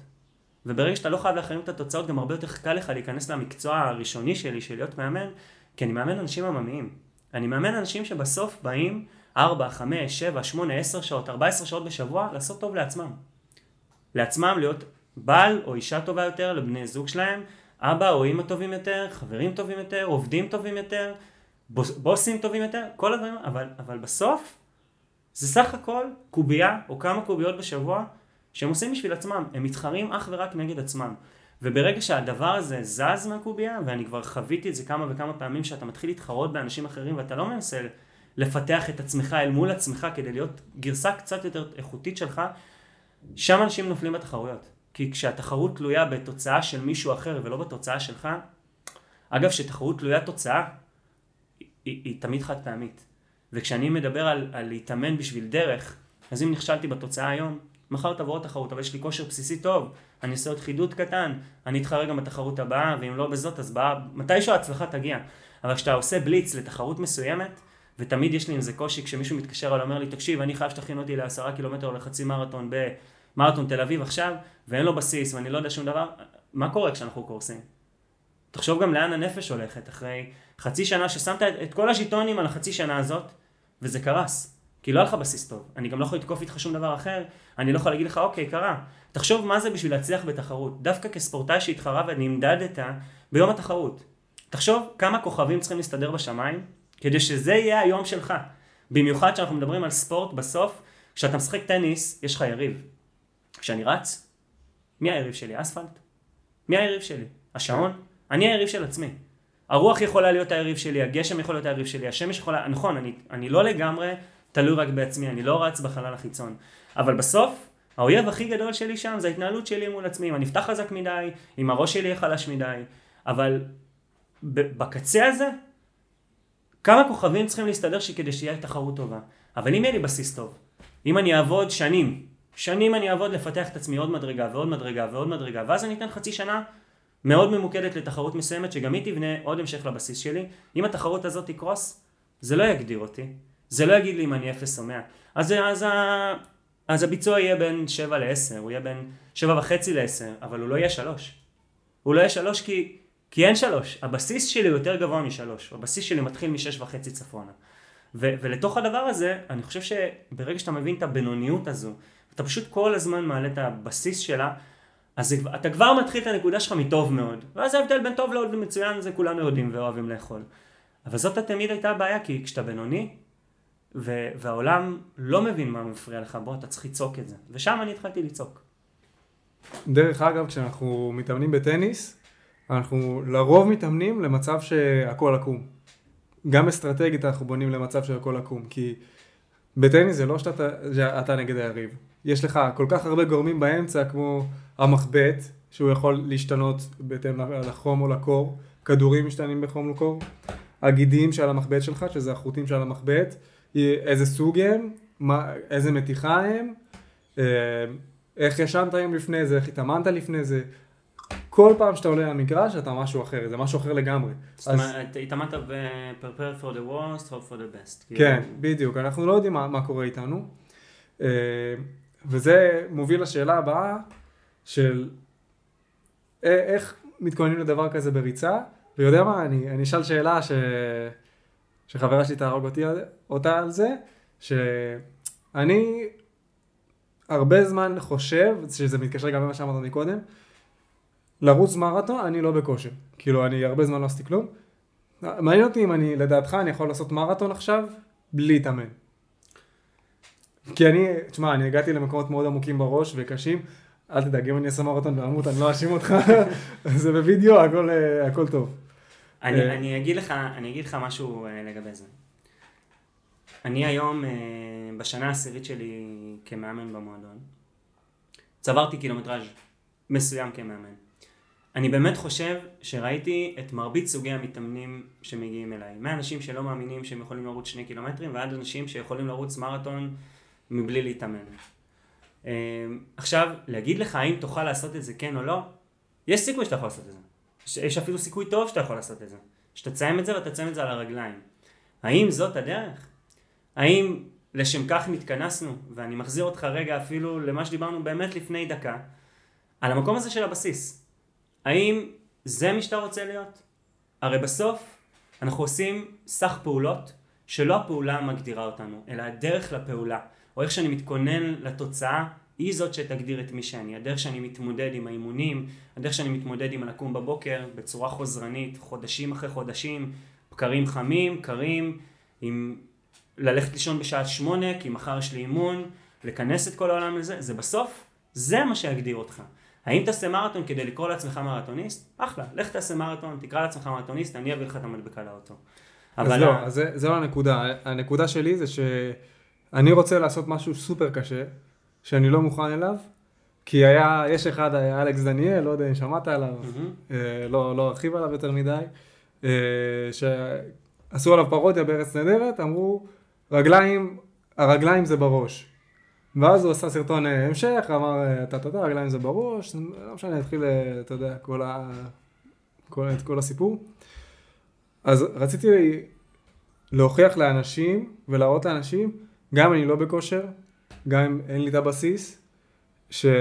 וברגע שאתה לא חייב לאחרים את התוצאות, גם הרבה יותר קל לך להיכנס למקצוע הראשוני שלי, של להיות מאמן, כי אני מאמן אנשים עממיים. אני מאמן אנשים שבסוף באים 4, 5, 7, 8, 10 שעות, 14 שעות בשבוע, לעשות טוב לעצמם. לעצמם להיות בעל או אישה טובה יותר לבני זוג שלהם, אבא או אימא טובים יותר, חברים טובים יותר, עובדים טובים יותר, בוס, בוסים טובים יותר, כל הדברים, אבל, אבל בסוף זה סך הכל קובייה או כמה קוביות בשבוע שהם עושים בשביל עצמם, הם מתחרים אך ורק נגד עצמם. וברגע שהדבר הזה זז מהקובייה, ואני כבר חוויתי את זה כמה וכמה פעמים, שאתה מתחיל להתחרות באנשים אחרים ואתה לא מנסה לפתח את עצמך אל מול עצמך כדי להיות גרסה קצת יותר איכותית שלך, שם אנשים נופלים בתחרויות. כי כשהתחרות תלויה בתוצאה של מישהו אחר ולא בתוצאה שלך, אגב, כשתחרות תלויה תוצאה, היא, היא, תמיד חד פעמית. וכשאני מדבר על, על להתאמן בשביל דרך, אז אם נכשלתי בתוצאה היום, מחר תבוא עוד תחרות, אבל יש לי כושר בסיסי טוב, אני אעשה עוד חידוד קטן, אני אתחרה גם בתחרות הבאה, ואם לא בזאת, אז באה, מתישהו ההצלחה תגיע. אבל כשאתה עושה בליץ לתחרות מסוימת, ותמיד יש לי עם זה קושי כשמישהו מתקשר אליי ואומר לי, תקשיב, אני חייב שתכין אותי לעשרה קילומטר או לחצי מרתון במרתון תל אביב עכשיו, ואין לו בסיס ואני לא יודע שום דבר, מה קורה כשאנחנו קורסים? תחשוב גם לאן הנפש הולכת אחרי חצי שנה ששמת את, את כל הז'יטונים על החצי שנה הזאת, וזה קרס. כי לא היה לך בסיס טוב. אני גם לא יכול לתקוף איתך שום דבר אחר, אני לא יכול להגיד לך, אוקיי, קרה. תחשוב מה זה בשביל להצליח בתחרות. דווקא כספורטאי שהתחרה ונמדדת ביום התחרות. תחשוב כמה כוכבים צריכים להסתדר בשמיים, כדי שזה יהיה היום שלך. במיוחד כשאנחנו מדברים על ספורט, בסוף, כשאתה משחק טניס, יש לך יריב. כשאני רץ, מי היריב שלי? אספלט? מי היריב שלי? השעון? אני היריב של עצמי. הרוח יכולה להיות היריב שלי, הגשם יכול להיות היריב שלי, השמש יכולה, נכון, אני, אני לא לגמרי תלוי רק בעצמי, אני לא רץ בחלל החיצון. אבל בסוף, האויב הכי גדול שלי שם זה ההתנהלות שלי מול עצמי, אם אני אפתח חזק מדי, אם הראש שלי יהיה חלש מדי, אבל בקצה הזה, כמה כוכבים צריכים להסתדר כדי שיהיה תחרות טובה. אבל אם יהיה לי בסיס טוב, אם אני אעבוד שנים, שנים אני אעבוד לפתח את עצמי עוד מדרגה ועוד מדרגה ועוד מדרגה, ואז אני אתן חצי שנה מאוד ממוקדת לתחרות מסוימת, שגם היא תבנה עוד המשך לבסיס שלי. אם התחרות הזאת תקרוס, זה לא יגדיר אותי. זה לא יגיד לי אם אני 0 או 100. אז, אז, אז הביצוע יהיה בין 7 ל-10, הוא יהיה בין 7 וחצי ל-10, אבל הוא לא יהיה 3. הוא לא יהיה 3 כי, כי אין 3. הבסיס שלי הוא יותר גבוה מ-3. הבסיס שלי מתחיל מ-6 וחצי צפונה. ו- ולתוך הדבר הזה, אני חושב שברגע שאתה מבין את הבינוניות הזו, אתה פשוט כל הזמן מעלה את הבסיס שלה, אז אתה כבר מתחיל את הנקודה שלך מטוב מאוד. ואז ההבדל בין טוב לעוד מצוין זה כולנו יודעים ואוהבים לאכול. אבל זאת תמיד הייתה הבעיה, כי כשאתה בינוני, והעולם לא מבין מה מפריע לך, בוא, אתה צריך לצעוק את זה. ושם אני התחלתי לצעוק. דרך אגב, כשאנחנו מתאמנים בטניס, אנחנו לרוב מתאמנים למצב שהכל עקום. גם אסטרטגית אנחנו בונים למצב שהכל עקום, כי בטניס זה לא שאתה שאתה נגד היריב. יש לך כל כך הרבה גורמים באמצע, כמו המחבט, שהוא יכול להשתנות בהתאם לחום או לקור, כדורים משתנים בחום לקור, הגידים שעל המחבט שלך, שזה החוטים שעל המחבט, איזה סוג הם, מה, איזה מתיחה הם, אה, איך ישנת היום לפני זה, איך התאמנת לפני זה. כל פעם שאתה עולה למגרש אתה משהו אחר, זה משהו אחר לגמרי. זאת אומרת, התאמנת ב-prepare for the worst, hope for the best. כאילו. כן, בדיוק, אנחנו לא יודעים מה, מה קורה איתנו. אה, וזה מוביל לשאלה הבאה של איך מתכוננים לדבר כזה בריצה, ויודע מה, אני, אני אשאל שאלה ש... שחברה שלי תהרוג אותי אותה על זה, שאני הרבה זמן חושב, שזה מתקשר גם למה שאמרת מקודם, לרוץ מרתון אני לא בכושר. כאילו אני הרבה זמן לא עשיתי כלום. מעניין אותי אם אני, לדעתך, אני יכול לעשות מרתון עכשיו בלי להתאמן. כי אני, תשמע, אני הגעתי למקומות מאוד עמוקים בראש וקשים. אל תדאג, אם אני אעשה מרתון ואמות, אני לא אאשים אותך. זה בווידאו, הכל, הכל טוב. אני, אה, אני, אגיד לך, אני אגיד לך משהו אה, לגבי זה. אני היום, אה, בשנה העשירית שלי כמאמן במועדון, צברתי קילומטראז' מסוים כמאמן. אני באמת חושב שראיתי את מרבית סוגי המתאמנים שמגיעים אליי. מאנשים שלא מאמינים שהם יכולים לרוץ שני קילומטרים, ועד אנשים שיכולים לרוץ מרתון מבלי להתאמן. עכשיו, להגיד לך האם תוכל לעשות את זה כן או לא, יש סיכוי שאתה יכול לעשות את זה. יש אפילו סיכוי טוב שאתה יכול לעשות את זה. שאתה תסיים את זה ואתה תסיים את זה על הרגליים. האם זאת הדרך? האם לשם כך נתכנסנו, ואני מחזיר אותך רגע אפילו למה שדיברנו באמת לפני דקה, על המקום הזה של הבסיס. האם זה מי שאתה רוצה להיות? הרי בסוף אנחנו עושים סך פעולות שלא הפעולה מגדירה אותנו, אלא הדרך לפעולה, או איך שאני מתכונן לתוצאה, היא זאת שתגדיר את מי שאני. הדרך שאני מתמודד עם האימונים, הדרך שאני מתמודד עם הלקום בבוקר בצורה חוזרנית, חודשים אחרי חודשים, בקרים חמים, קרים, עם ללכת לישון בשעה שמונה, כי מחר יש לי אימון, לכנס את כל העולם לזה, זה בסוף, זה מה שיגדיר אותך. האם תעשה מרתון כדי לקרוא לעצמך מרתוניסט? אחלה, לך תעשה מרתון, תקרא לעצמך מרתוניסט, אני אביא לך את המדבקה לאוטו. אז לא, אז זה, זה לא הנקודה. הנקודה שלי זה שאני רוצה לעשות משהו סופר קשה, שאני לא מוכן אליו, כי היה, יש אחד, היה אלכס דניאל, לא יודע אם שמעת עליו, mm-hmm. אה, לא, לא ארחיב עליו יותר מדי, אה, שעשו עליו פרודיה בארץ נהדרת, אמרו, רגליים, הרגליים זה בראש. ואז הוא עשה סרטון אה, המשך, אמר, טה-טה-טה, הרגליים זה בראש, לא משנה, התחיל, אה, אתה יודע, כל, ה... כל, את כל הסיפור. אז רציתי להוכיח לאנשים ולהראות לאנשים, גם אני לא בכושר, גם אם אין לי את הבסיס, שהכל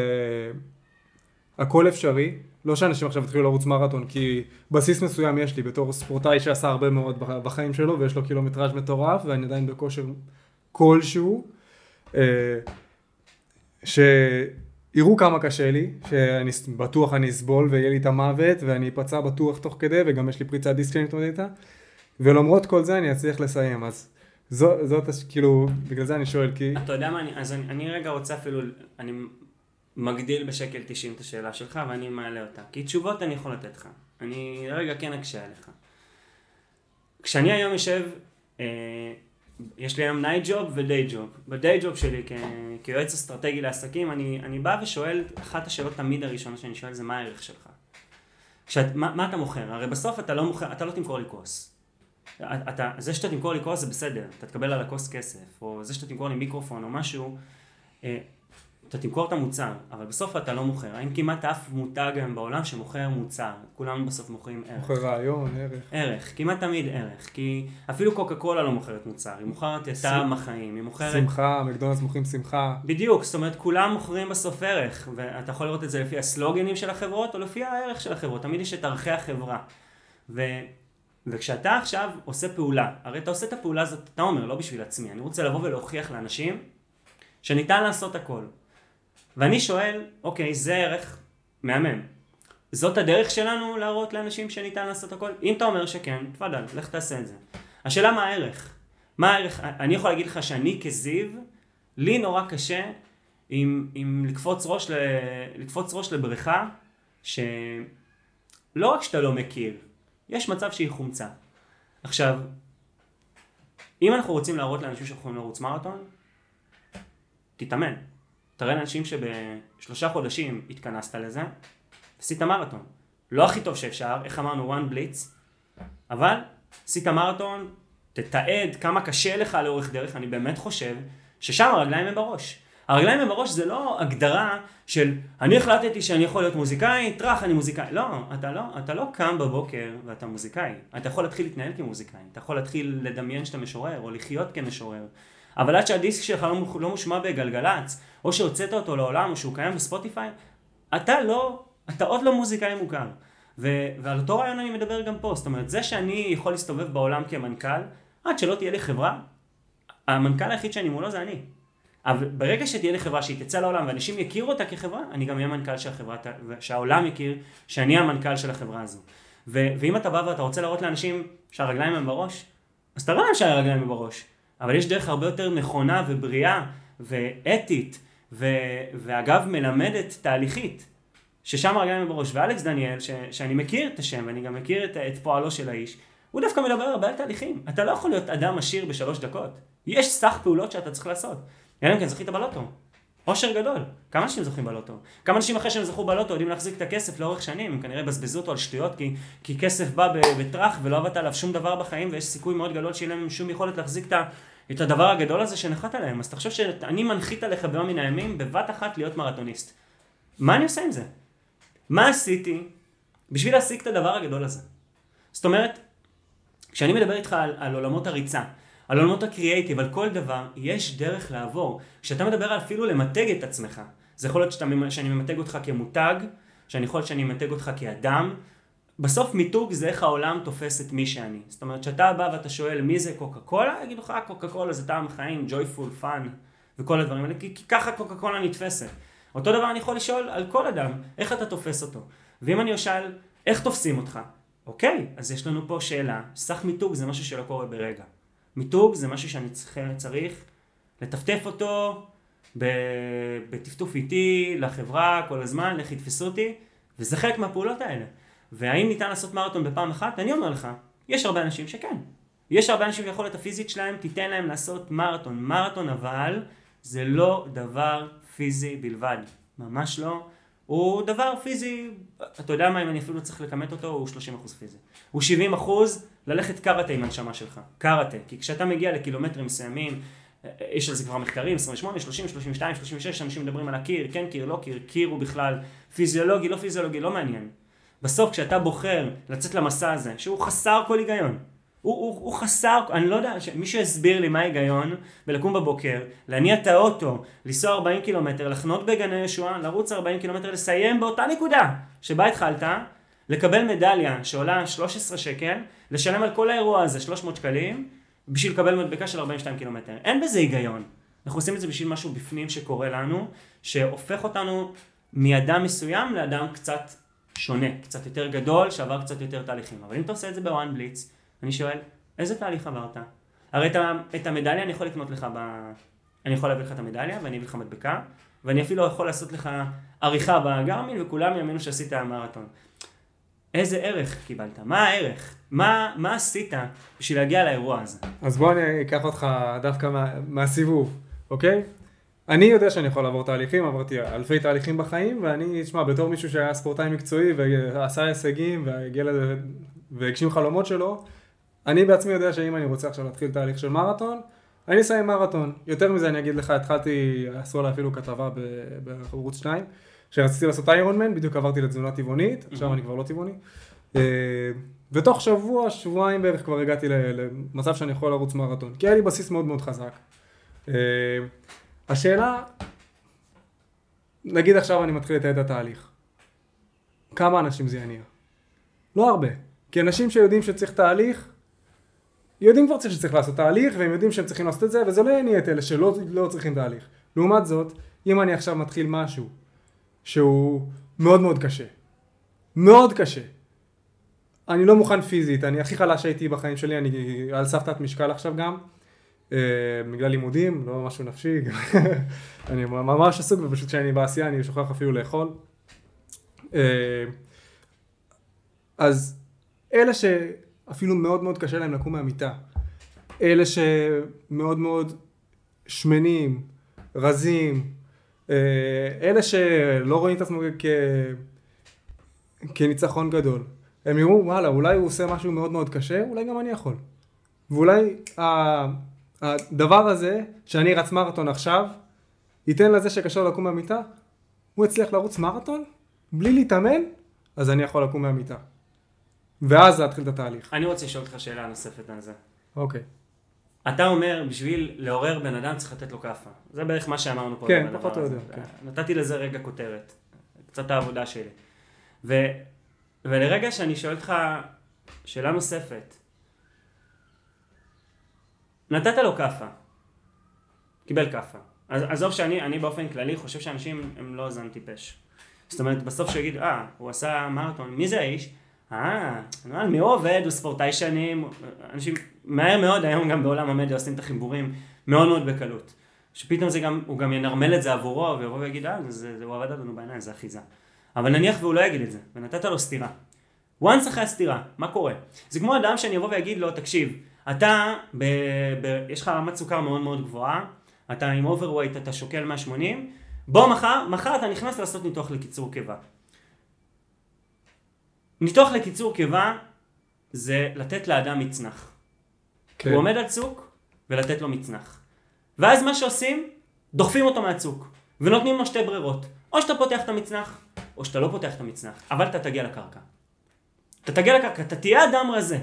אפשרי. לא שאנשים עכשיו יתחילו לרוץ מרתון, כי בסיס מסוים יש לי בתור ספורטאי שעשה הרבה מאוד בחיים שלו, ויש לו קילומטראז' מטורף, ואני עדיין בכושר כלשהו. שיראו כמה קשה לי, שאני בטוח אני אסבול ויהיה לי את המוות, ואני אפצע בטוח תוך כדי, וגם יש לי פריצת דיסק שאני מתמודד איתה, ולמרות כל זה אני אצליח לסיים, אז זו, זאת, כאילו, בגלל זה אני שואל, כי... אתה יודע מה, אני, אז אני, אני רגע רוצה אפילו, אני מגדיל בשקל 90 את השאלה שלך, ואני מעלה אותה, כי תשובות אני יכול לתת לך, אני רגע כן אקשה עליך. כשאני היום יושב, אה, יש לי היום night job ו day job. ב day job שלי כ... כיועץ אסטרטגי לעסקים, אני, אני בא ושואל, אחת השאלות תמיד הראשונות שאני שואל זה מה הערך שלך. כשאת, מה, מה אתה מוכר? הרי בסוף אתה לא מוכר, אתה לא תמכור לי כוס. אתה, זה שאתה תמכור לי כוס זה בסדר, אתה תקבל על הכוס כסף, או זה שאתה תמכור לי מיקרופון או משהו, אה, אתה תמכור את המוצר, אבל בסוף אתה לא מוכר. אין כמעט אף מותג היום בעולם שמוכר מוצר. כולם בסוף מוכרים ערך. מוכר רעיון, ערך. ערך, כמעט תמיד ערך. כי אפילו קוקה קולה לא מוכרת מוצר, היא מוכרת את טעם החיים, היא מוכרת... שמחה, מקדונלדס מוכרים שמחה. בדיוק, זאת אומרת כולם מוכרים בסוף ערך, ואתה יכול לראות את זה לפי הסלוגנים של החברות או לפי הערך של החברות, תמיד יש את ערכי החברה. ו... וכשאתה עכשיו עושה פעולה, הרי אתה עושה את הפעולה הזאת, אתה אומר, לא בשביל עצמי, אני רוצה לבוא ולהוכיח לאנשים שניתן לעשות הכל. ואני שואל, אוקיי, זה ערך מהמם. זאת הדרך שלנו להראות לאנשים שניתן לעשות הכל? אם אתה אומר שכן, תפאדל, לך תעשה את זה. השאלה מה הערך? מה הערך? אני יכול להגיד לך שאני כזיו, לי נורא קשה עם, עם לקפוץ, ראש ל, לקפוץ ראש לבריכה שלא רק שאתה לא מכיר, יש מצב שהיא חומצה. עכשיו, אם אנחנו רוצים להראות לאנשים שאנחנו יכולים לרוץ מרתון, תתאמן. תראה לאנשים שבשלושה חודשים התכנסת לזה, עשית מרתון. לא הכי טוב שאפשר, איך אמרנו, one blitz, אבל עשית מרתון, תתעד כמה קשה לך לאורך דרך, אני באמת חושב ששם הרגליים הם בראש. הרגליים הם בראש זה לא הגדרה של אני החלטתי שאני יכול להיות מוזיקאי, טראח אני מוזיקאי. לא, אתה לא, אתה לא קם בבוקר ואתה מוזיקאי. אתה יכול להתחיל להתנהל כמוזיקאי, אתה יכול להתחיל לדמיין שאתה משורר או לחיות כמשורר. אבל עד שהדיסק שלך לא, לא מושמע בגלגלצ, או שהוצאת אותו לעולם, או שהוא קיים בספוטיפיי, אתה לא, אתה עוד לא מוזיקאי מוכר. ו- ועל אותו רעיון אני מדבר גם פה, זאת אומרת, זה שאני יכול להסתובב בעולם כמנכ"ל, עד שלא תהיה לי חברה, המנכ"ל היחיד שאני מולו זה אני. אבל ברגע שתהיה לי חברה שהיא תצא לעולם ואנשים יכירו אותה כחברה, אני גם אהיה מנכ"ל של החברה, שהעולם יכיר שאני המנכ"ל של החברה הזו. ו- ואם אתה בא ואתה רוצה להראות לאנשים שהרגליים הם בראש, אז תראה להם שהרגליים הם בראש. אבל יש דרך הרבה יותר נכונה ובריאה ואתית ו, ואגב מלמדת תהליכית, ששם הרגליים בראש. ואלכס דניאל, ש, שאני מכיר את השם ואני גם מכיר את, את פועלו של האיש, הוא דווקא מדבר הרבה על תהליכים. אתה לא יכול להיות אדם עשיר בשלוש דקות. יש סך פעולות שאתה צריך לעשות. אלא אם כן זכית בלוטו. עושר גדול. כמה אנשים זוכים בלוטו? כמה אנשים אחרי שהם זכו בלוטו יודעים להחזיק את הכסף לאורך שנים, הם כנראה בזבזו אותו על שטויות כי, כי כסף בא בטראח ולא עבדת עליו שום דבר בחיים ויש סיכוי מאוד גדול שיהיה להם שום יכולת להחזיק את, את הדבר הגדול הזה שנחת עליהם. אז תחשוב שאני מנחית עליך ביום מן הימים בבת אחת להיות מרתוניסט. מה אני עושה עם זה? מה עשיתי בשביל להשיג את הדבר הגדול הזה? זאת אומרת, כשאני מדבר איתך על, על עולמות הריצה, על עולמות הקריאייטיב, על כל דבר, יש דרך לעבור. כשאתה מדבר אפילו למתג את עצמך, זה יכול להיות שאתה, שאני ממתג אותך כמותג, שאני יכול להיות שאני ממתג אותך כאדם, בסוף מיתוג זה איך העולם תופס את מי שאני. זאת אומרת, כשאתה בא ואתה שואל מי זה קוקה קולה, יגידו לך, אה, קוקה קולה זה טעם חיים, joyful, fun, וכל הדברים האלה, כי, כי ככה קוקה קולה נתפסת. אותו דבר אני יכול לשאול על כל אדם, איך אתה תופס אותו. ואם אני אשאל, איך תופסים אותך? אוקיי, אז יש לנו פה שאלה, סך מיתוג זה משהו שלא קורה ברגע. מיתוג זה משהו שאני צריך, צריך לטפטף אותו בטפטוף איטי, לחברה, כל הזמן, לך יתפסו אותי, וזה חלק מהפעולות האלה. והאם ניתן לעשות מרתון בפעם אחת? אני אומר לך, יש הרבה אנשים שכן. יש הרבה אנשים שיכולת הפיזית שלהם תיתן להם לעשות מרתון. מרתון אבל זה לא דבר פיזי בלבד. ממש לא. הוא דבר פיזי, אתה יודע מה, אם אני אפילו צריך לכמת אותו, הוא 30% פיזי. הוא 70% ללכת קראטה עם הנשמה שלך. קראטה. כי כשאתה מגיע לקילומטרים מסוימים, יש על זה כבר מחקרים, 28, 30, 32, 36, אנשים מדברים על הקיר, כן קיר, לא קיר, קיר הוא בכלל פיזיולוגי, לא פיזיולוגי, לא מעניין. בסוף כשאתה בוחר לצאת למסע הזה, שהוא חסר כל היגיון, הוא, הוא, הוא חסר, אני לא יודע, מישהו יסביר לי מה ההיגיון בלקום בבוקר, להניע את האוטו, לנסוע 40 קילומטר, לחנות בגני ישועה, לרוץ 40 קילומטר, לסיים באותה נקודה שבה התחלת, לקבל מדליה שעולה 13 שקל, לשלם על כל האירוע הזה 300 שקלים, בשביל לקבל מדבקה של 42 קילומטר. אין בזה היגיון. אנחנו עושים את זה בשביל משהו בפנים שקורה לנו, שהופך אותנו מאדם מסוים לאדם קצת שונה, קצת יותר גדול, שעבר קצת יותר תהליכים. אבל אם אתה עושה את זה בוואן בליץ, אני שואל, איזה תהליך עברת? הרי את, את המדליה אני יכול לקנות לך ב... אני יכול להביא לך את המדליה ואני אביא לך מדבקה, ואני אפילו יכול לעשות לך עריכה בגרמין וכולם יאמינו שעשית מרתון. איזה ערך קיבלת? מה הערך? מה, מה עשית בשביל להגיע לאירוע הזה? אז בוא אני אקח אותך דווקא מה, מהסיבוב, אוקיי? אני יודע שאני יכול לעבור תהליכים, עברתי אלפי תהליכים בחיים, ואני, תשמע, בתור מישהו שהיה ספורטאי מקצועי ועשה הישגים והגיע לזה והגשים חלומות שלו, אני בעצמי יודע שאם אני רוצה עכשיו להתחיל תהליך של מרתון, אני אסיים מרתון. יותר מזה אני אגיד לך, התחלתי, עשו עליי אפילו כתבה בערוץ 2, שרציתי לעשות איירון מן, בדיוק עברתי לתזונה טבעונית, עכשיו אני כבר לא טבעוני. אה, ותוך שבוע, שבועיים בערך כבר הגעתי למצב שאני יכול לרוץ מרתון, כי היה לי בסיס מאוד מאוד חזק. השאלה, נגיד עכשיו אני מתחיל לתעד את התהליך. כמה אנשים זה יניע? לא הרבה. כי אנשים שיודעים שצריך תהליך, יודעים כבר שצריך לעשות תהליך, והם יודעים שהם צריכים לעשות את זה, וזה לא יניע את אלה שלא לא צריכים תהליך. לעומת זאת, אם אני עכשיו מתחיל משהו שהוא מאוד מאוד קשה, מאוד קשה, אני לא מוכן פיזית, אני הכי חלש הייתי בחיים שלי, אני על סף תת משקל עכשיו גם, בגלל לימודים, לא משהו נפשי, אני ממש עסוק ופשוט כשאני בעשייה אני שוכח אפילו לאכול. אה, אז אלה שאפילו מאוד מאוד קשה להם לקום מהמיטה, אלה שמאוד מאוד שמנים, רזים, אה, אלה שלא רואים את עצמם כ... כניצחון גדול, הם יראו וואלה אולי הוא עושה משהו מאוד מאוד קשה, אולי גם אני יכול. ואולי הדבר הזה, שאני רץ מרתון עכשיו, ייתן לזה שקשה לו לקום מהמיטה, הוא הצליח לרוץ מרתון, בלי להתאמן, אז אני יכול לקום מהמיטה. ואז להתחיל את התהליך. אני רוצה לשאול אותך שאלה נוספת על זה. אוקיי. אתה אומר, בשביל לעורר בן אדם צריך לתת לו כאפה. זה בערך מה שאמרנו פה. כן, פחות או יותר. כן. נתתי לזה רגע כותרת. קצת העבודה שלי. ו, ולרגע שאני שואל אותך שאלה נוספת, נתת לו כאפה. קיבל כאפה. עזוב שאני אני באופן כללי חושב שאנשים הם לא זן טיפש. זאת אומרת, בסוף שהוא יגיד, אה, הוא עשה מרתון, מי זה האיש? אה, מי הוא עובד, הוא ספורטאי שנים, אנשים מהר מאוד היום גם בעולם המדיה עושים את החיבורים מאוד מאוד בקלות. שפתאום זה גם, הוא גם ינרמל את זה עבורו, ויבוא ויגיד, אה, זה, זה, הוא עבד לנו בעיניים, זה אחיזה. אבל נניח והוא לא יגיד את זה, ונתת לו סטירה. once אחרי הסטירה, מה קורה? זה כמו אדם שאני אבוא ואגיד לו, תקשיב, אתה, ב, ב, יש לך רמת סוכר מאוד מאוד גבוהה, אתה עם overweight, אתה שוקל 180, בוא מחר, מחר אתה נכנס לעשות ניתוח לקיצור קיבה. ניתוח לקיצור קיבה זה לתת לאדם מצנח. כן. הוא עומד על צוק ולתת לו מצנח. ואז מה שעושים, דוחפים אותו מהצוק, ונותנים לו שתי ברירות. או שאתה פותח את המצנח, או שאתה לא פותח את המצנח, אבל אתה תגיע לקרקע. אתה תגיע לקרקע, אתה תהיה אדם רזה.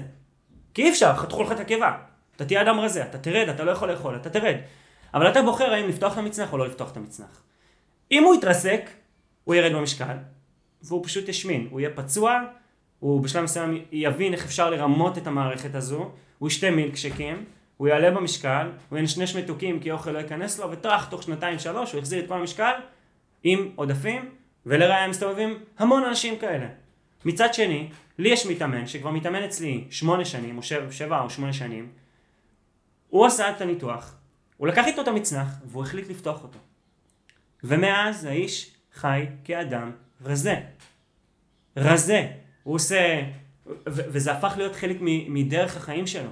כי אי אפשר, חתכו לך את הקיבה. אתה תהיה אדם רזה, אתה תרד, אתה לא יכול לאכול, אתה תרד. אבל אתה בוחר האם לפתוח את המצנח או לא לפתוח את המצנח. אם הוא יתרסק, הוא ירד במשקל, והוא פשוט ישמין. הוא יהיה פצוע, הוא בשלב מסוים יבין איך אפשר לרמות את המערכת הזו, הוא ישתה מילקשקים, הוא יעלה במשקל, הוא ינשנש מתוקים כי אוכל לא ייכנס לו, וטראח, תוך שנתיים שלוש הוא יחזיר את כל המשקל עם עודפים, ולראיה מסתובבים המון אנשים כאלה. מצד שני, לי יש מתאמן שכבר מתאמן אצלי שמונה שנים, או שבע, שבע או שמונה שנים, הוא עשה את הניתוח, הוא לקח איתו את המצנח, והוא החליט לפתוח אותו. ומאז האיש חי כאדם רזה. רזה. הוא עושה, וזה הפך להיות חלק מדרך החיים שלו.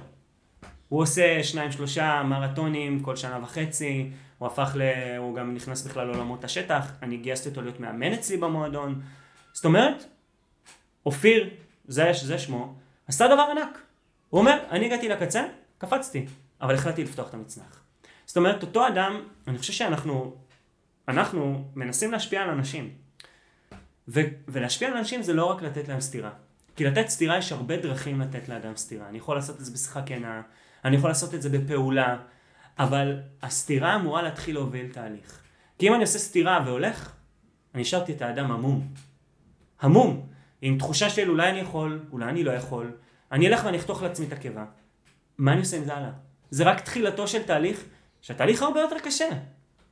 הוא עושה שניים שלושה מרתונים כל שנה וחצי, הוא הפך ל... הוא גם נכנס בכלל לעולמות השטח, אני גייסתי אותו להיות מאמן אצלי במועדון. זאת אומרת, אופיר, זה, זה שמו, עשה דבר ענק. הוא אומר, אני הגעתי לקצה, קפצתי, אבל החלטתי לפתוח את המצנח. זאת אומרת, אותו אדם, אני חושב שאנחנו, אנחנו מנסים להשפיע על אנשים. ו- ולהשפיע על אנשים זה לא רק לתת להם סטירה. כי לתת סטירה יש הרבה דרכים לתת לאדם סטירה. אני יכול לעשות את זה בשיחה כנה, אני יכול לעשות את זה בפעולה, אבל הסתירה אמורה להתחיל להוביל תהליך. כי אם אני עושה סתירה והולך, אני השארתי את האדם המום. המום. עם תחושה של אולי אני יכול, אולי אני לא יכול. אני אלך ואני אחתוך לעצמי את הקיבה. מה אני עושה עם זה הלאה? זה רק תחילתו של תהליך, שהתהליך הרבה יותר קשה.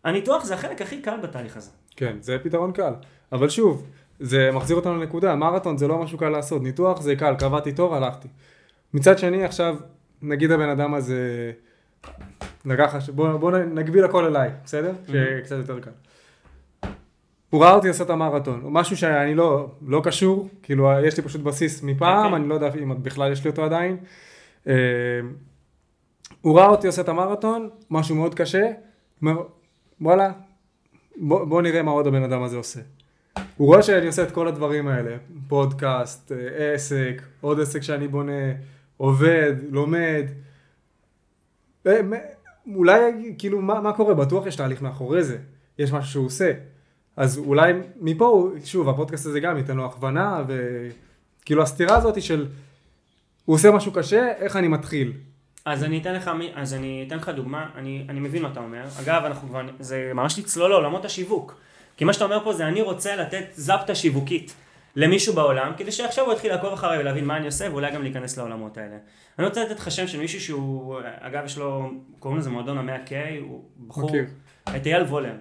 הניתוח זה החלק הכי קל בתהליך הזה. כן, זה פתרון קל. אבל שוב, זה מחזיר אותנו לנקודה, מרתון זה לא משהו קל לעשות, ניתוח זה קל, קבעתי תור, הלכתי. מצד שני, עכשיו, נגיד הבן אדם הזה, לקח, בוא, בוא נגביל הכל אליי, בסדר? Mm-hmm. שקצת יותר קל. הוא ראה אותי לעשות את המרתון, משהו שאני לא, לא קשור, כאילו יש לי פשוט בסיס מפעם, okay. אוקיי. אני לא יודע אם בכלל יש לי אותו עדיין. אה, הוא ראה אותי עושה את המרתון, משהו מאוד קשה, אומר, וואלה, בוא, בוא נראה מה עוד הבן אדם הזה עושה. הוא רואה שאני עושה את כל הדברים האלה, פודקאסט, אה, עסק, עוד עסק שאני בונה, עובד, לומד. אה, אולי, כאילו, מה, מה קורה? בטוח יש תהליך מאחורי זה, יש משהו שהוא עושה. אז אולי מפה, שוב, הפודקאסט הזה גם ייתן לו הכוונה, וכאילו הסתירה הזאת של, הוא עושה משהו קשה, איך אני מתחיל? אז אני אתן לך, אז אני אתן לך דוגמה, אני, אני מבין מה אתה אומר. אגב, אנחנו כבר, זה ממש לצלול לעולמות השיווק. כי מה שאתה אומר פה זה אני רוצה לתת זפטה שיווקית למישהו בעולם, כדי שעכשיו הוא יתחיל לעקוב אחריי ולהבין מה אני עושה, ואולי גם להיכנס לעולמות האלה. אני רוצה לתת לך שם של מישהו שהוא, אגב יש לו, קוראים לזה מועדון המאה K, הוא בחור, okay. את אייל וולר.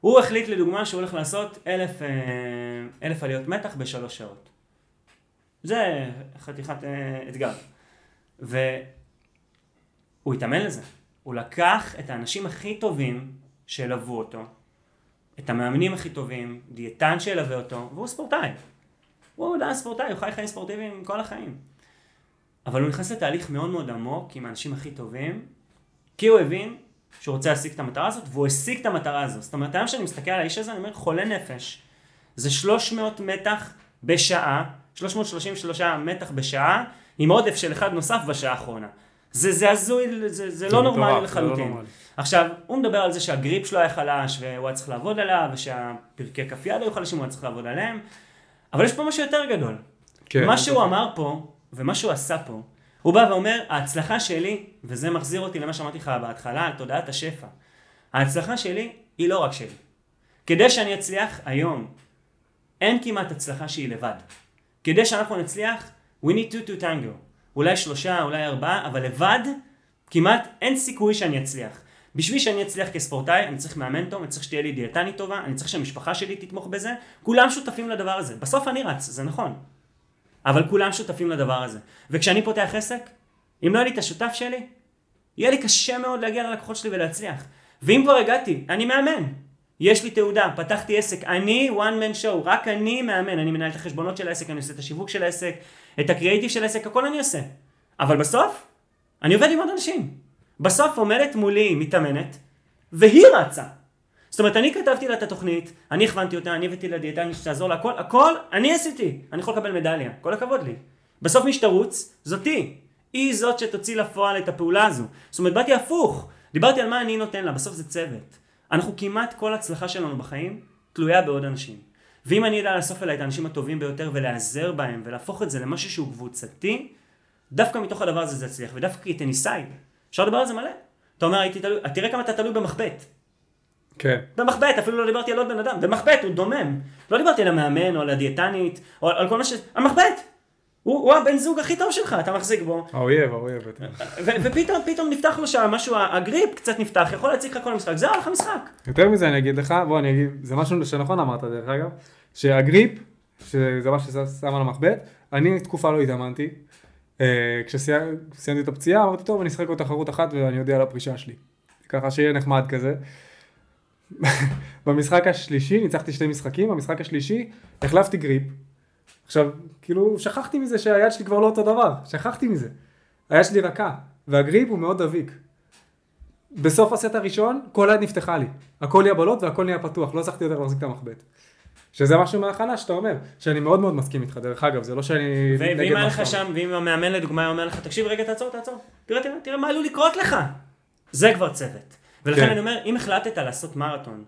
הוא החליט לדוגמה שהוא הולך לעשות אלף, אה, אלף עליות מתח בשלוש שעות. זה חתיכת אה, אתגר. והוא התאמן לזה. הוא לקח את האנשים הכי טובים שילוו אותו, את המאמנים הכי טובים, דיאטן שילווה אותו, והוא ספורטאי. הוא עדיין ספורטאי, הוא חי חיים ספורטיביים כל החיים. אבל הוא נכנס לתהליך מאוד מאוד עמוק עם האנשים הכי טובים, כי הוא הבין שהוא רוצה להשיג את המטרה הזאת, והוא השיג את המטרה הזאת. זאת אומרת, היום שאני מסתכל על האיש הזה, אני אומר, חולה נפש. זה 300 מתח בשעה, 333 מתח בשעה, עם עודף של אחד נוסף בשעה האחרונה. זה, זה הזוי, זה, זה, לא נורמלי לחלוטין. לא. עכשיו, הוא מדבר על זה שהגריפ שלו היה חלש, והוא היה צריך לעבוד עליו, ושהפרקי כף יד היו חלשים, הוא היה צריך לעבוד עליהם, אבל יש פה משהו יותר גדול. כן, מה שהוא אמר פה, ומה שהוא עשה פה, הוא בא ואומר, ההצלחה שלי, וזה מחזיר אותי למה שאמרתי לך בהתחלה, על תודעת השפע. ההצלחה שלי היא לא רק שלי. כדי שאני אצליח היום, אין כמעט הצלחה שהיא לבד. כדי שאנחנו נצליח, we need to to tango. אולי שלושה, אולי ארבעה, אבל לבד, כמעט אין סיכוי שאני אצליח. בשביל שאני אצליח כספורטאי, אני צריך מאמן טוב, אני צריך שתהיה לי דיאטנית טובה, אני צריך שהמשפחה שלי תתמוך בזה, כולם שותפים לדבר הזה. בסוף אני רץ, זה נכון. אבל כולם שותפים לדבר הזה. וכשאני פותח עסק, אם לא יהיה לי את השותף שלי, יהיה לי קשה מאוד להגיע ללקוחות שלי ולהצליח. ואם כבר הגעתי, אני מאמן. יש לי תעודה, פתחתי עסק, אני one man show, רק אני מאמן, אני מנהל את החשבונות של העסק, אני עושה את השיווק של העסק, את הקריאיטיב של העסק, הכל אני עושה. אבל בסוף, אני עובד עם עוד אנשים. בסוף עומדת מולי מתאמנת, והיא רצה. זאת אומרת, אני כתבתי לה את התוכנית, אני הכוונתי אותה, אני הבאתי לה דיאטנית שתעזור לה, הכל, הכל אני עשיתי. אני יכול לקבל מדליה, כל הכבוד לי. בסוף מי שתרוץ, זאתי. היא זאת שתוציא לפועל את הפעולה הזו. זאת אומרת, באתי הפוך. דיברתי על מה אני נותן לה, בסוף זה צוות. אנחנו כמעט כל הצלחה שלנו בחיים תלויה בעוד אנשים. ואם אני אדע לאסוף אליי את האנשים הטובים ביותר ולהיעזר בהם ולהפוך את זה למשהו שהוא קבוצתי, דווקא מתוך הדבר הזה זה יצליח. ודווקא כטניסאי, אפשר לדבר על זה מלא. אתה אומר, הייתי תלוי, תראה כמה אתה תלוי במחבט. כן. במחבט, אפילו לא דיברתי על עוד בן אדם, במחבט, הוא דומם. לא דיברתי על המאמן או על הדיאטנית, או על כל מה ש... המחבט! הוא, הוא הבן זוג הכי טוב שלך, אתה מחזיק בו. האויב, האויב. ופתאום, פתאום נפתח לו שם משהו, הגריפ קצת נפתח, יכול להציג לך כל המשחק, זהו, הלך המשחק. יותר מזה אני אגיד לך, בוא אני אגיד, זה משהו שנכון אמרת דרך אגב, שהגריפ, שזה מה ששם על המחבט, אני תקופה לא התאמנתי. אה, כשסיימתי את הפציעה אמרתי טוב אני אשחק עוד תחרות אחת ואני יודע על הפרישה שלי. ככה שיהיה נחמד כזה. במשחק השלישי, ניצחתי שני משחקים, במשחק השלישי החלפתי גריפ. עכשיו, כאילו, שכחתי מזה שהיד שלי כבר לא אותו דבר, שכחתי מזה. היד שלי רכה, והגריפ הוא מאוד דביק. בסוף הסט הראשון, כל היד נפתחה לי. הכל נהיה בלוט והכל נהיה פתוח, לא הצלחתי יותר להחזיק את המחבט. שזה משהו מההכנה שאתה אומר, שאני מאוד מאוד מסכים איתך, דרך אגב, זה לא שאני ו- ואם היה לך שם, ואם המאמן לדוגמה היה אומר לך, תקשיב רגע, תעצור, תעצור, תראה, תראה, תראה מה עלול לקרות לך. זה כבר צוות. ולכן כן. אני אומר, אם החלטת לעשות מרתון,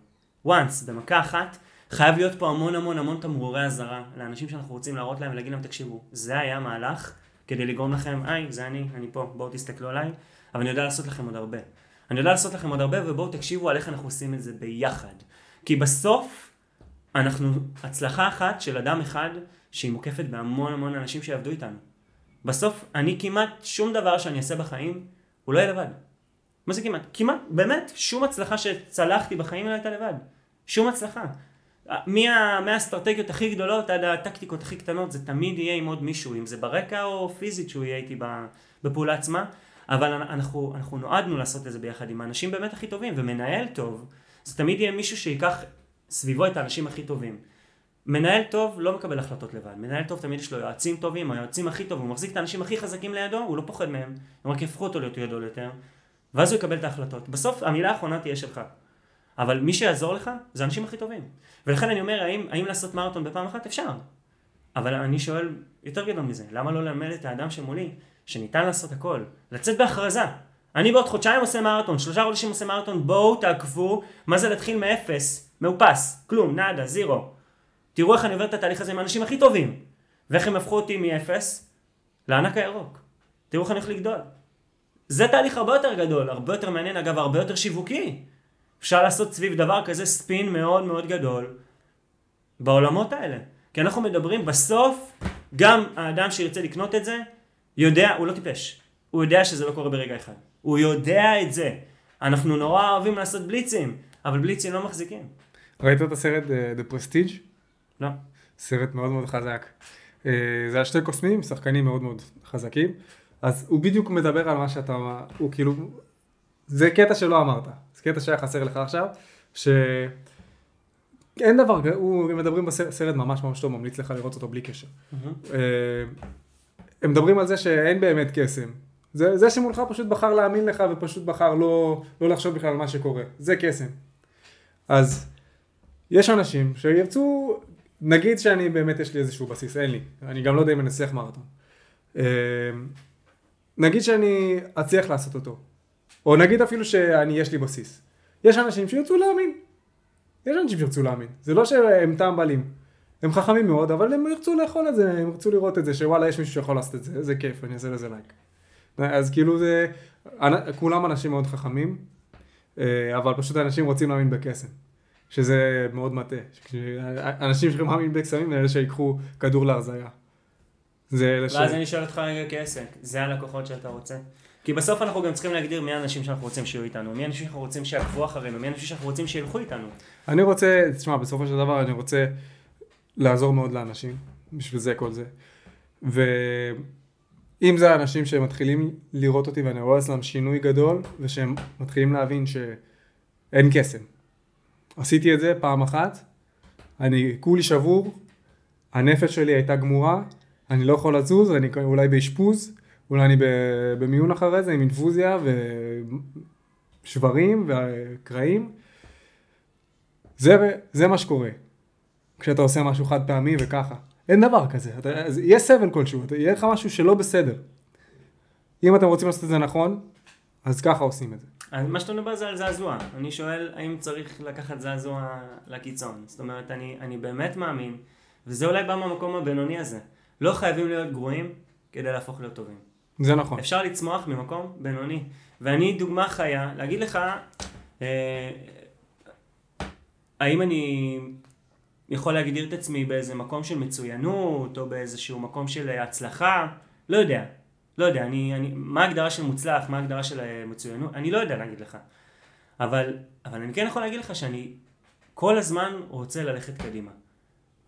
once, במכה אחת, חייב להיות פה המון המון המון תמרורי אזהרה לאנשים שאנחנו רוצים להראות להם ולהגיד להם, תקשיבו, זה היה מהלך כדי לגרום לכם, היי, זה אני, אני פה, בואו תסתכלו עליי, אבל אני יודע לעשות לכם עוד הרבה. אני יודע לעשות לכם עוד הרבה, ובואו תקשיבו על איך אנחנו עושים את זה ביחד. כי בסוף, אנחנו הצלחה אחת של אדם אחד שהיא מוקפת בהמון המון אנשים שיעבדו איתנו. בסוף, אני כמעט שום דבר שאני אעשה בחיים, הוא לא יהיה לבד. מה זה כמעט? כמעט, באמת, שום הצלחה שצלחתי בחיים לא הייתה לבד. שום הצלחה. מה, מהאסטרטגיות הכי גדולות עד הטקטיקות הכי קטנות, זה תמיד יהיה עם עוד מישהו, אם זה ברקע או פיזית שהוא יהיה איתי בפעולה עצמה, אבל אנחנו, אנחנו נועדנו לעשות את זה ביחד עם האנשים באמת הכי טובים, ומנהל טוב, זה תמיד יהיה מישהו שיקח סביבו את האנשים הכי טובים. מנהל טוב לא מקבל החלטות לבד, מנהל טוב תמיד יש לו יועצים טובים, היועצים הכי טובים, הוא מחזיק את האנשים הכי חזקים לידו, הוא לא פוחד מהם, הם רק יהפכו אותו להיות גדול יותר, ואז הוא יקבל את ההחלטות. בסוף המילה האחרונה תהיה שלך. אבל מי שיעזור לך זה האנשים הכי טובים. ולכן אני אומר, האם, האם לעשות מרתון בפעם אחת? אפשר. אבל אני שואל יותר גדול מזה, למה לא ללמד את האדם שמולי, שניתן לעשות הכל, לצאת בהכרזה. אני בעוד חודשיים עושה מרתון, שלושה חודשים עושה מרתון, בואו תעקבו, מה זה להתחיל מאפס, מאופס, כלום, נאדה, זירו. תראו איך אני עובר את התהליך הזה עם האנשים הכי טובים, ואיך הם הפכו אותי מאפס לענק הירוק. תראו איך אני הולך לגדול. זה תהליך הרבה יותר גדול, הרבה יותר מעניין, אגב, הרבה יותר שיווקי. אפשר לעשות סביב דבר כזה ספין מאוד מאוד גדול בעולמות האלה. כי אנחנו מדברים בסוף, גם האדם שירצה לקנות את זה, יודע, הוא לא טיפש. הוא יודע שזה לא קורה ברגע אחד. הוא יודע את זה. אנחנו נורא אוהבים לעשות בליצים, אבל בליצים לא מחזיקים. ראית את הסרט אה, The Prestige? לא. סרט מאוד מאוד חזק. אה, זה על שתי קוסמים, שחקנים מאוד מאוד חזקים. אז הוא בדיוק מדבר על מה שאתה, הוא כאילו, זה קטע שלא אמרת, זה קטע שהיה חסר לך עכשיו, שאין דבר, הוא, הם מדברים בסרט ממש ממש טוב, ממליץ לך לראות אותו בלי קשר. אה, הם מדברים על זה שאין באמת קסם. זה, זה שמולך פשוט בחר להאמין לך ופשוט בחר לא, לא לחשוב בכלל על מה שקורה. זה קסם. אז יש אנשים שירצו, נגיד שאני באמת יש לי איזשהו בסיס, אין לי. אני גם לא יודע אם אני אצליח מרתון. נגיד שאני אצליח לעשות אותו. או נגיד אפילו שאני, יש לי בסיס. יש אנשים שירצו להאמין. יש אנשים שירצו להאמין. זה לא שהם טמבלים. הם חכמים מאוד, אבל הם ירצו לאכול את זה, הם ירצו לראות את זה, שוואלה, יש מישהו שיכול לעשות את זה, זה כיף, אני אעשה לזה לייק. אז כאילו זה, כולם אנשים מאוד חכמים, אה, אבל פשוט אנשים רוצים להאמין בקסם. שזה מאוד מטעה. אנשים להאמין בקסמים, אלה שיקחו כדור להרזייה. זה ש... ואז אני שואל אותך רגע כעסק, זה הלקוחות שאתה רוצה? כי בסוף אנחנו גם צריכים להגדיר מי האנשים שאנחנו רוצים שיהיו איתנו, מי האנשים שאנחנו רוצים שיעקבו אחרינו, מי האנשים שאנחנו רוצים שילכו איתנו. אני רוצה, תשמע, בסופו של דבר אני רוצה לעזור מאוד לאנשים, בשביל זה כל זה. ואם זה האנשים שמתחילים לראות אותי ואני רואה אצלם שינוי גדול, ושהם מתחילים להבין שאין קסם. עשיתי את זה פעם אחת, אני כולי שבור, הנפש שלי הייתה גמורה, אני לא יכול לזוז, אני אולי באשפוז, אולי אני במיון אחרי זה עם אינפוזיה ושברים וקרעים. זה, זה מה שקורה כשאתה עושה משהו חד פעמי וככה. אין דבר כזה, אתה, יהיה סבל כלשהו, יהיה לך משהו שלא בסדר. אם אתם רוצים לעשות את זה נכון, אז ככה עושים את זה. אז מה שאתה מדבר זה על זעזוע. אני שואל האם צריך לקחת זעזוע לקיצון. זאת אומרת, אני, אני באמת מאמין, וזה אולי בא מהמקום הבינוני הזה. לא חייבים להיות גרועים כדי להפוך להיות טובים. זה נכון. אפשר לצמוח ממקום בינוני. ואני דוגמה חיה, להגיד לך, אה, האם אני יכול להגדיר את עצמי באיזה מקום של מצוינות, או באיזשהו מקום של הצלחה? לא יודע. לא יודע, אני, אני, מה ההגדרה של מוצלח, מה ההגדרה של אה, מצוינות? אני לא יודע להגיד לך. אבל, אבל אני כן יכול להגיד לך שאני כל הזמן רוצה ללכת קדימה.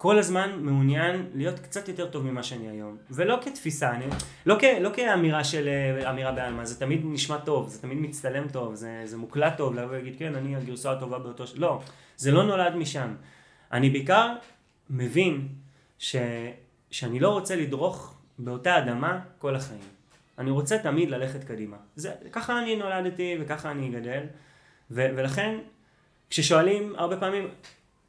כל הזמן מעוניין להיות קצת יותר טוב ממה שאני היום. ולא כתפיסה, אני, לא, כ, לא כאמירה של אה, אמירה בעלמא, זה תמיד נשמע טוב, זה תמיד מצטלם טוב, זה, זה מוקלט טוב, לבוא ולהגיד כן, אני הגרסה הטובה באותו... לא, זה לא נולד משם. אני בעיקר מבין ש, שאני לא רוצה לדרוך באותה אדמה כל החיים. אני רוצה תמיד ללכת קדימה. זה, ככה אני נולדתי וככה אני אגדל, ו, ולכן כששואלים הרבה פעמים,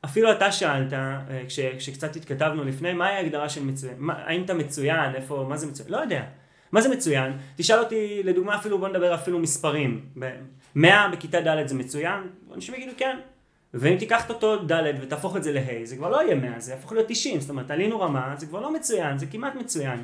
אפילו אתה שאלת, אה, כש, כשקצת התכתבנו לפני, מהי ההגדרה של מצוין? מה, האם אתה מצוין? איפה, מה זה מצוין? לא יודע. מה זה מצוין? תשאל אותי, לדוגמה אפילו, בוא נדבר אפילו מספרים. 100 בכיתה ד' זה מצוין? אנשים יגידו כן. ואם תיקח את אותו ד' ותהפוך את זה לה', זה כבר לא יהיה 100, זה יהפוך להיות 90. זאת אומרת, עלינו רמה, זה כבר לא מצוין, זה כמעט מצוין.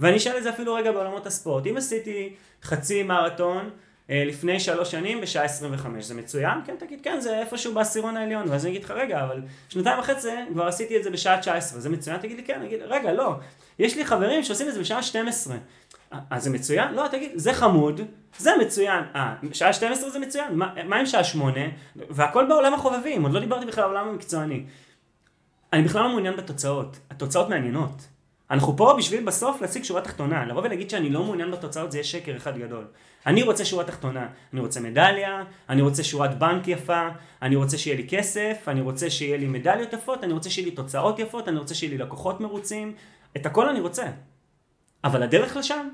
ואני אשאל את זה אפילו רגע בעולמות הספורט. אם עשיתי חצי מרתון, לפני שלוש שנים בשעה 25. זה מצוין? כן, תגיד, כן, זה איפשהו בעשירון העליון. ואז אני אגיד לך, רגע, אבל שנתיים וחצי כבר עשיתי את זה בשעה 19. זה מצוין? תגיד לי, כן. אני אגיד, רגע, לא. יש לי חברים שעושים את זה בשעה 12. אז אה, זה מצוין? לא, תגיד, זה חמוד, זה מצוין. אה, שעה 12 זה מצוין? מה, מה עם שעה 8? והכל בעולם החובבים, עוד לא דיברתי בכלל על העולם המקצועני. אני בכלל לא מעוניין בתוצאות. התוצאות מעניינות. אנחנו פה בשביל בסוף להשיג שורה תחתונה. לבוא ולהגיד שאני לא מעוניין בתוצאות זה יהיה שקר אחד גדול. אני רוצה שורה תחתונה. אני רוצה מדליה, אני רוצה שורת בנק יפה, אני רוצה שיהיה לי כסף, אני רוצה שיהיה לי מדליות יפות, אני רוצה שיהיה לי תוצאות יפות, אני רוצה שיהיה לי לקוחות מרוצים. את הכל אני רוצה. אבל הדרך לשם,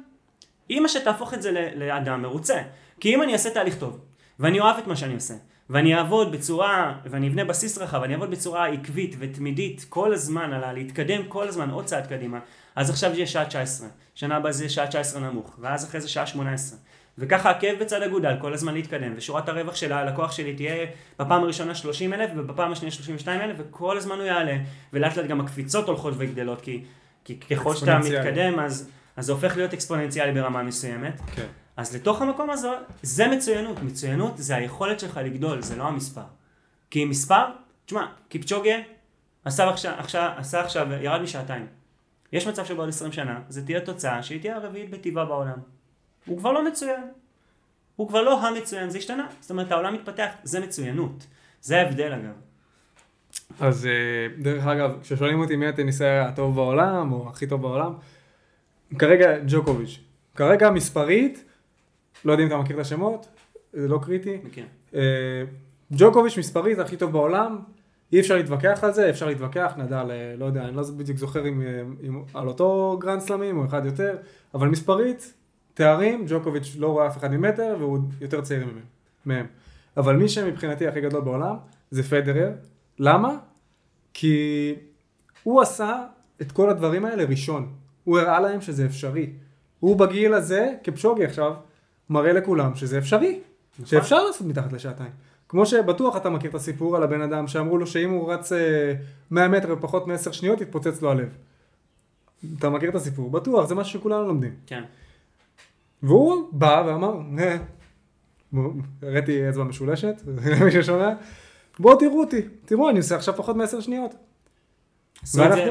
מה שתהפוך את זה לאדם מרוצה. כי אם אני אעשה תהליך טוב, ואני אוהב את מה שאני עושה, ואני אעבוד בצורה, ואני אבנה בסיס רחב, ואני אעבוד בצורה עקבית ותמידית כל הזמן על להתקדם כל הזמן עוד צעד קדימה, אז עכשיו זה יהיה שעה 19, שנה הבאה זה יהיה שעה 19 נמוך, ואז אחרי זה שעה 18. וככה הכאב בצד אגודל, כל הזמן להתקדם, ושורת הרווח של הלקוח שלי תהיה בפעם הראשונה 30 אלף, ובפעם השנייה 32 אלף, וכל הזמן הוא יעלה, ולאט לאט גם הקפיצות הולכות וגדלות, כי, כי ככל שאתה מתקדם, אז, אז זה הופך להיות אקספוננציאלי ברמה מסוימת. כן. אז לתוך המקום הזה, זה מצוינות. מצוינות זה היכולת שלך לגדול, זה לא המספר. כי מספר, תשמע, קיפצ'וגה עשה עכשיו, עכשיו, עשה עכשיו, ירד משעתיים. יש מצב שבעוד 20 שנה, זה תהיה תוצאה שהיא תהיה הרביעית בטבעה בעולם. הוא כבר לא מצוין. הוא כבר לא המצוין, זה השתנה. זאת אומרת, העולם מתפתח, זה מצוינות. זה ההבדל אגב. אז אה, דרך אגב, כששואלים אותי מי הטניסאי הטוב בעולם, או הכי טוב בעולם, כרגע ג'וקוביץ'. כרגע מספרית, לא יודע אם אתה מכיר את השמות, זה לא קריטי. מכיר. אה, ג'וקוביץ' מספרית הכי טוב בעולם, אי אפשר להתווכח על זה, אפשר להתווכח, נדל, אה, לא יודע, אני לא בדיוק זוכר אם, אם על אותו גרנד סלמים או אחד יותר, אבל מספרית, תארים, ג'וקוביץ' לא רואה אף אחד ממטר והוא יותר צעיר מהם. אבל מי שמבחינתי הכי גדול בעולם זה פדרר. למה? כי הוא עשה את כל הדברים האלה ראשון. הוא הראה להם שזה אפשרי. הוא בגיל הזה, קיפצ'וגה עכשיו, מראה לכולם שזה אפשרי. נכון. שאפשר לעשות מתחת לשעתיים. כמו שבטוח אתה מכיר את הסיפור על הבן אדם שאמרו לו שאם הוא רץ 100 אה, מטר ופחות מ-10 שניות יתפוצץ לו הלב. אתה מכיר את הסיפור? בטוח, זה משהו שכולנו לומדים. כן. והוא בא ואמר, הראיתי אצבע משולשת, למי ששומע, בואו תראו אותי, תראו, אני עושה עכשיו פחות מ-10 שניות.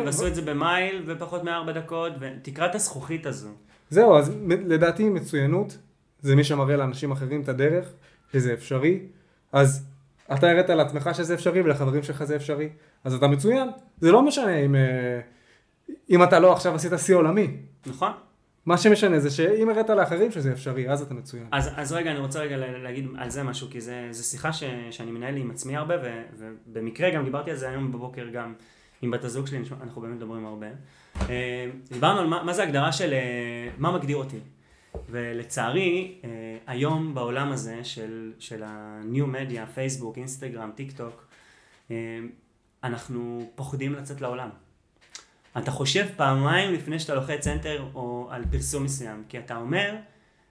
עשו את זה במייל ופחות מארבע דקות, ותקרא את הזכוכית הזו. זהו, אז לדעתי מצוינות זה מי שמראה לאנשים אחרים את הדרך, וזה אפשרי. אז אתה הראת לעצמך שזה אפשרי ולחברים שלך זה אפשרי, אז אתה מצוין. זה לא משנה אם, אה, אם אתה לא עכשיו עשית שיא עולמי. נכון. מה שמשנה זה שאם הראת לאחרים שזה אפשרי, אז אתה מצוין. אז, אז רגע, אני רוצה רגע להגיד על זה משהו, כי זו שיחה ש, שאני מנהל עם עצמי הרבה, ו, ובמקרה גם דיברתי על זה היום בבוקר גם עם בת הזוג שלי, אנחנו באמת מדברים הרבה. אה, דיברנו על מה, מה זה הגדרה של אה, מה מגדיר אותי. ולצערי, אה, היום בעולם הזה של, של ה-new media, פייסבוק, אינסטגרם, טיק טוק, אנחנו פוחדים לצאת לעולם. אתה חושב פעמיים לפני שאתה לוחץ enter או על פרסום מסוים, כי אתה אומר,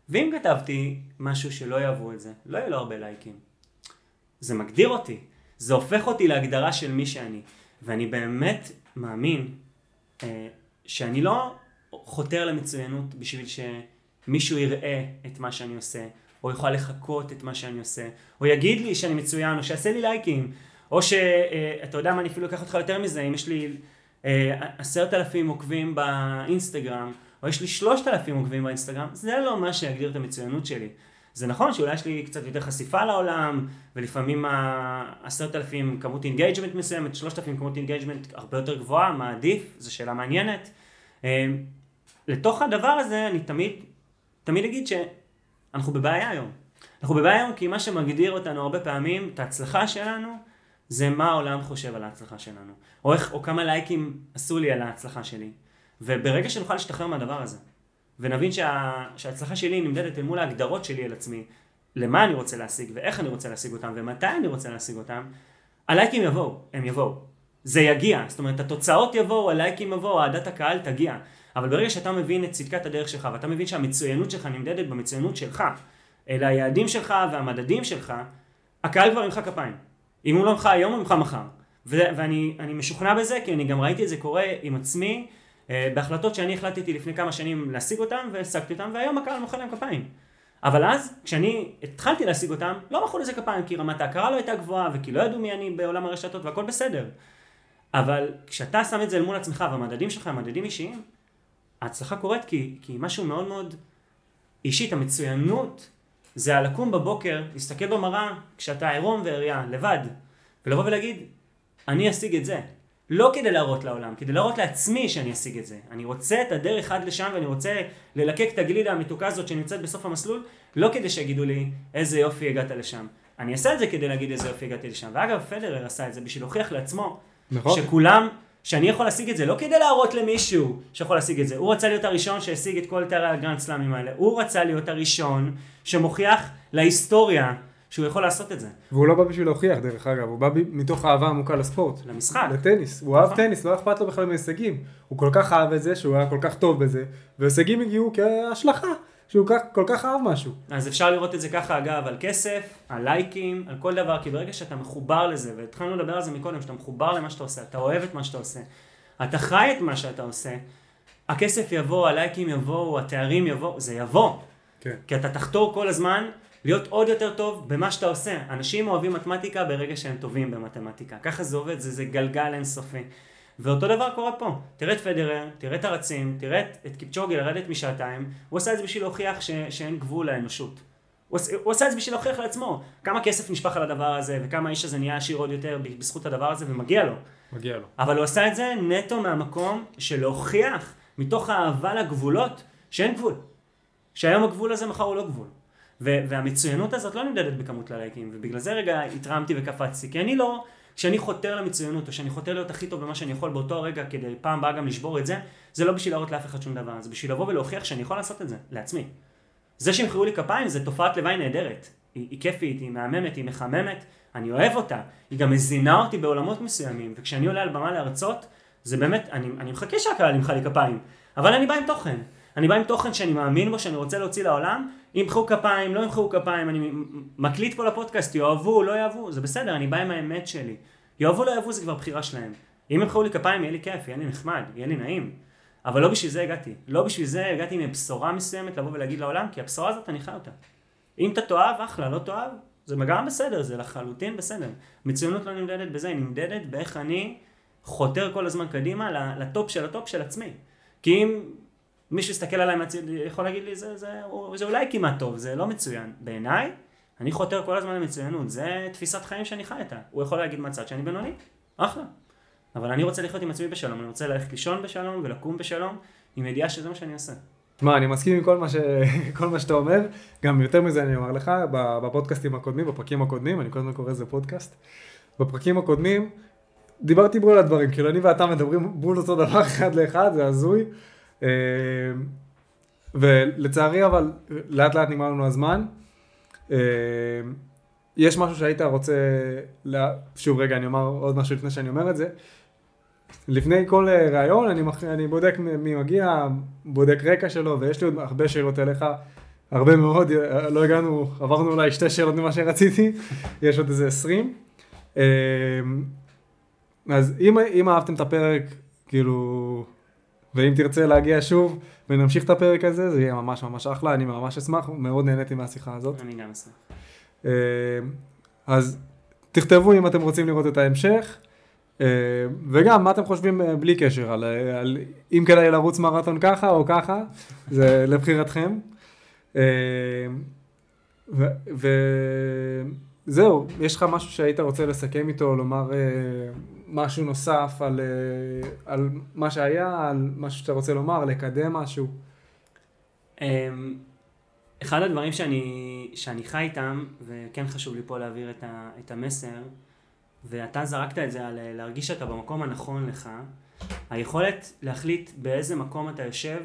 ואם כתבתי משהו שלא יאהבו את זה, לא יהיו לו הרבה לייקים. זה מגדיר אותי, זה הופך אותי להגדרה של מי שאני, ואני באמת מאמין אה, שאני לא חותר למצוינות בשביל מישהו יראה את מה שאני עושה, או יוכל לחקות את מה שאני עושה, או יגיד לי שאני מצוין, או שיעשה לי לייקים, או שאתה יודע מה, אני אפילו אקח אותך יותר מזה, אם יש לי אה, עשרת אלפים עוקבים באינסטגרם, או יש לי שלושת אלפים עוקבים באינסטגרם, זה לא מה שיגדיר את המצוינות שלי. זה נכון שאולי יש לי קצת יותר חשיפה לעולם, ולפעמים עשרת אלפים כמות engagement מסוימת, שלושת אלפים כמות engagement הרבה יותר גבוהה, מה עדיף, זו שאלה מעניינת. אה, לתוך הדבר הזה אני תמיד, תמיד אגיד שאנחנו בבעיה היום. אנחנו בבעיה היום כי מה שמגדיר אותנו הרבה פעמים, את ההצלחה שלנו, זה מה העולם חושב על ההצלחה שלנו. או, איך, או כמה לייקים עשו לי על ההצלחה שלי. וברגע שנוכל להשתחרר מהדבר הזה, ונבין שה, שההצלחה שלי נמדדת אל מול ההגדרות שלי על עצמי, למה אני רוצה להשיג ואיך אני רוצה להשיג אותם ומתי אני רוצה להשיג אותם, הלייקים יבואו, הם יבואו. זה יגיע, זאת אומרת התוצאות יבואו, הלייקים יבואו, אהדת הקהל תגיע. אבל ברגע שאתה מבין את צדקת הדרך שלך ואתה מבין שהמצוינות שלך נמדדת במצוינות שלך, אלה היעדים שלך והמדדים שלך, הקהל כבר ימחא כפיים. אם הוא לא ממך היום, הוא ממך מחר. ואני משוכנע בזה, כי אני גם ראיתי את זה קורה עם עצמי, אה, בהחלטות שאני החלטתי לפני כמה שנים להשיג אותם, והשגתי אותם, והיום הקהל מוחא להם כפיים. אבל אז, כשאני התחלתי להשיג אותם, לא מחאו לזה כפיים, כי רמת ההכרה לא הייתה גבוהה, וכי לא ידעו מי אני בעולם הרשתות, והכל בסדר. אבל כשאתה שם את זה אל מול עצמך, והמדדים שלך הם מדדים אישיים, ההצלחה קורית כי, כי משהו מאוד מאוד אישית, המצוינות זה הלקום בבוקר, להסתכל במראה כשאתה עירום ועריה, לבד, ולבוא ולהגיד, אני אשיג את זה. לא כדי להראות לעולם, כדי להראות לעצמי שאני אשיג את זה. אני רוצה את הדרך עד לשם ואני רוצה ללקק את הגלידה המתוקה הזאת שנמצאת בסוף המסלול, לא כדי שיגידו לי איזה יופי הגעת לשם. אני אעשה את זה כדי להגיד איזה יופי הגעתי לשם. ואגב, פדרר עשה את זה בשביל להוכיח לעצמו, נכון. שכולם, שאני יכול להשיג את זה, לא כדי להראות למישהו שיכול להשיג את זה. הוא רצה להיות הראשון שהשיג את כל תארי הגרנד סלאמים האלה. הוא רצה להיות הראשון שמוכיח להיסטוריה שהוא יכול לעשות את זה. והוא לא בא בשביל להוכיח דרך אגב, הוא בא ב... מתוך אהבה עמוקה לספורט. למשחק. לטניס. הוא אהב נכון. טניס, לא אכפת לו בכלל מהישגים. הוא כל כך אהב את זה, שהוא היה כל כך טוב בזה, והישגים הגיעו כהשלכה. שהוא כל, כל כך אהב משהו. אז אפשר לראות את זה ככה אגב על כסף, על לייקים, על כל דבר, כי ברגע שאתה מחובר לזה, והתחלנו לדבר על זה מקודם, שאתה מחובר למה שאתה עושה, אתה אוהב את מה שאתה עושה, אתה חי את מה שאתה עושה, הכסף יבוא, הלייקים יבואו, התארים יבואו, זה יבוא. כן. כי אתה תחתור כל הזמן להיות עוד יותר טוב במה שאתה עושה. אנשים אוהבים מתמטיקה ברגע שהם טובים במתמטיקה. ככה זה עובד, זה, זה גלגל אינסופי. ואותו דבר קורה פה. תראה את פדרר, תראה את הרצים, תראה את, קיפצ'וגי לרדת משעתיים, הוא עשה את זה בשביל להוכיח ש, שאין גבול לאנושות. הוא, הוא עשה את זה בשביל להוכיח לעצמו כמה כסף נשפך על הדבר הזה, וכמה האיש הזה נהיה עשיר עוד יותר בזכות הדבר הזה, ומגיע לו. מגיע לו. אבל הוא עשה את זה נטו מהמקום של להוכיח, מתוך האהבה לגבולות, שאין גבול. שהיום הגבול הזה, מחר הוא לא גבול. והמצוינות הזאת לא נמדדת בכמות ללייקים, ובגלל זה רגע התרמתי וקפצתי, כי אני לא, כשאני חותר למצוינות, או שאני חותר להיות הכי טוב במה שאני יכול באותו הרגע, כדי פעם באה גם לשבור את זה, זה לא בשביל להראות לאף אחד שום דבר, זה בשביל לבוא ולהוכיח שאני יכול לעשות את זה, לעצמי. זה שימחאו לי כפיים זה תופעת לוואי נהדרת. היא, היא כיפית, היא מהממת, היא מחממת, אני אוהב אותה. היא גם מזינה אותי בעולמות מסוימים, וכשאני עולה על במה להרצות, זה באמת, אני, אני מחכה שהקהל ימחא לי כפיים, אבל אני בא עם תוכן. אני בא עם תוכן שאני מאמין בו, שאני רוצה להוציא לעולם, ימחאו כפיים, לא ימחאו כפיים, אני מקליט פה לפודקאסט, יאהבו, לא יאהבו, זה בסדר, אני בא עם האמת שלי. יאהבו, לא יאהבו, זה כבר בחירה שלהם. אם ימחאו לי כפיים, יהיה לי כיף, יהיה לי נחמד, יהיה לי נעים. אבל לא בשביל זה הגעתי. לא בשביל זה הגעתי עם בשורה מסוימת לבוא ולהגיד לעולם, כי הבשורה הזאת אני חי אותה. אם אתה תאהב, אחלה, לא תאהב, זה גם בסדר, זה לחלוטין בסדר. מצוינות לא נמדדת בזה, היא נמדדת באיך אני חותר כל הזמן קדימה לטופ של הטופ של עצמי. כי אם מישהו יסתכל עליי מהצד, יכול להגיד לי, זה, זה, זה אולי כמעט טוב, זה לא מצוין. בעיניי, אני חותר כל הזמן למצוינות, זה תפיסת חיים שאני חי איתה. הוא יכול להגיד מהצד שאני בינוני, אחלה. אבל אני רוצה לחיות עם עצמי בשלום, אני רוצה ללכת לישון בשלום ולקום בשלום, עם ידיעה שזה מה שאני עושה. תשמע, אני מסכים עם כל מה, ש... כל מה שאתה אומר, גם יותר מזה אני אומר לך, בפודקאסטים הקודמים, בפרקים הקודמים, אני קודם קורא לזה פודקאסט, בפרקים הקודמים, דיברתי בול על הדברים, כאילו אני ואתה מדברים בול אותו דבר אחד לאחד, זה הזוי. אה, ולצערי אבל לאט לאט נגמר לנו הזמן. אה, יש משהו שהיית רוצה, לה... שוב רגע אני אומר עוד משהו לפני שאני אומר את זה. לפני כל אה, ראיון אני, מח... אני בודק מי מגיע, בודק רקע שלו ויש לי עוד הרבה שאלות אליך, הרבה מאוד, לא הגענו, עברנו אולי שתי שאלות ממה שרציתי, יש עוד איזה עשרים. אז אם, אם אהבתם את הפרק, כאילו ואם תרצה להגיע שוב ונמשיך את הפרק הזה, זה יהיה ממש ממש אחלה, אני ממש אשמח, מאוד נהניתי מהשיחה הזאת. אני גם אשמח. אה, אז תכתבו אם אתם רוצים לראות את ההמשך, אה, וגם מה אתם חושבים אה, בלי קשר, על, על אם כדאי לרוץ מרתון ככה או ככה, זה לבחירתכם. וזהו, יש לך משהו שהיית רוצה לסכם איתו, לומר משהו נוסף על, אה, על מה שהיה, על משהו שאתה רוצה לומר, לקדם משהו? אמ, אחד הדברים שאני, שאני חי איתם, וכן חשוב לי פה להעביר את, ה, את המסר, ואתה זרקת את זה על אה, להרגיש שאתה במקום הנכון לך, היכולת להחליט באיזה מקום אתה יושב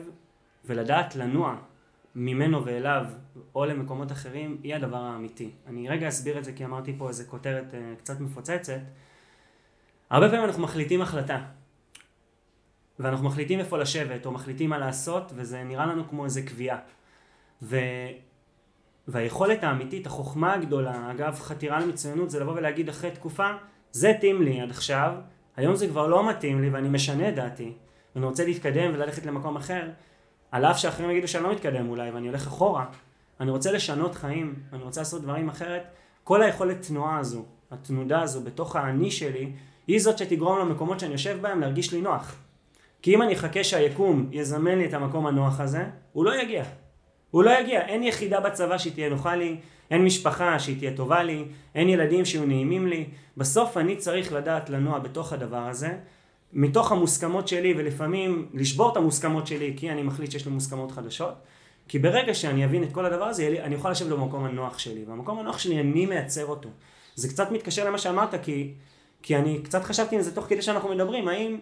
ולדעת לנוע ממנו ואליו או למקומות אחרים, היא הדבר האמיתי. אני רגע אסביר את זה כי אמרתי פה איזה כותרת אה, קצת מפוצצת. הרבה פעמים אנחנו מחליטים החלטה, ואנחנו מחליטים איפה לשבת, או מחליטים מה לעשות, וזה נראה לנו כמו איזה קביעה. ו... והיכולת האמיתית, החוכמה הגדולה, אגב, חתירה למצוינות, זה לבוא ולהגיד אחרי תקופה, זה התאים לי עד עכשיו, היום זה כבר לא מתאים לי ואני משנה את דעתי, ואני רוצה להתקדם וללכת למקום אחר, על אף שאחרים יגידו שאני לא מתקדם אולי ואני הולך אחורה, אני רוצה לשנות חיים, אני רוצה לעשות דברים אחרת, כל היכולת תנועה הזו, התנודה הזו בתוך האני שלי, היא זאת שתגרום למקומות שאני יושב בהם להרגיש לי נוח. כי אם אני אחכה שהיקום יזמן לי את המקום הנוח הזה, הוא לא יגיע. הוא לא יגיע, אין יחידה בצבא שהיא תהיה נוחה לי, אין משפחה שהיא תהיה טובה לי, אין ילדים שיהיו נעימים לי. בסוף אני צריך לדעת לנוע בתוך הדבר הזה, מתוך המוסכמות שלי, ולפעמים לשבור את המוסכמות שלי, כי אני מחליט שיש לי מוסכמות חדשות. כי ברגע שאני אבין את כל הדבר הזה, אני יכול לשבת במקום הנוח שלי, והמקום הנוח שלי, אני מייצר אותו. זה קצת מתקשר למה שאמרת, כי, כי אני קצת חשבתי על זה תוך כדי שאנחנו מדברים, האם,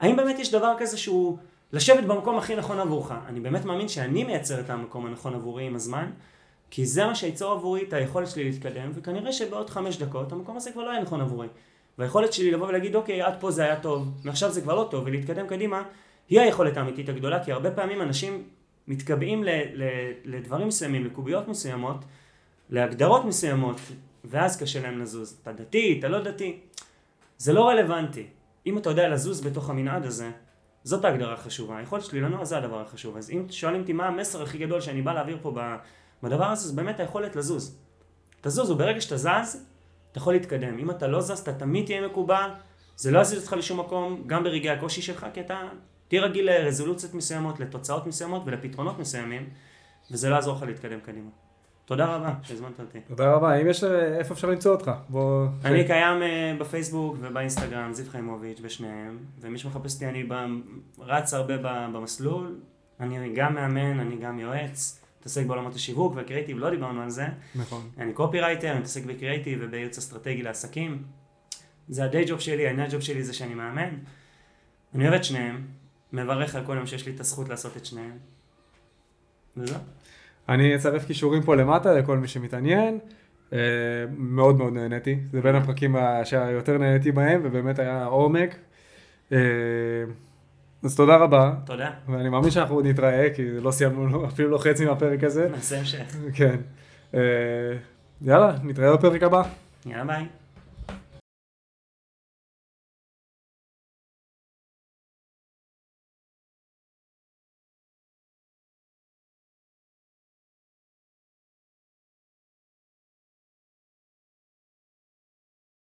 האם באמת יש דבר כזה שהוא לשבת במקום הכי נכון עבורך? אני באמת מאמין שאני מייצר את המקום הנכון עבורי עם הזמן, כי זה מה שייצור עבורי את היכולת שלי להתקדם, וכנראה שבעוד חמש דקות המקום הזה כבר לא יהיה נכון עבורי. והיכולת שלי לבוא ולהגיד, אוקיי, עד פה זה היה טוב, מעכשיו זה כבר לא טוב, ולהתקדם קדימה, היא היכולת האמיתית הגדולה, כי הרבה פעמים אנשים מתקבעים ל, ל, לדברים מסוימים, לקוביות מסוימות, להגדרות מסוימות, ואז קשה להם לזוז. אתה דתי, אתה לא דתי. זה לא רלוונטי. אם אתה יודע לזוז בתוך המנעד הזה, זאת ההגדרה החשובה. היכולת שלי לנוע זה הדבר החשוב. אז אם שואלים אותי מה המסר הכי גדול שאני בא להעביר פה בדבר הזה, זה באמת היכולת לזוז. תזוז, וברגע שאתה זז, אתה יכול להתקדם. אם אתה לא זז, אתה תמיד תהיה מקובע, זה לא יזיז אותך לשום מקום, גם ברגעי הקושי שלך, כי אתה תהיה רגיל לרזולוציות מסוימות, לתוצאות מסוימות ולפתרונות מסוימים, וזה לא יעזור לך להתקדם קדימה. תודה רבה שהזמנת אותי. תודה רבה, אם יש, איפה אפשר למצוא אותך? בוא... אני קיים אה, בפייסבוק ובאינסטגרם, זיו חיימוביץ', בשניהם, ומי שמחפש אותי, אני ב- רץ הרבה ב- במסלול, אני גם מאמן, אני גם יועץ, מתעסק בעולמות השיווק והקריאיטיב, לא דיברנו על זה, נכון. אני קופי רייטר, אני מתעסק בקריאיטיב ובייעוץ אסטרטגי לעסקים, זה הדיי ג'וב שלי, העניין ג'וב שלי זה שאני מאמן, אני אוהב את שניהם, מברך על כל יום שיש לי את הזכות לעשות את שניהם, וזהו. אני אצרף קישורים פה למטה לכל מי שמתעניין. אה, מאוד מאוד נהניתי, זה בין הפרקים שהיותר נהניתי בהם, ובאמת היה עומק. אה, אז תודה רבה, תודה, ואני מאמין שאנחנו עוד נתראה, כי לא סיימנו אפילו לא חצי מהפרק הזה. נעשה המשך, כן. אה, יאללה, נתראה בפרק הבא. יאללה ביי.